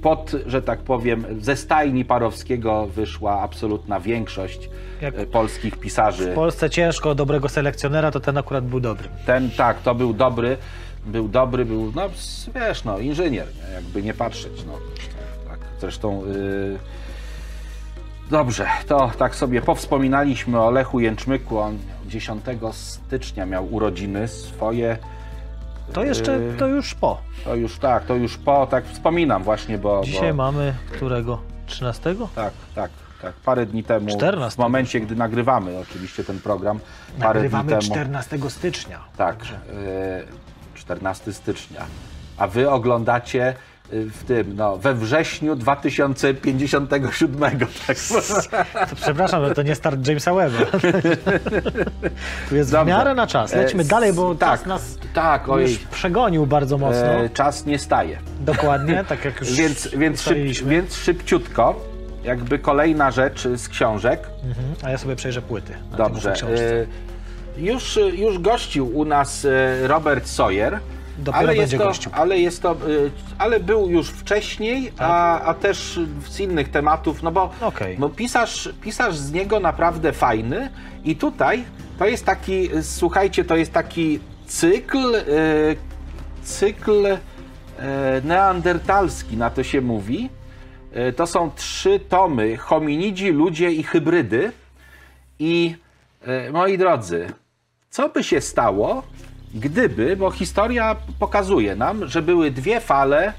[SPEAKER 2] Spod, że tak powiem, ze stajni Parowskiego wyszła absolutna większość
[SPEAKER 1] Jak-
[SPEAKER 2] e, polskich pisarzy.
[SPEAKER 1] W Polsce ciężko dobrego selekcjonera, to ten akurat był dobry.
[SPEAKER 2] Ten, tak, to był dobry, był dobry, był, no wiesz, no, inżynier, nie? jakby nie patrzeć, no. Tak, zresztą, y, dobrze, to tak sobie powspominaliśmy o Lechu Jęczmyku, on 10 stycznia miał urodziny swoje,
[SPEAKER 1] To jeszcze,
[SPEAKER 2] Yy.
[SPEAKER 1] to już po.
[SPEAKER 2] to już tak, to już po, tak wspominam właśnie, bo...
[SPEAKER 1] Dzisiaj
[SPEAKER 2] bo,
[SPEAKER 1] mamy którego? 13?
[SPEAKER 2] Tak, tak, tak, parę dni temu,
[SPEAKER 1] 14.
[SPEAKER 2] w momencie, gdy nagrywamy oczywiście ten program, parę
[SPEAKER 1] Nagrywamy
[SPEAKER 2] dni temu...
[SPEAKER 1] 14 stycznia.
[SPEAKER 2] Tak, y, 14 stycznia. A wy oglądacie y, w tym, no, we wrześniu 2057. Tak?
[SPEAKER 1] To przepraszam, ale to nie start Jamesa Webba. tu jest w miarę na czas. Lecimy
[SPEAKER 2] E,
[SPEAKER 1] dalej, bo
[SPEAKER 2] tak,
[SPEAKER 1] czas nas
[SPEAKER 2] tak,
[SPEAKER 1] już przegonił bardzo mocno.
[SPEAKER 2] E, czas nie staje.
[SPEAKER 1] Dokładnie, tak jak już
[SPEAKER 2] Więc, więc, szyb, więc szybciutko, jakby kolejna rzecz z książek.
[SPEAKER 1] Mhm. A ja sobie przejrzę płyty.
[SPEAKER 2] Dobrze. y, Już, już gościł u nas Robert Sawyer.
[SPEAKER 1] Dopiero
[SPEAKER 2] ale jest,
[SPEAKER 1] będzie
[SPEAKER 2] to,
[SPEAKER 1] gościł. Tak.
[SPEAKER 2] ale jest to, y, ale był już wcześniej, a, a też z innych tematów, no bo,
[SPEAKER 1] Okej.
[SPEAKER 2] bo pisarz, pisarz z niego naprawdę fajny i tutaj To jest taki, słuchajcie, to jest taki cykl, e, cykl e, neandertalski, na to się mówi. To są trzy tomy, hominidzi, ludzie i hybrydy. I moi drodzy, co by się stało, gdyby, bo historia pokazuje nam, że były dwie fale,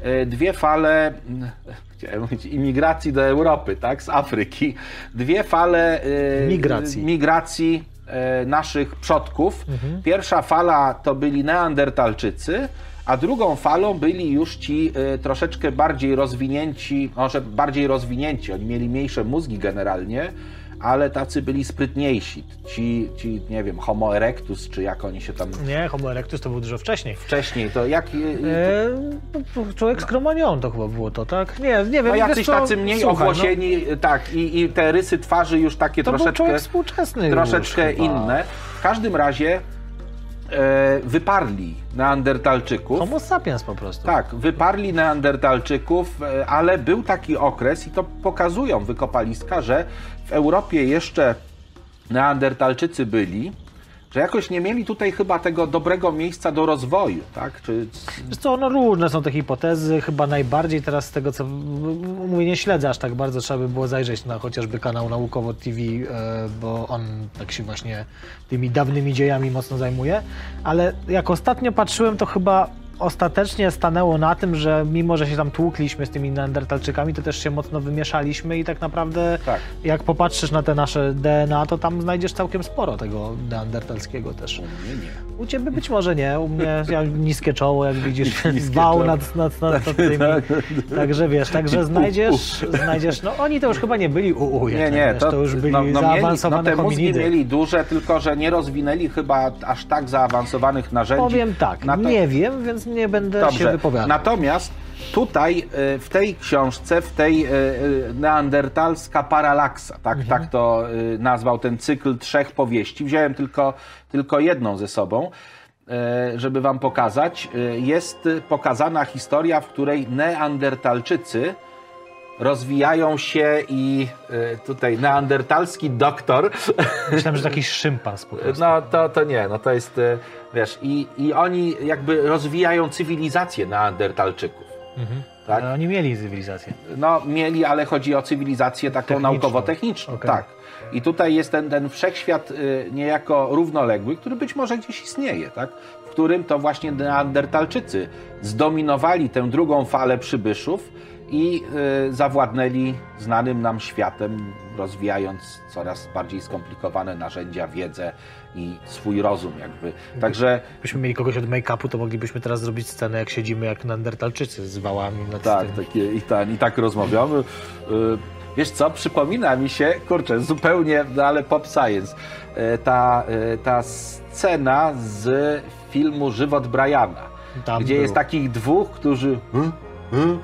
[SPEAKER 2] e, dwie fale, mm, chciałem mówić, imigracji do Europy, tak, z Afryki, dwie fale e,
[SPEAKER 1] Migracji.
[SPEAKER 2] migracji e, naszych przodków. Pierwsza fala to byli Neandertalczycy, a drugą falą byli już ci troszeczkę bardziej rozwinięci, może bardziej rozwinięci, oni mieli mniejsze mózgi generalnie, ale tacy byli sprytniejsi. Ci, ci nie wiem, Homo erectus, czy jak oni się tam
[SPEAKER 1] Nie, Homo erectus to był dużo wcześniej.
[SPEAKER 2] wcześniej, to jak...
[SPEAKER 1] E, no, człowiek z Cromagnon to chyba było to, tak? Nie, nie wiem.
[SPEAKER 2] No jacyś
[SPEAKER 1] co,
[SPEAKER 2] tacy mniej
[SPEAKER 1] słuchaj, no,
[SPEAKER 2] ogłosieni, tak, i, i te rysy twarzy już takie
[SPEAKER 1] to był
[SPEAKER 2] troszeczkę...
[SPEAKER 1] człowiek współczesny
[SPEAKER 2] troszeczkę inne. W każdym razie wyparli Neandertalczyków.
[SPEAKER 1] Homo sapiens po prostu.
[SPEAKER 2] Tak, wyparli Neandertalczyków, e, ale był taki okres i to pokazują wykopaliska, że w Europie jeszcze Neandertalczycy byli, że jakoś nie mieli tutaj chyba tego dobrego miejsca do rozwoju, tak? Czy,
[SPEAKER 1] Wiesz co, no różne są te hipotezy, chyba najbardziej teraz z tego co, mówię, nie śledzę aż tak bardzo, trzeba by było zajrzeć na chociażby kanał Naukowo TV, e, bo on tak się właśnie tymi dawnymi dziejami mocno zajmuje, ale jak ostatnio patrzyłem, to chyba ostatecznie stanęło na tym, że mimo, że się tam tłukliśmy z tymi neandertalczykami, to też się mocno wymieszaliśmy i tak naprawdę
[SPEAKER 2] Tak.
[SPEAKER 1] jak popatrzysz na te nasze DNA, to tam znajdziesz całkiem sporo tego neandertalskiego też.
[SPEAKER 2] nie, nie.
[SPEAKER 1] U ciebie być może nie, u mnie ja niskie czoło, jak widzisz, wał nad, nad, nad, nad tymi. Także wiesz, także znajdziesz, znajdziesz, no oni to już chyba nie byli UU,
[SPEAKER 2] Nie, nie,
[SPEAKER 1] wiesz, to, już byli
[SPEAKER 2] no, no mieli, no
[SPEAKER 1] zaawansowane
[SPEAKER 2] te mózgi
[SPEAKER 1] hominidy.
[SPEAKER 2] mieli duże, tylko że nie rozwinęli chyba aż tak zaawansowanych narzędzi.
[SPEAKER 1] Powiem tak,
[SPEAKER 2] to-
[SPEAKER 1] nie wiem, więc nie będę się
[SPEAKER 2] Dobrze.
[SPEAKER 1] wypowiadał.
[SPEAKER 2] Natomiast tutaj e, w tej książce, w tej e, e, neandertalska paralaksa, tak,
[SPEAKER 1] Mhm.
[SPEAKER 2] tak to nazwał ten cykl trzech powieści. Wziąłem tylko, tylko jedną ze sobą, żeby wam pokazać. Jest pokazana historia, w której neandertalczycy rozwijają się i e, tutaj neandertalski doktor
[SPEAKER 1] Myślałem, że taki szympans po prostu.
[SPEAKER 2] no to, to nie, no to jest, e, wiesz, i, i oni jakby rozwijają cywilizację Neandertalczyków.
[SPEAKER 1] Mhm.
[SPEAKER 2] Tak?
[SPEAKER 1] Ale oni mieli cywilizację.
[SPEAKER 2] No mieli, ale chodzi o cywilizację taką
[SPEAKER 1] Techniczną.
[SPEAKER 2] naukowo-techniczną,
[SPEAKER 1] Okej.
[SPEAKER 2] tak. I tutaj jest ten, ten wszechświat y, niejako równoległy, który być może gdzieś istnieje, tak? W którym to właśnie Neandertalczycy zdominowali tę drugą falę przybyszów i y, zawładnęli znanym nam światem, rozwijając coraz bardziej skomplikowane narzędzia, wiedzę i swój rozum jakby. Także
[SPEAKER 1] Gdybyśmy mieli kogoś od make-upu, to moglibyśmy teraz zrobić scenę, jak siedzimy jak neandertalczycy z wałami nad
[SPEAKER 2] Tak,
[SPEAKER 1] tym.
[SPEAKER 2] takie, i, tak, i tak rozmawiamy. Y, Wiesz co, przypomina mi się, kurczę, zupełnie, no ale pop science, y, ta, ta scena z filmu Żywot Briana,
[SPEAKER 1] Tam
[SPEAKER 2] gdzie jest takich dwóch, którzy "Hm? Hm?"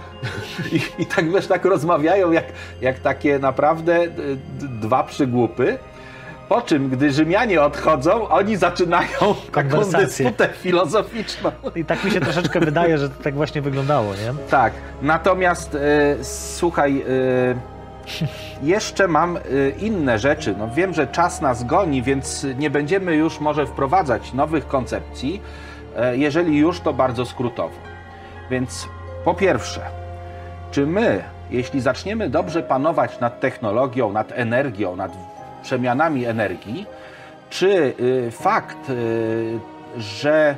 [SPEAKER 2] I, i tak wiesz, tak rozmawiają jak, jak takie naprawdę d- dwa przygłupy. Po czym, gdy Rzymianie odchodzą, oni zaczynają taką dysputę filozoficzną.
[SPEAKER 1] I tak mi się troszeczkę wydaje, że to tak właśnie wyglądało, nie?
[SPEAKER 2] Tak, natomiast e, słuchaj, e, jeszcze mam e, inne rzeczy. No, wiem, że czas nas goni, więc nie będziemy już może wprowadzać nowych koncepcji. E, jeżeli już, to bardzo skrótowo. Więc po pierwsze, czy my, jeśli zaczniemy dobrze panować nad technologią, nad energią, nad przemianami energii, czy y, fakt, y, że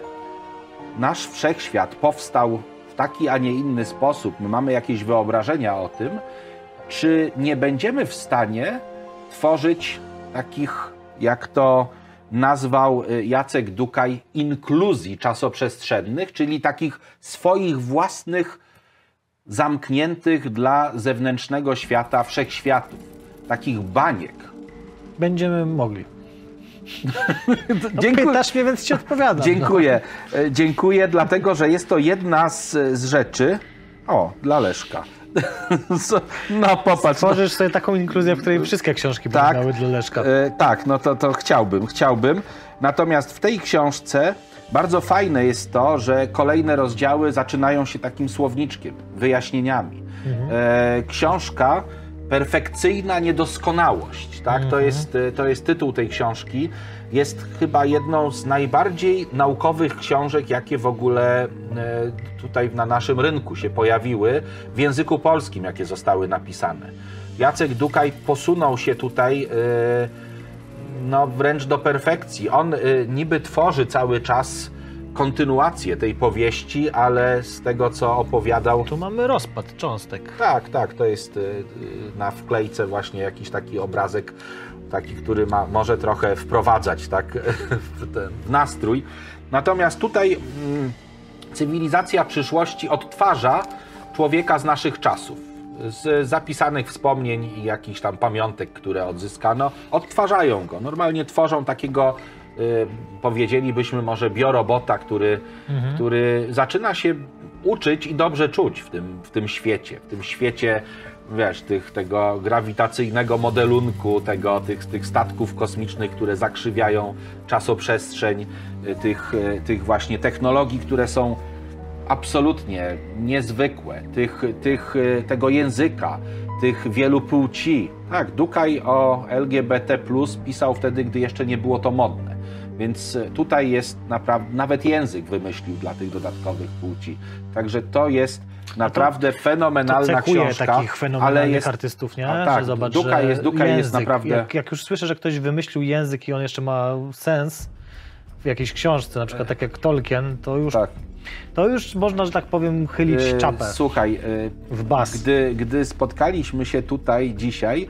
[SPEAKER 2] nasz wszechświat powstał w taki, a nie inny sposób, my mamy jakieś wyobrażenia o tym, czy nie będziemy w stanie tworzyć takich, jak to nazwał y, Jacek Dukaj, inkluzji czasoprzestrzennych, czyli takich swoich własnych, zamkniętych dla zewnętrznego świata wszechświatów, takich baniek.
[SPEAKER 1] Będziemy mogli. No,
[SPEAKER 2] Dziękuję.
[SPEAKER 1] Pytasz mnie, więc ci odpowiadam.
[SPEAKER 2] Dziękuję. E, Dziękuję, dlatego że jest to jedna z, z rzeczy. O, dla Leszka. No popatrz.
[SPEAKER 1] No. Tworzysz sobie taką inkluzję, w której wszystkie książki
[SPEAKER 2] Tak.
[SPEAKER 1] będą miały dla Leszka.
[SPEAKER 2] E, tak, no to, to chciałbym, chciałbym. Natomiast w tej książce bardzo fajne jest to, że kolejne rozdziały zaczynają się takim słowniczkiem, wyjaśnieniami. E, książka perfekcyjna niedoskonałość. Tak? To, jest, y, to jest tytuł tej książki. Jest chyba jedną z najbardziej naukowych książek, jakie w ogóle y, tutaj na naszym rynku się pojawiły w języku polskim, jakie zostały napisane. Jacek Dukaj posunął się tutaj y, no, wręcz do perfekcji. On niby tworzy cały czas kontynuację tej powieści, ale z tego, co opowiadał...
[SPEAKER 1] Tu mamy rozpad cząstek.
[SPEAKER 2] Tak, tak, to jest y, na wklejce właśnie jakiś taki obrazek, taki, który ma, może trochę wprowadzać tak, w, ten, w nastrój. Natomiast tutaj mm, cywilizacja przyszłości odtwarza człowieka z naszych czasów. Z zapisanych wspomnień i jakichś tam pamiątek, które odzyskano, odtwarzają go. Normalnie tworzą takiego powiedzielibyśmy może biorobota, który, mhm. który zaczyna się uczyć i dobrze czuć w tym, w tym świecie, w tym świecie wiesz, tych, tego grawitacyjnego modelunku, tego, tych, tych statków kosmicznych, które zakrzywiają czasoprzestrzeń, y, tych, y, tych właśnie technologii, które są absolutnie niezwykłe, tych, tych, tego języka, tych wielu płci. Tak, Dukaj o LGBT pisał wtedy, gdy jeszcze nie było to modne. Więc e, tutaj jest naprawdę, nawet język wymyślił dla tych dodatkowych płci. Także to jest naprawdę to, fenomenalna
[SPEAKER 1] to
[SPEAKER 2] książka.
[SPEAKER 1] takich fenomenalnych ale jest, artystów, nie?
[SPEAKER 2] A tak, że zobacz, Duka jest, Duka język, jest naprawdę...
[SPEAKER 1] Jak, jak, już słyszę, że ktoś wymyślił język i on jeszcze ma sens w jakiejś książce, na przykład tak jak Tolkien, to już... Tak. To już można, że tak powiem, chylić e, czapę.
[SPEAKER 2] Słuchaj, e, w bas. Gdy, gdy spotkaliśmy się tutaj dzisiaj,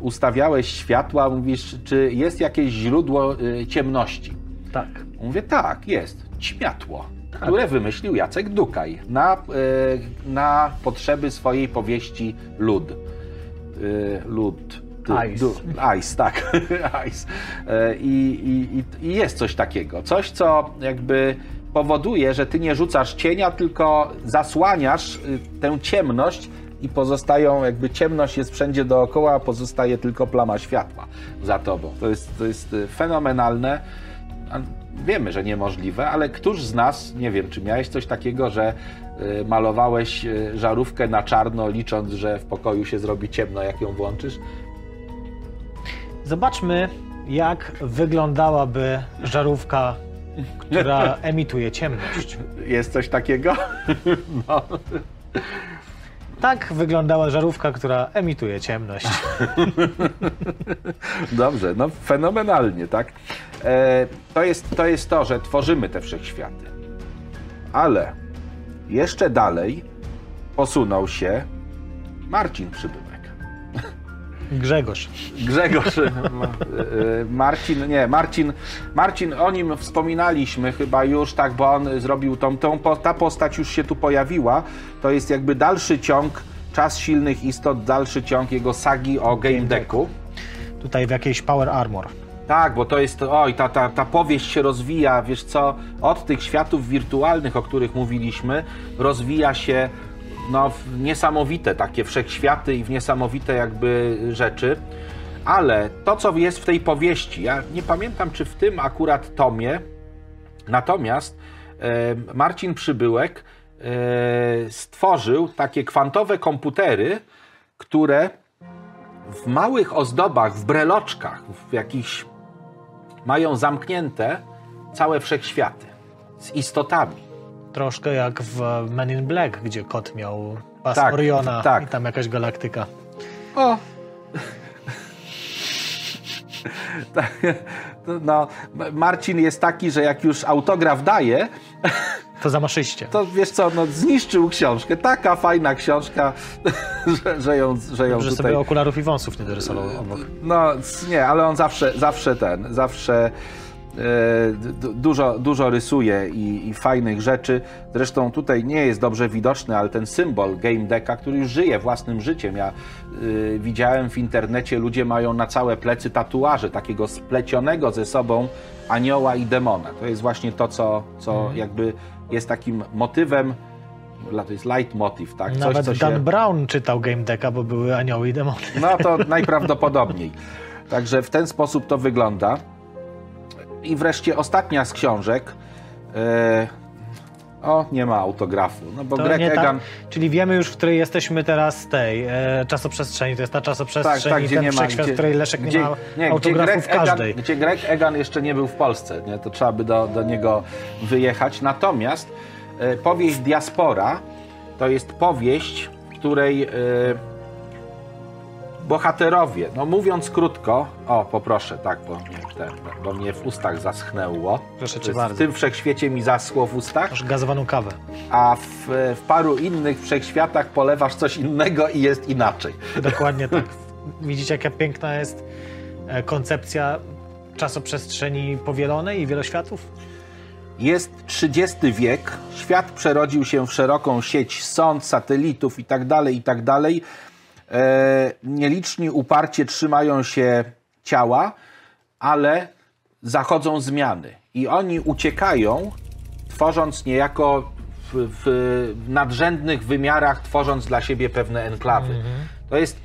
[SPEAKER 2] ustawiałeś światła, mówisz, czy jest jakieś źródło y, ciemności?
[SPEAKER 1] Tak.
[SPEAKER 2] Mówię, tak, jest. Światło, tak. które wymyślił Jacek Dukaj na, y, na potrzeby swojej powieści Lud. Y, lud.
[SPEAKER 1] Ice.
[SPEAKER 2] Ice, tak. Ice. I, i, I jest coś takiego. Coś, co jakby powoduje, że ty nie rzucasz cienia, tylko zasłaniasz tę ciemność i pozostają, jakby ciemność jest wszędzie dookoła, a pozostaje tylko plama światła za tobą. To jest, to jest y, fenomenalne. Wiemy, że niemożliwe, ale któż z nas, nie wiem, czy miałeś coś takiego, że y, malowałeś y, żarówkę na czarno, licząc, że w pokoju się zrobi ciemno, jak ją włączysz?
[SPEAKER 1] Zobaczmy, jak wyglądałaby żarówka, która emituje ciemność.
[SPEAKER 2] Jest coś takiego? No.
[SPEAKER 1] Tak wyglądała żarówka, która emituje ciemność.
[SPEAKER 2] Dobrze, no fenomenalnie, tak? E, to, jest, to jest to, że tworzymy te wszechświaty. Ale jeszcze dalej posunął się Marcin Przybyłek.
[SPEAKER 1] Grzegorz.
[SPEAKER 2] Grzegorz. E, Marcin, nie, Marcin, Marcin, o nim wspominaliśmy chyba już, tak, bo on zrobił tą, tą, ta postać już się tu pojawiła. To jest jakby dalszy ciąg Czas Silnych Istot, dalszy ciąg jego sagi o Game Decku.
[SPEAKER 1] Tutaj w jakiejś Power Armor.
[SPEAKER 2] Tak, bo to jest, oj, ta, ta, ta powieść się rozwija, wiesz co, od tych światów wirtualnych, o których mówiliśmy, rozwija się no, w niesamowite takie wszechświaty i w niesamowite jakby rzeczy. Ale to, co jest w tej powieści, ja nie pamiętam, czy w tym akurat tomie, natomiast e, Marcin Przybyłek e, stworzył takie kwantowe komputery, które w małych ozdobach, w breloczkach, w jakichś mają zamknięte całe wszechświaty z istotami.
[SPEAKER 1] Troszkę jak w Men in Black, gdzie kot miał pas tak, Oriona tak. i tam jakaś galaktyka.
[SPEAKER 2] O! Tak, no, Marcin jest taki, że jak już autograf daje,
[SPEAKER 1] to zamaszyście.
[SPEAKER 2] To wiesz co, no, zniszczył książkę. Taka fajna książka, że, że ją, że ją
[SPEAKER 1] że
[SPEAKER 2] tutaj...
[SPEAKER 1] sobie okularów i wąsów nie dorysował obok.
[SPEAKER 2] No nie, ale on zawsze, zawsze ten, zawsze dużo, dużo rysuje i, i, fajnych rzeczy. Zresztą tutaj nie jest dobrze widoczny, ale ten symbol Game Decka, który już żyje własnym życiem. Ja y, widziałem w internecie, ludzie mają na całe plecy tatuaże takiego splecionego ze sobą anioła i demona. To jest właśnie to, co, co mhm. jakby jest takim motywem to jest leitmotiv, tak?
[SPEAKER 1] Nawet Coś, Dan się... Brown czytał Game Decka, bo były anioły i demony.
[SPEAKER 2] No to najprawdopodobniej. Także w ten sposób to wygląda. I wreszcie ostatnia z książek. E, O, nie ma autografu. No bo
[SPEAKER 1] To
[SPEAKER 2] Greg Egan.
[SPEAKER 1] Czyli wiemy już, w której jesteśmy teraz tej e, czasoprzestrzeni. To jest ta czasoprzestrzeń
[SPEAKER 2] Tak, tak, gdzie
[SPEAKER 1] ten
[SPEAKER 2] nie ma.
[SPEAKER 1] wszechświat, w której Leszek
[SPEAKER 2] gdzie,
[SPEAKER 1] nie ma
[SPEAKER 2] nie,
[SPEAKER 1] autografu
[SPEAKER 2] gdzie
[SPEAKER 1] w
[SPEAKER 2] Greg
[SPEAKER 1] każdej.
[SPEAKER 2] Egan, gdzie Greg Egan jeszcze nie był w Polsce, nie? to trzeba by do, do niego wyjechać. Natomiast e, powieść Diaspora to jest powieść, której e, bohaterowie, no mówiąc krótko, o poproszę, tak, bo mnie, te, bo mnie w ustach zaschnęło.
[SPEAKER 1] Proszę cię bardzo.
[SPEAKER 2] W tym wszechświecie mi zaschło w ustach
[SPEAKER 1] Masz gazowaną kawę.
[SPEAKER 2] a w, w paru innych wszechświatach polewasz coś innego i jest inaczej.
[SPEAKER 1] Dokładnie tak. Widzicie, jaka piękna jest e, koncepcja czasoprzestrzeni powielonej i wieloświatów?
[SPEAKER 2] Jest 30 wiek, świat przerodził się w szeroką sieć sąd, satelitów itd., itd. E, nieliczni uparcie trzymają się ciała, ale zachodzą zmiany i oni uciekają, tworząc niejako w, w nadrzędnych wymiarach, tworząc dla siebie pewne enklawy. To jest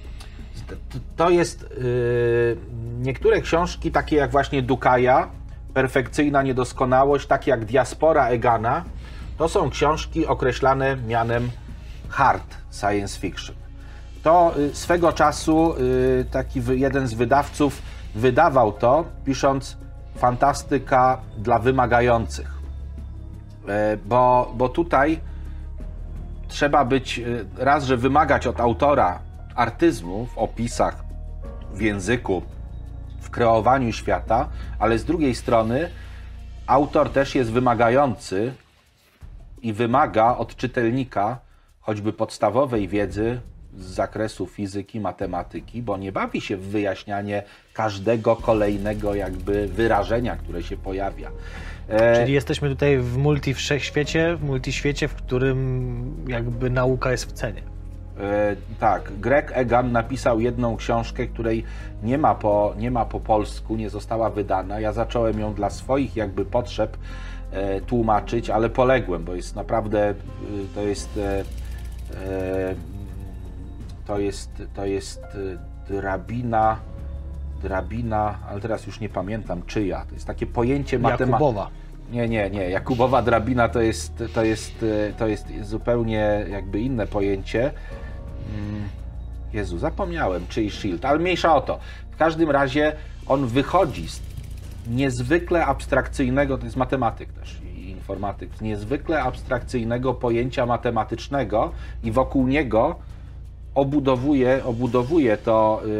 [SPEAKER 2] to jest yy, niektóre książki, takie jak właśnie Dukaja, Perfekcyjna Niedoskonałość, takie jak Diaspora Egana, to są książki określane mianem hard science fiction. To y, swego czasu y, taki jeden z wydawców wydawał to, pisząc fantastyka dla wymagających. E, Bo, bo tutaj trzeba być y, raz, że wymagać od autora artyzmu w opisach, w języku, w kreowaniu świata, ale z drugiej strony autor też jest wymagający i wymaga od czytelnika choćby podstawowej wiedzy z zakresu fizyki, matematyki, bo nie bawi się w wyjaśnianie każdego kolejnego jakby wyrażenia, które się pojawia. E,
[SPEAKER 1] Czyli jesteśmy tutaj w multi wszechświecie, w multiświecie, w którym jakby nauka jest w cenie.
[SPEAKER 2] E, tak, Greg Egan napisał jedną książkę, której nie ma, po, nie ma po polsku, nie została wydana. Ja zacząłem ją dla swoich jakby potrzeb e, tłumaczyć, ale poległem, bo jest naprawdę, e, to jest e, e, to jest, to jest e, drabina, drabina, ale teraz już nie pamiętam czyja. To jest takie pojęcie matematyczne.
[SPEAKER 1] Jakubowa.
[SPEAKER 2] Nie, nie, nie. Jakubowa drabina to jest, to jest, e, to jest zupełnie jakby inne pojęcie. Mm, Jezu, zapomniałem, czyj shield, ale mniejsza o to. W każdym razie on wychodzi z niezwykle abstrakcyjnego, to jest matematyk też i informatyk, z niezwykle abstrakcyjnego pojęcia matematycznego i wokół niego obudowuje, obudowuje to y, y,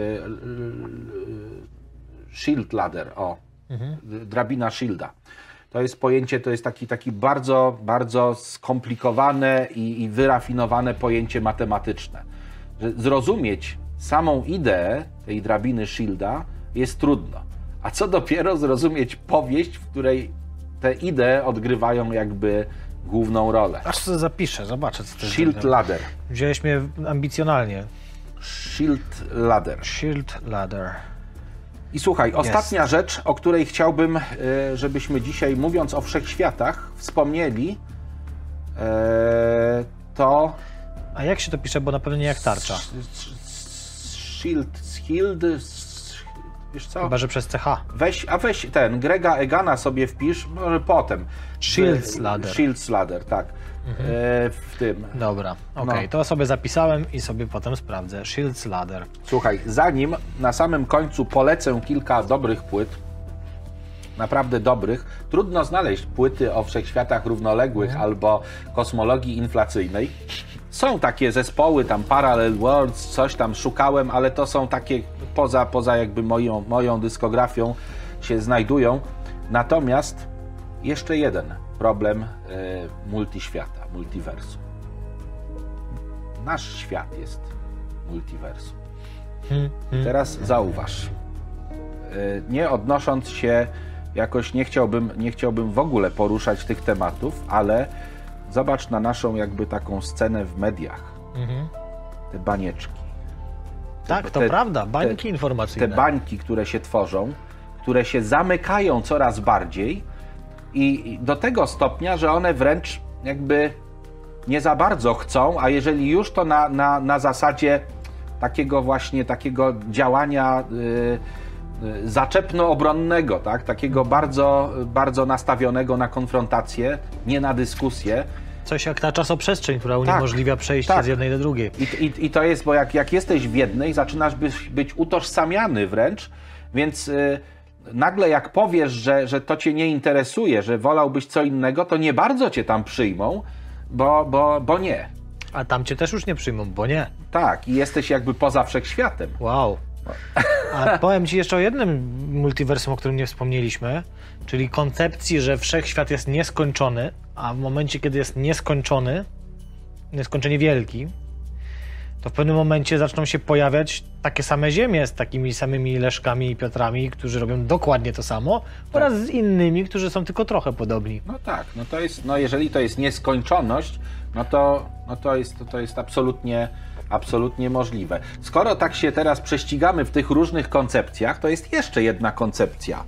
[SPEAKER 2] y, shield ladder, o, drabina shielda. To jest pojęcie, to jest taki, taki bardzo, bardzo skomplikowane i, i wyrafinowane pojęcie matematyczne. Że zrozumieć samą ideę tej drabiny Shielda jest trudno. A co dopiero zrozumieć powieść, w której te idee odgrywają jakby główną rolę.
[SPEAKER 1] Aż sobie zapiszę, zobaczę co to jest.
[SPEAKER 2] Shield Ladder.
[SPEAKER 1] Wziąłeś mnie ambicjonalnie.
[SPEAKER 2] Shield Ladder.
[SPEAKER 1] Shield Ladder.
[SPEAKER 2] I słuchaj, ostatnia rzecz, o której chciałbym, e, żebyśmy dzisiaj, mówiąc o wszechświatach, wspomnieli, e, to
[SPEAKER 1] A jak się to pisze, bo na pewno nie jak tarcza.
[SPEAKER 2] Shield, Shield, wiesz co?
[SPEAKER 1] Chyba, że przez CH.
[SPEAKER 2] Weź, a weź ten, Grega Egana sobie wpisz, może potem.
[SPEAKER 1] Shields
[SPEAKER 2] W-
[SPEAKER 1] Ladder.
[SPEAKER 2] Shields Ladder, tak. E, w tym.
[SPEAKER 1] Dobra, okej,
[SPEAKER 2] No.
[SPEAKER 1] to sobie zapisałem i sobie potem sprawdzę. Shields Ladder.
[SPEAKER 2] Słuchaj, zanim na samym końcu polecę kilka dobrych płyt, naprawdę dobrych, trudno znaleźć płyty o wszechświatach równoległych
[SPEAKER 1] Mhm.
[SPEAKER 2] albo kosmologii inflacyjnej. Są takie zespoły, tam Parallel Worlds, coś tam szukałem, ale to są takie poza, poza jakby moją, moją dyskografią się znajdują. Natomiast jeszcze jeden problem e, multiświata, multiversum. Nasz świat jest multiversum.
[SPEAKER 1] Hmm, hmm.
[SPEAKER 2] Teraz zauważ. y, Nie odnosząc się jakoś, nie chciałbym, nie chciałbym w ogóle poruszać tych tematów, ale zobacz na naszą jakby taką scenę w mediach.
[SPEAKER 1] Mhm.
[SPEAKER 2] Te banieczki.
[SPEAKER 1] Tak, to
[SPEAKER 2] te-
[SPEAKER 1] prawda, bańki
[SPEAKER 2] te-
[SPEAKER 1] informacyjne.
[SPEAKER 2] Te bańki, które się tworzą, które się zamykają coraz bardziej i do tego stopnia, że one wręcz jakby nie za bardzo chcą, a jeżeli już to na, na, na zasadzie takiego właśnie takiego działania y, y, zaczepno-obronnego, tak? takiego bardzo, bardzo nastawionego na konfrontację, nie na dyskusję.
[SPEAKER 1] Coś jak ta czasoprzestrzeń, która uniemożliwia przejście
[SPEAKER 2] tak.
[SPEAKER 1] z jednej do drugiej.
[SPEAKER 2] I, i, I to jest, bo jak, jak jesteś w jednej, zaczynasz być, być utożsamiany wręcz, więc y, nagle jak powiesz, że, że to cię nie interesuje, że wolałbyś co innego, to nie bardzo cię tam przyjmą, bo, bo, bo nie.
[SPEAKER 1] A tam cię też już nie przyjmą, bo nie.
[SPEAKER 2] Tak, i jesteś jakby poza wszechświatem.
[SPEAKER 1] Wow. A powiem Ci jeszcze o jednym multiversum, o którym nie wspomnieliśmy, czyli koncepcji, że wszechświat jest nieskończony, a w momencie, kiedy jest nieskończony, nieskończenie wielki, to w pewnym momencie zaczną się pojawiać takie same ziemie z takimi samymi Leszkami i Piotrami, którzy robią dokładnie to samo, oraz z innymi, którzy są tylko trochę podobni.
[SPEAKER 2] No tak, no to jest, no jeżeli to jest nieskończoność, no to, no to, jest, to, to jest absolutnie, absolutnie możliwe. Skoro tak się teraz prześcigamy w tych różnych koncepcjach, to jest jeszcze jedna koncepcja.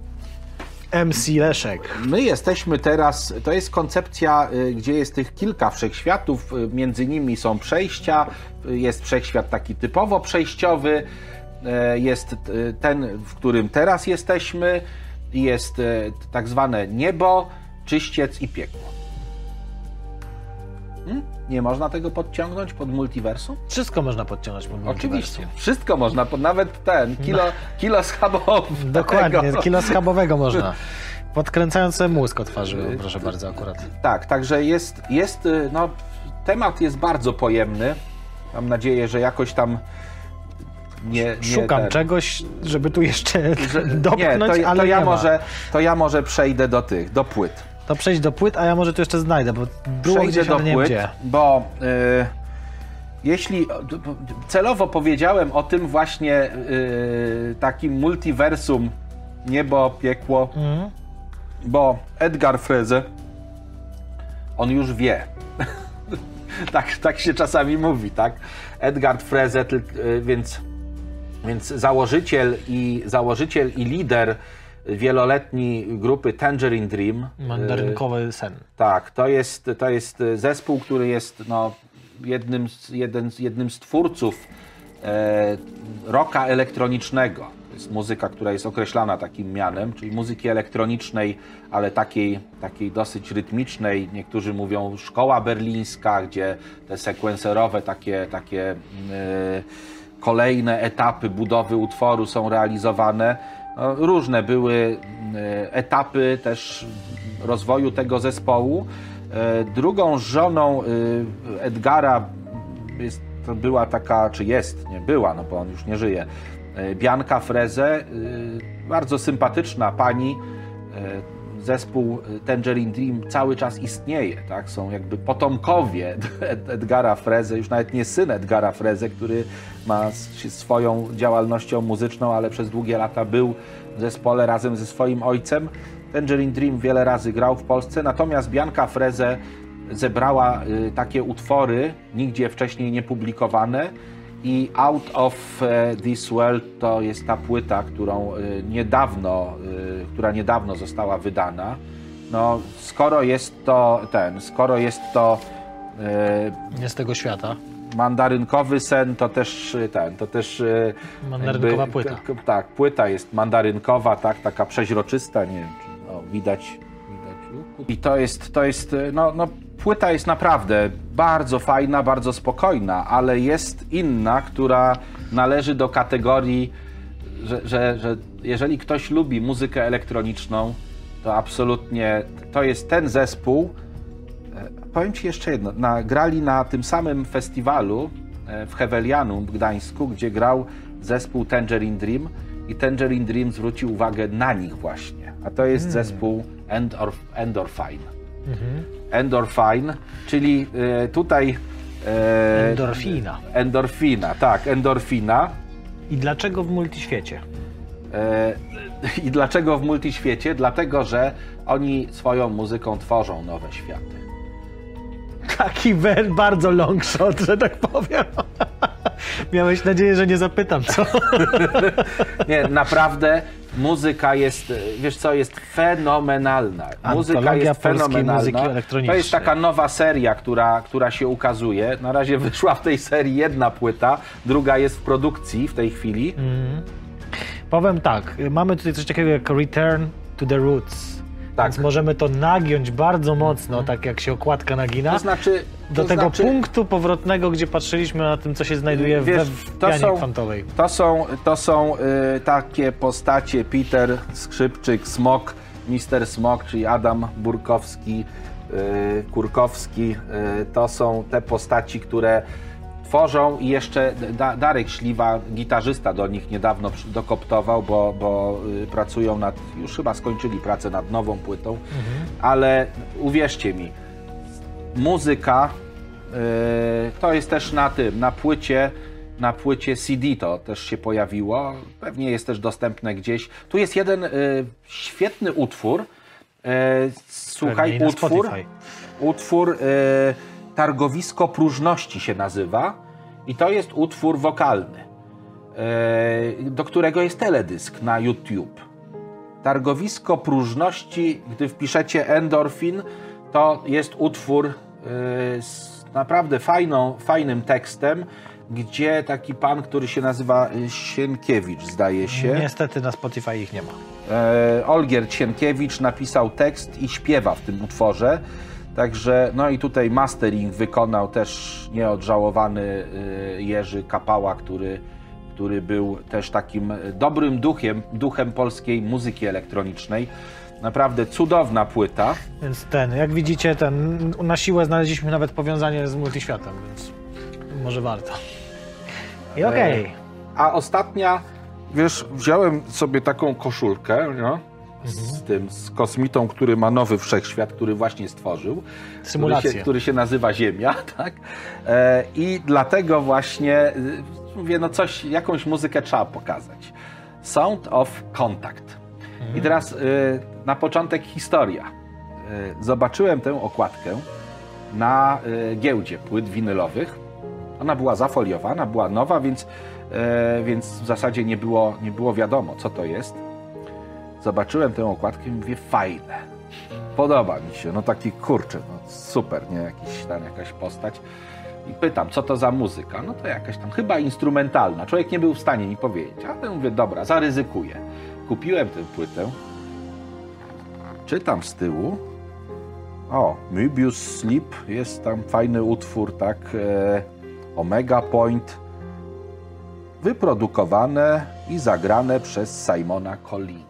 [SPEAKER 1] MC Leszek.
[SPEAKER 2] My jesteśmy teraz, to jest koncepcja, y, gdzie jest tych kilka wszechświatów, y, między nimi są przejścia, y, jest wszechświat taki typowo przejściowy, jest ten, w którym teraz jesteśmy, jest tak zwane niebo, czyściec i piekło. Hmm? Nie można tego podciągnąć pod multiversum?
[SPEAKER 1] Wszystko można podciągnąć pod
[SPEAKER 2] Oczywiście.
[SPEAKER 1] multiversum.
[SPEAKER 2] Wszystko można, pod, nawet ten, kilo, kilo schabowy.
[SPEAKER 1] Dokładnie, kilo schabowego można. Podkręcając sobie mózg otworzyłem, proszę bardzo, akurat.
[SPEAKER 2] Tak, także jest, jest, y, no, temat jest bardzo pojemny. Mam nadzieję, że jakoś tam nie. nie
[SPEAKER 1] Szukam
[SPEAKER 2] ten-
[SPEAKER 1] czegoś, żeby tu jeszcze
[SPEAKER 2] że-
[SPEAKER 1] dopchnąć,
[SPEAKER 2] nie, to,
[SPEAKER 1] ale
[SPEAKER 2] to ja
[SPEAKER 1] nie
[SPEAKER 2] może, to ja może przejdę do tych, do płyt.
[SPEAKER 1] To przejdź do płyt, a ja może tu jeszcze znajdę, bo było
[SPEAKER 2] Przejdę
[SPEAKER 1] gdzieś,
[SPEAKER 2] do
[SPEAKER 1] nie
[SPEAKER 2] płyt,
[SPEAKER 1] gdzie.
[SPEAKER 2] bo y, jeśli celowo powiedziałem o tym właśnie y, takim multiversum niebo, piekło,
[SPEAKER 1] Mhm.
[SPEAKER 2] bo Edgar Freze on już wie. tak, tak się czasami mówi, tak? Edgar Freze, y, więc, więc założyciel i założyciel i lider wieloletni grupy Tangerine Dream.
[SPEAKER 1] Mandarynkowy sen.
[SPEAKER 2] tak, to jest, to jest zespół, który jest no, jednym, z, jeden, jednym z twórców e, rocka elektronicznego. To jest muzyka, która jest określana takim mianem, czyli muzyki elektronicznej, ale takiej, takiej dosyć rytmicznej. Niektórzy mówią szkoła berlińska, gdzie te sekwenserowe takie, takie e, kolejne etapy budowy utworu są realizowane. No, różne były mm, etapy też rozwoju tego zespołu. E, Drugą żoną y, Edgara jest, była taka, czy jest, nie była, no bo on już nie żyje, e, Bianka Freze, bardzo sympatyczna pani. Zespół Tangerine Dream cały czas istnieje, tak? Są jakby potomkowie Ed- Edgara Freze, już nawet nie syn Edgara Freze, który ma swoją działalnością muzyczną, ale przez długie lata był w zespole razem ze swoim ojcem. Tangerine Dream wiele razy grał w Polsce, natomiast Bianka Freze zebrała y, takie utwory, nigdzie wcześniej nie publikowane i Out of e, This World to jest ta płyta, którą y, niedawno, y, która niedawno została wydana. No, skoro jest to ten, skoro jest to
[SPEAKER 1] Nie z tego świata.
[SPEAKER 2] mandarynkowy sen, to też ten, to też
[SPEAKER 1] Mandarynkowa
[SPEAKER 2] jakby-
[SPEAKER 1] płyta.
[SPEAKER 2] k- Tak, płyta jest mandarynkowa, tak, taka przeźroczysta, nie wiem, czy o, widać, widać. I to jest, to jest, no, no, płyta jest naprawdę bardzo fajna, bardzo spokojna, ale jest inna, która należy do kategorii, że, że, że jeżeli ktoś lubi muzykę elektroniczną, to absolutnie to jest ten zespół, Powiem Ci jeszcze jedno. Na, grali na tym samym festiwalu e, w Hewelianum w Gdańsku, gdzie grał zespół Tangerine Dream i Tangerine Dream zwrócił uwagę na nich właśnie. A to jest zespół Endorf, Endorphine. Endorphine, czyli e, tutaj... e,
[SPEAKER 1] Endorfina.
[SPEAKER 2] Endorfina, tak, endorfina.
[SPEAKER 1] I dlaczego w multiświecie?
[SPEAKER 2] E, I dlaczego w multiświecie? Dlatego, że oni swoją muzyką tworzą nowe światy.
[SPEAKER 1] Taki bardzo long shot, że tak powiem. Miałeś nadzieję, że nie zapytam, co?
[SPEAKER 2] Nie, naprawdę muzyka jest, wiesz co, jest fenomenalna. Muzyka jest fenomenalna. To jest taka nowa seria, która, która się ukazuje. Na razie wyszła w tej serii jedna płyta, druga jest w produkcji w tej chwili.
[SPEAKER 1] Powiem tak, mamy tutaj coś takiego jak Return to the Roots.
[SPEAKER 2] Tak.
[SPEAKER 1] Więc możemy to nagiąć bardzo mocno, tak jak się okładka nagina,
[SPEAKER 2] To znaczy...
[SPEAKER 1] do
[SPEAKER 2] to
[SPEAKER 1] tego
[SPEAKER 2] znaczy,
[SPEAKER 1] punktu powrotnego, gdzie patrzyliśmy na tym, co się znajduje
[SPEAKER 2] Wiesz, to
[SPEAKER 1] pianie
[SPEAKER 2] są-
[SPEAKER 1] kwantowej.
[SPEAKER 2] To są, to są y, takie postacie Peter, Skrzypczyk, Smok, Mister Smok, czyli Adam Burkowski, y, Kurkowski. Y, to są te postaci, które tworzą i jeszcze da, Darek Śliwa, gitarzysta do nich niedawno dokoptował, bo, bo y, pracują nad, już chyba skończyli pracę nad nową płytą, ale uwierzcie mi, muzyka Yy, to jest też na tym, na płycie, na płycie CD to też się pojawiło. Pewnie jest też dostępne gdzieś. Tu jest jeden yy, świetny utwór. Yy, słuchaj, utwór. Utwór yy, Targowisko Próżności się nazywa. I to jest utwór wokalny, yy, do którego jest teledysk na YouTube. Targowisko próżności, gdy wpiszecie endorfin, to jest utwór y, z naprawdę fajną, fajnym tekstem, gdzie taki pan, który się nazywa Sienkiewicz, zdaje się.
[SPEAKER 1] Niestety na Spotify ich nie ma.
[SPEAKER 2] E, Olgier Sienkiewicz napisał tekst i śpiewa w tym utworze. Także, no i tutaj mastering wykonał też nieodżałowany y, Jerzy Kapała, który, który był też takim dobrym duchem, duchem polskiej muzyki elektronicznej. Naprawdę cudowna płyta.
[SPEAKER 1] Więc ten, jak widzicie, ten, na siłę znaleźliśmy nawet powiązanie z multiświatem, więc może warto. I okej.
[SPEAKER 2] A ostatnia, wiesz, wziąłem sobie taką koszulkę, no, z tym, z kosmitą, który ma nowy wszechświat, który właśnie stworzył. Który się, który się nazywa Ziemia, tak? E, I dlatego właśnie y, mówię, no coś, jakąś muzykę trzeba pokazać. Sound of Contact. I teraz y, na początek historia. Y, zobaczyłem tę okładkę na y, giełdzie płyt winylowych. Ona była zafoliowana, była nowa, więc, e, więc w zasadzie nie było, nie było wiadomo, co to jest. Zobaczyłem tę okładkę i mówię, fajne. Podoba mi się, no taki kurczę, no super, nie? Jakiś tam jakaś postać. I pytam, co to za muzyka? No to jakaś tam, chyba instrumentalna. Człowiek nie był w stanie mi powiedzieć, ale mówię, dobra, zaryzykuję. Kupiłem tę płytę, czytam z tyłu, o, Möbius Sleep, jest tam fajny utwór, tak, e, Omega Point, wyprodukowane i zagrane przez Simona Collinsa.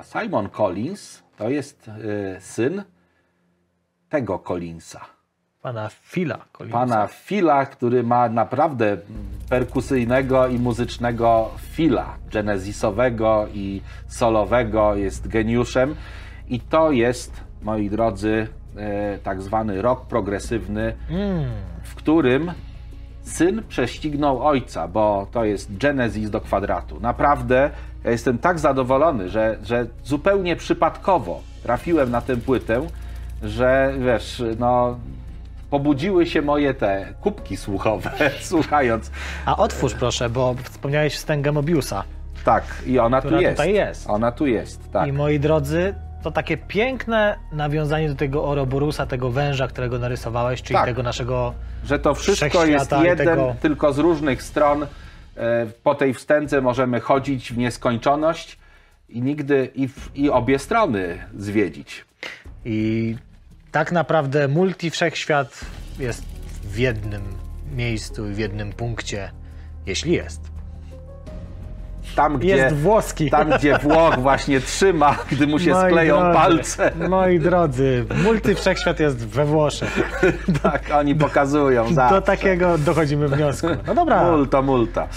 [SPEAKER 2] A Simon Collins to jest e, syn tego Collinsa.
[SPEAKER 1] Pana Phila Collinsa.
[SPEAKER 2] Pana Phila, który ma naprawdę perkusyjnego i muzycznego Phila, genesisowego i solowego, jest geniuszem. I to jest, moi drodzy, e, tak zwany rock progresywny,
[SPEAKER 1] Mm,
[SPEAKER 2] w którym syn prześcignął ojca, bo to jest Genesis do kwadratu. Naprawdę ja jestem tak zadowolony, że, że zupełnie przypadkowo trafiłem na tę płytę, że wiesz, no pobudziły się moje te kubki słuchowe, słuchając.
[SPEAKER 1] A otwórz proszę, bo wspomniałeś wstęgę Mobiusa.
[SPEAKER 2] Tak, i ona tu jest.
[SPEAKER 1] tutaj jest.
[SPEAKER 2] Ona tu jest, tak.
[SPEAKER 1] I moi drodzy, to takie piękne nawiązanie do tego Ouroborusa, tego węża, którego narysowałeś, czyli
[SPEAKER 2] Tak.
[SPEAKER 1] tego naszego...
[SPEAKER 2] Że to wszystko jest jeden,
[SPEAKER 1] tego-
[SPEAKER 2] tylko z różnych stron. E, Po tej wstędze możemy chodzić w nieskończoność i nigdy, i, w, i obie strony zwiedzić.
[SPEAKER 1] I tak naprawdę multi wszechświat jest w jednym miejscu i w jednym punkcie, jeśli jest.
[SPEAKER 2] Tam, gdzie,
[SPEAKER 1] Jest włoski.
[SPEAKER 2] tam, gdzie Włoch właśnie trzyma, gdy mu się
[SPEAKER 1] Moi
[SPEAKER 2] skleją
[SPEAKER 1] drodzy,
[SPEAKER 2] palce.
[SPEAKER 1] Moi drodzy, multi wszechświat jest we Włoszech.
[SPEAKER 2] Tak, oni pokazują
[SPEAKER 1] Do
[SPEAKER 2] zawsze.
[SPEAKER 1] takiego dochodzimy wniosku. No dobra,
[SPEAKER 2] Multa, multa.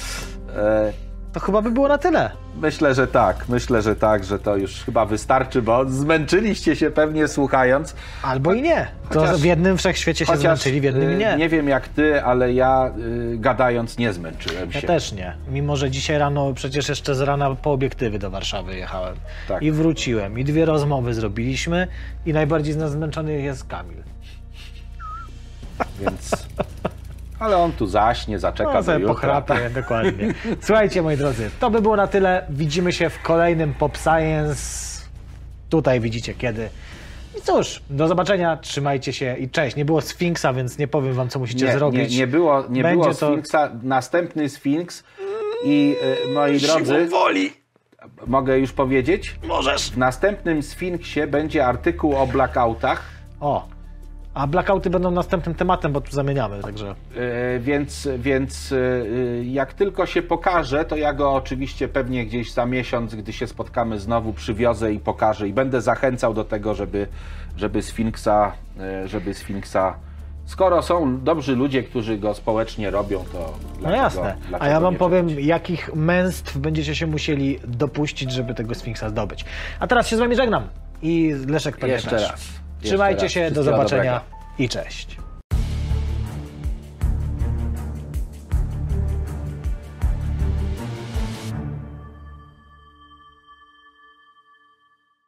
[SPEAKER 2] E,
[SPEAKER 1] to chyba by było na tyle.
[SPEAKER 2] Myślę, że tak. Myślę, że tak, że to już chyba wystarczy, bo zmęczyliście się pewnie słuchając.
[SPEAKER 1] Albo i nie. To
[SPEAKER 2] Chociaż-
[SPEAKER 1] w jednym wszechświecie się zmęczyli, w jednym
[SPEAKER 2] y,
[SPEAKER 1] nie.
[SPEAKER 2] Nie wiem jak ty, ale ja y, gadając nie zmęczyłem
[SPEAKER 1] Ja
[SPEAKER 2] się.
[SPEAKER 1] też nie. Mimo, że dzisiaj rano przecież jeszcze z rana po obiektywy do Warszawy jechałem.
[SPEAKER 2] Tak.
[SPEAKER 1] I wróciłem. I dwie rozmowy zrobiliśmy. I najbardziej z nas zmęczony jest Kamil.
[SPEAKER 2] Więc... Ale on tu zaśnie, zaczeka
[SPEAKER 1] No,
[SPEAKER 2] do jutra.
[SPEAKER 1] pochrapie, dokładnie. Słuchajcie, moi drodzy, to by było na tyle. Widzimy się w kolejnym Pop Science. Tutaj widzicie kiedy. I cóż, do zobaczenia, trzymajcie się i cześć. Nie było Sfinksa, więc nie powiem wam, co musicie
[SPEAKER 2] Nie, nie,
[SPEAKER 1] zrobić.
[SPEAKER 2] nie było, nie
[SPEAKER 1] Będzie
[SPEAKER 2] było
[SPEAKER 1] to-
[SPEAKER 2] Sfinksa. Następny Sfinks i y, moi drodzy...
[SPEAKER 1] woli!
[SPEAKER 2] Mogę już powiedzieć?
[SPEAKER 1] Możesz.
[SPEAKER 2] W następnym Sfinksie będzie artykuł o blackoutach,
[SPEAKER 1] O, a blackouty będą następnym tematem, bo tu zamieniamy, także...
[SPEAKER 2] yy, więc, więc yy, jak tylko się pokaże, to ja go oczywiście pewnie gdzieś za miesiąc, gdy się spotkamy znowu, przywiozę i pokażę i będę zachęcał do tego, żeby, żeby Sfinksa, yy, żeby Sfinksa Skoro są dobrzy ludzie, którzy go społecznie robią, to
[SPEAKER 1] No jasne. A ja wam powiem,
[SPEAKER 2] czytać?
[SPEAKER 1] jakich męstw będziecie się musieli dopuścić, żeby tego Sfinksa zdobyć. A teraz się z wami żegnam. I Leszek pewnie
[SPEAKER 2] Jeszcze
[SPEAKER 1] też.
[SPEAKER 2] raz.
[SPEAKER 1] Trzymajcie się, do zobaczenia
[SPEAKER 2] dobrego.
[SPEAKER 1] i cześć.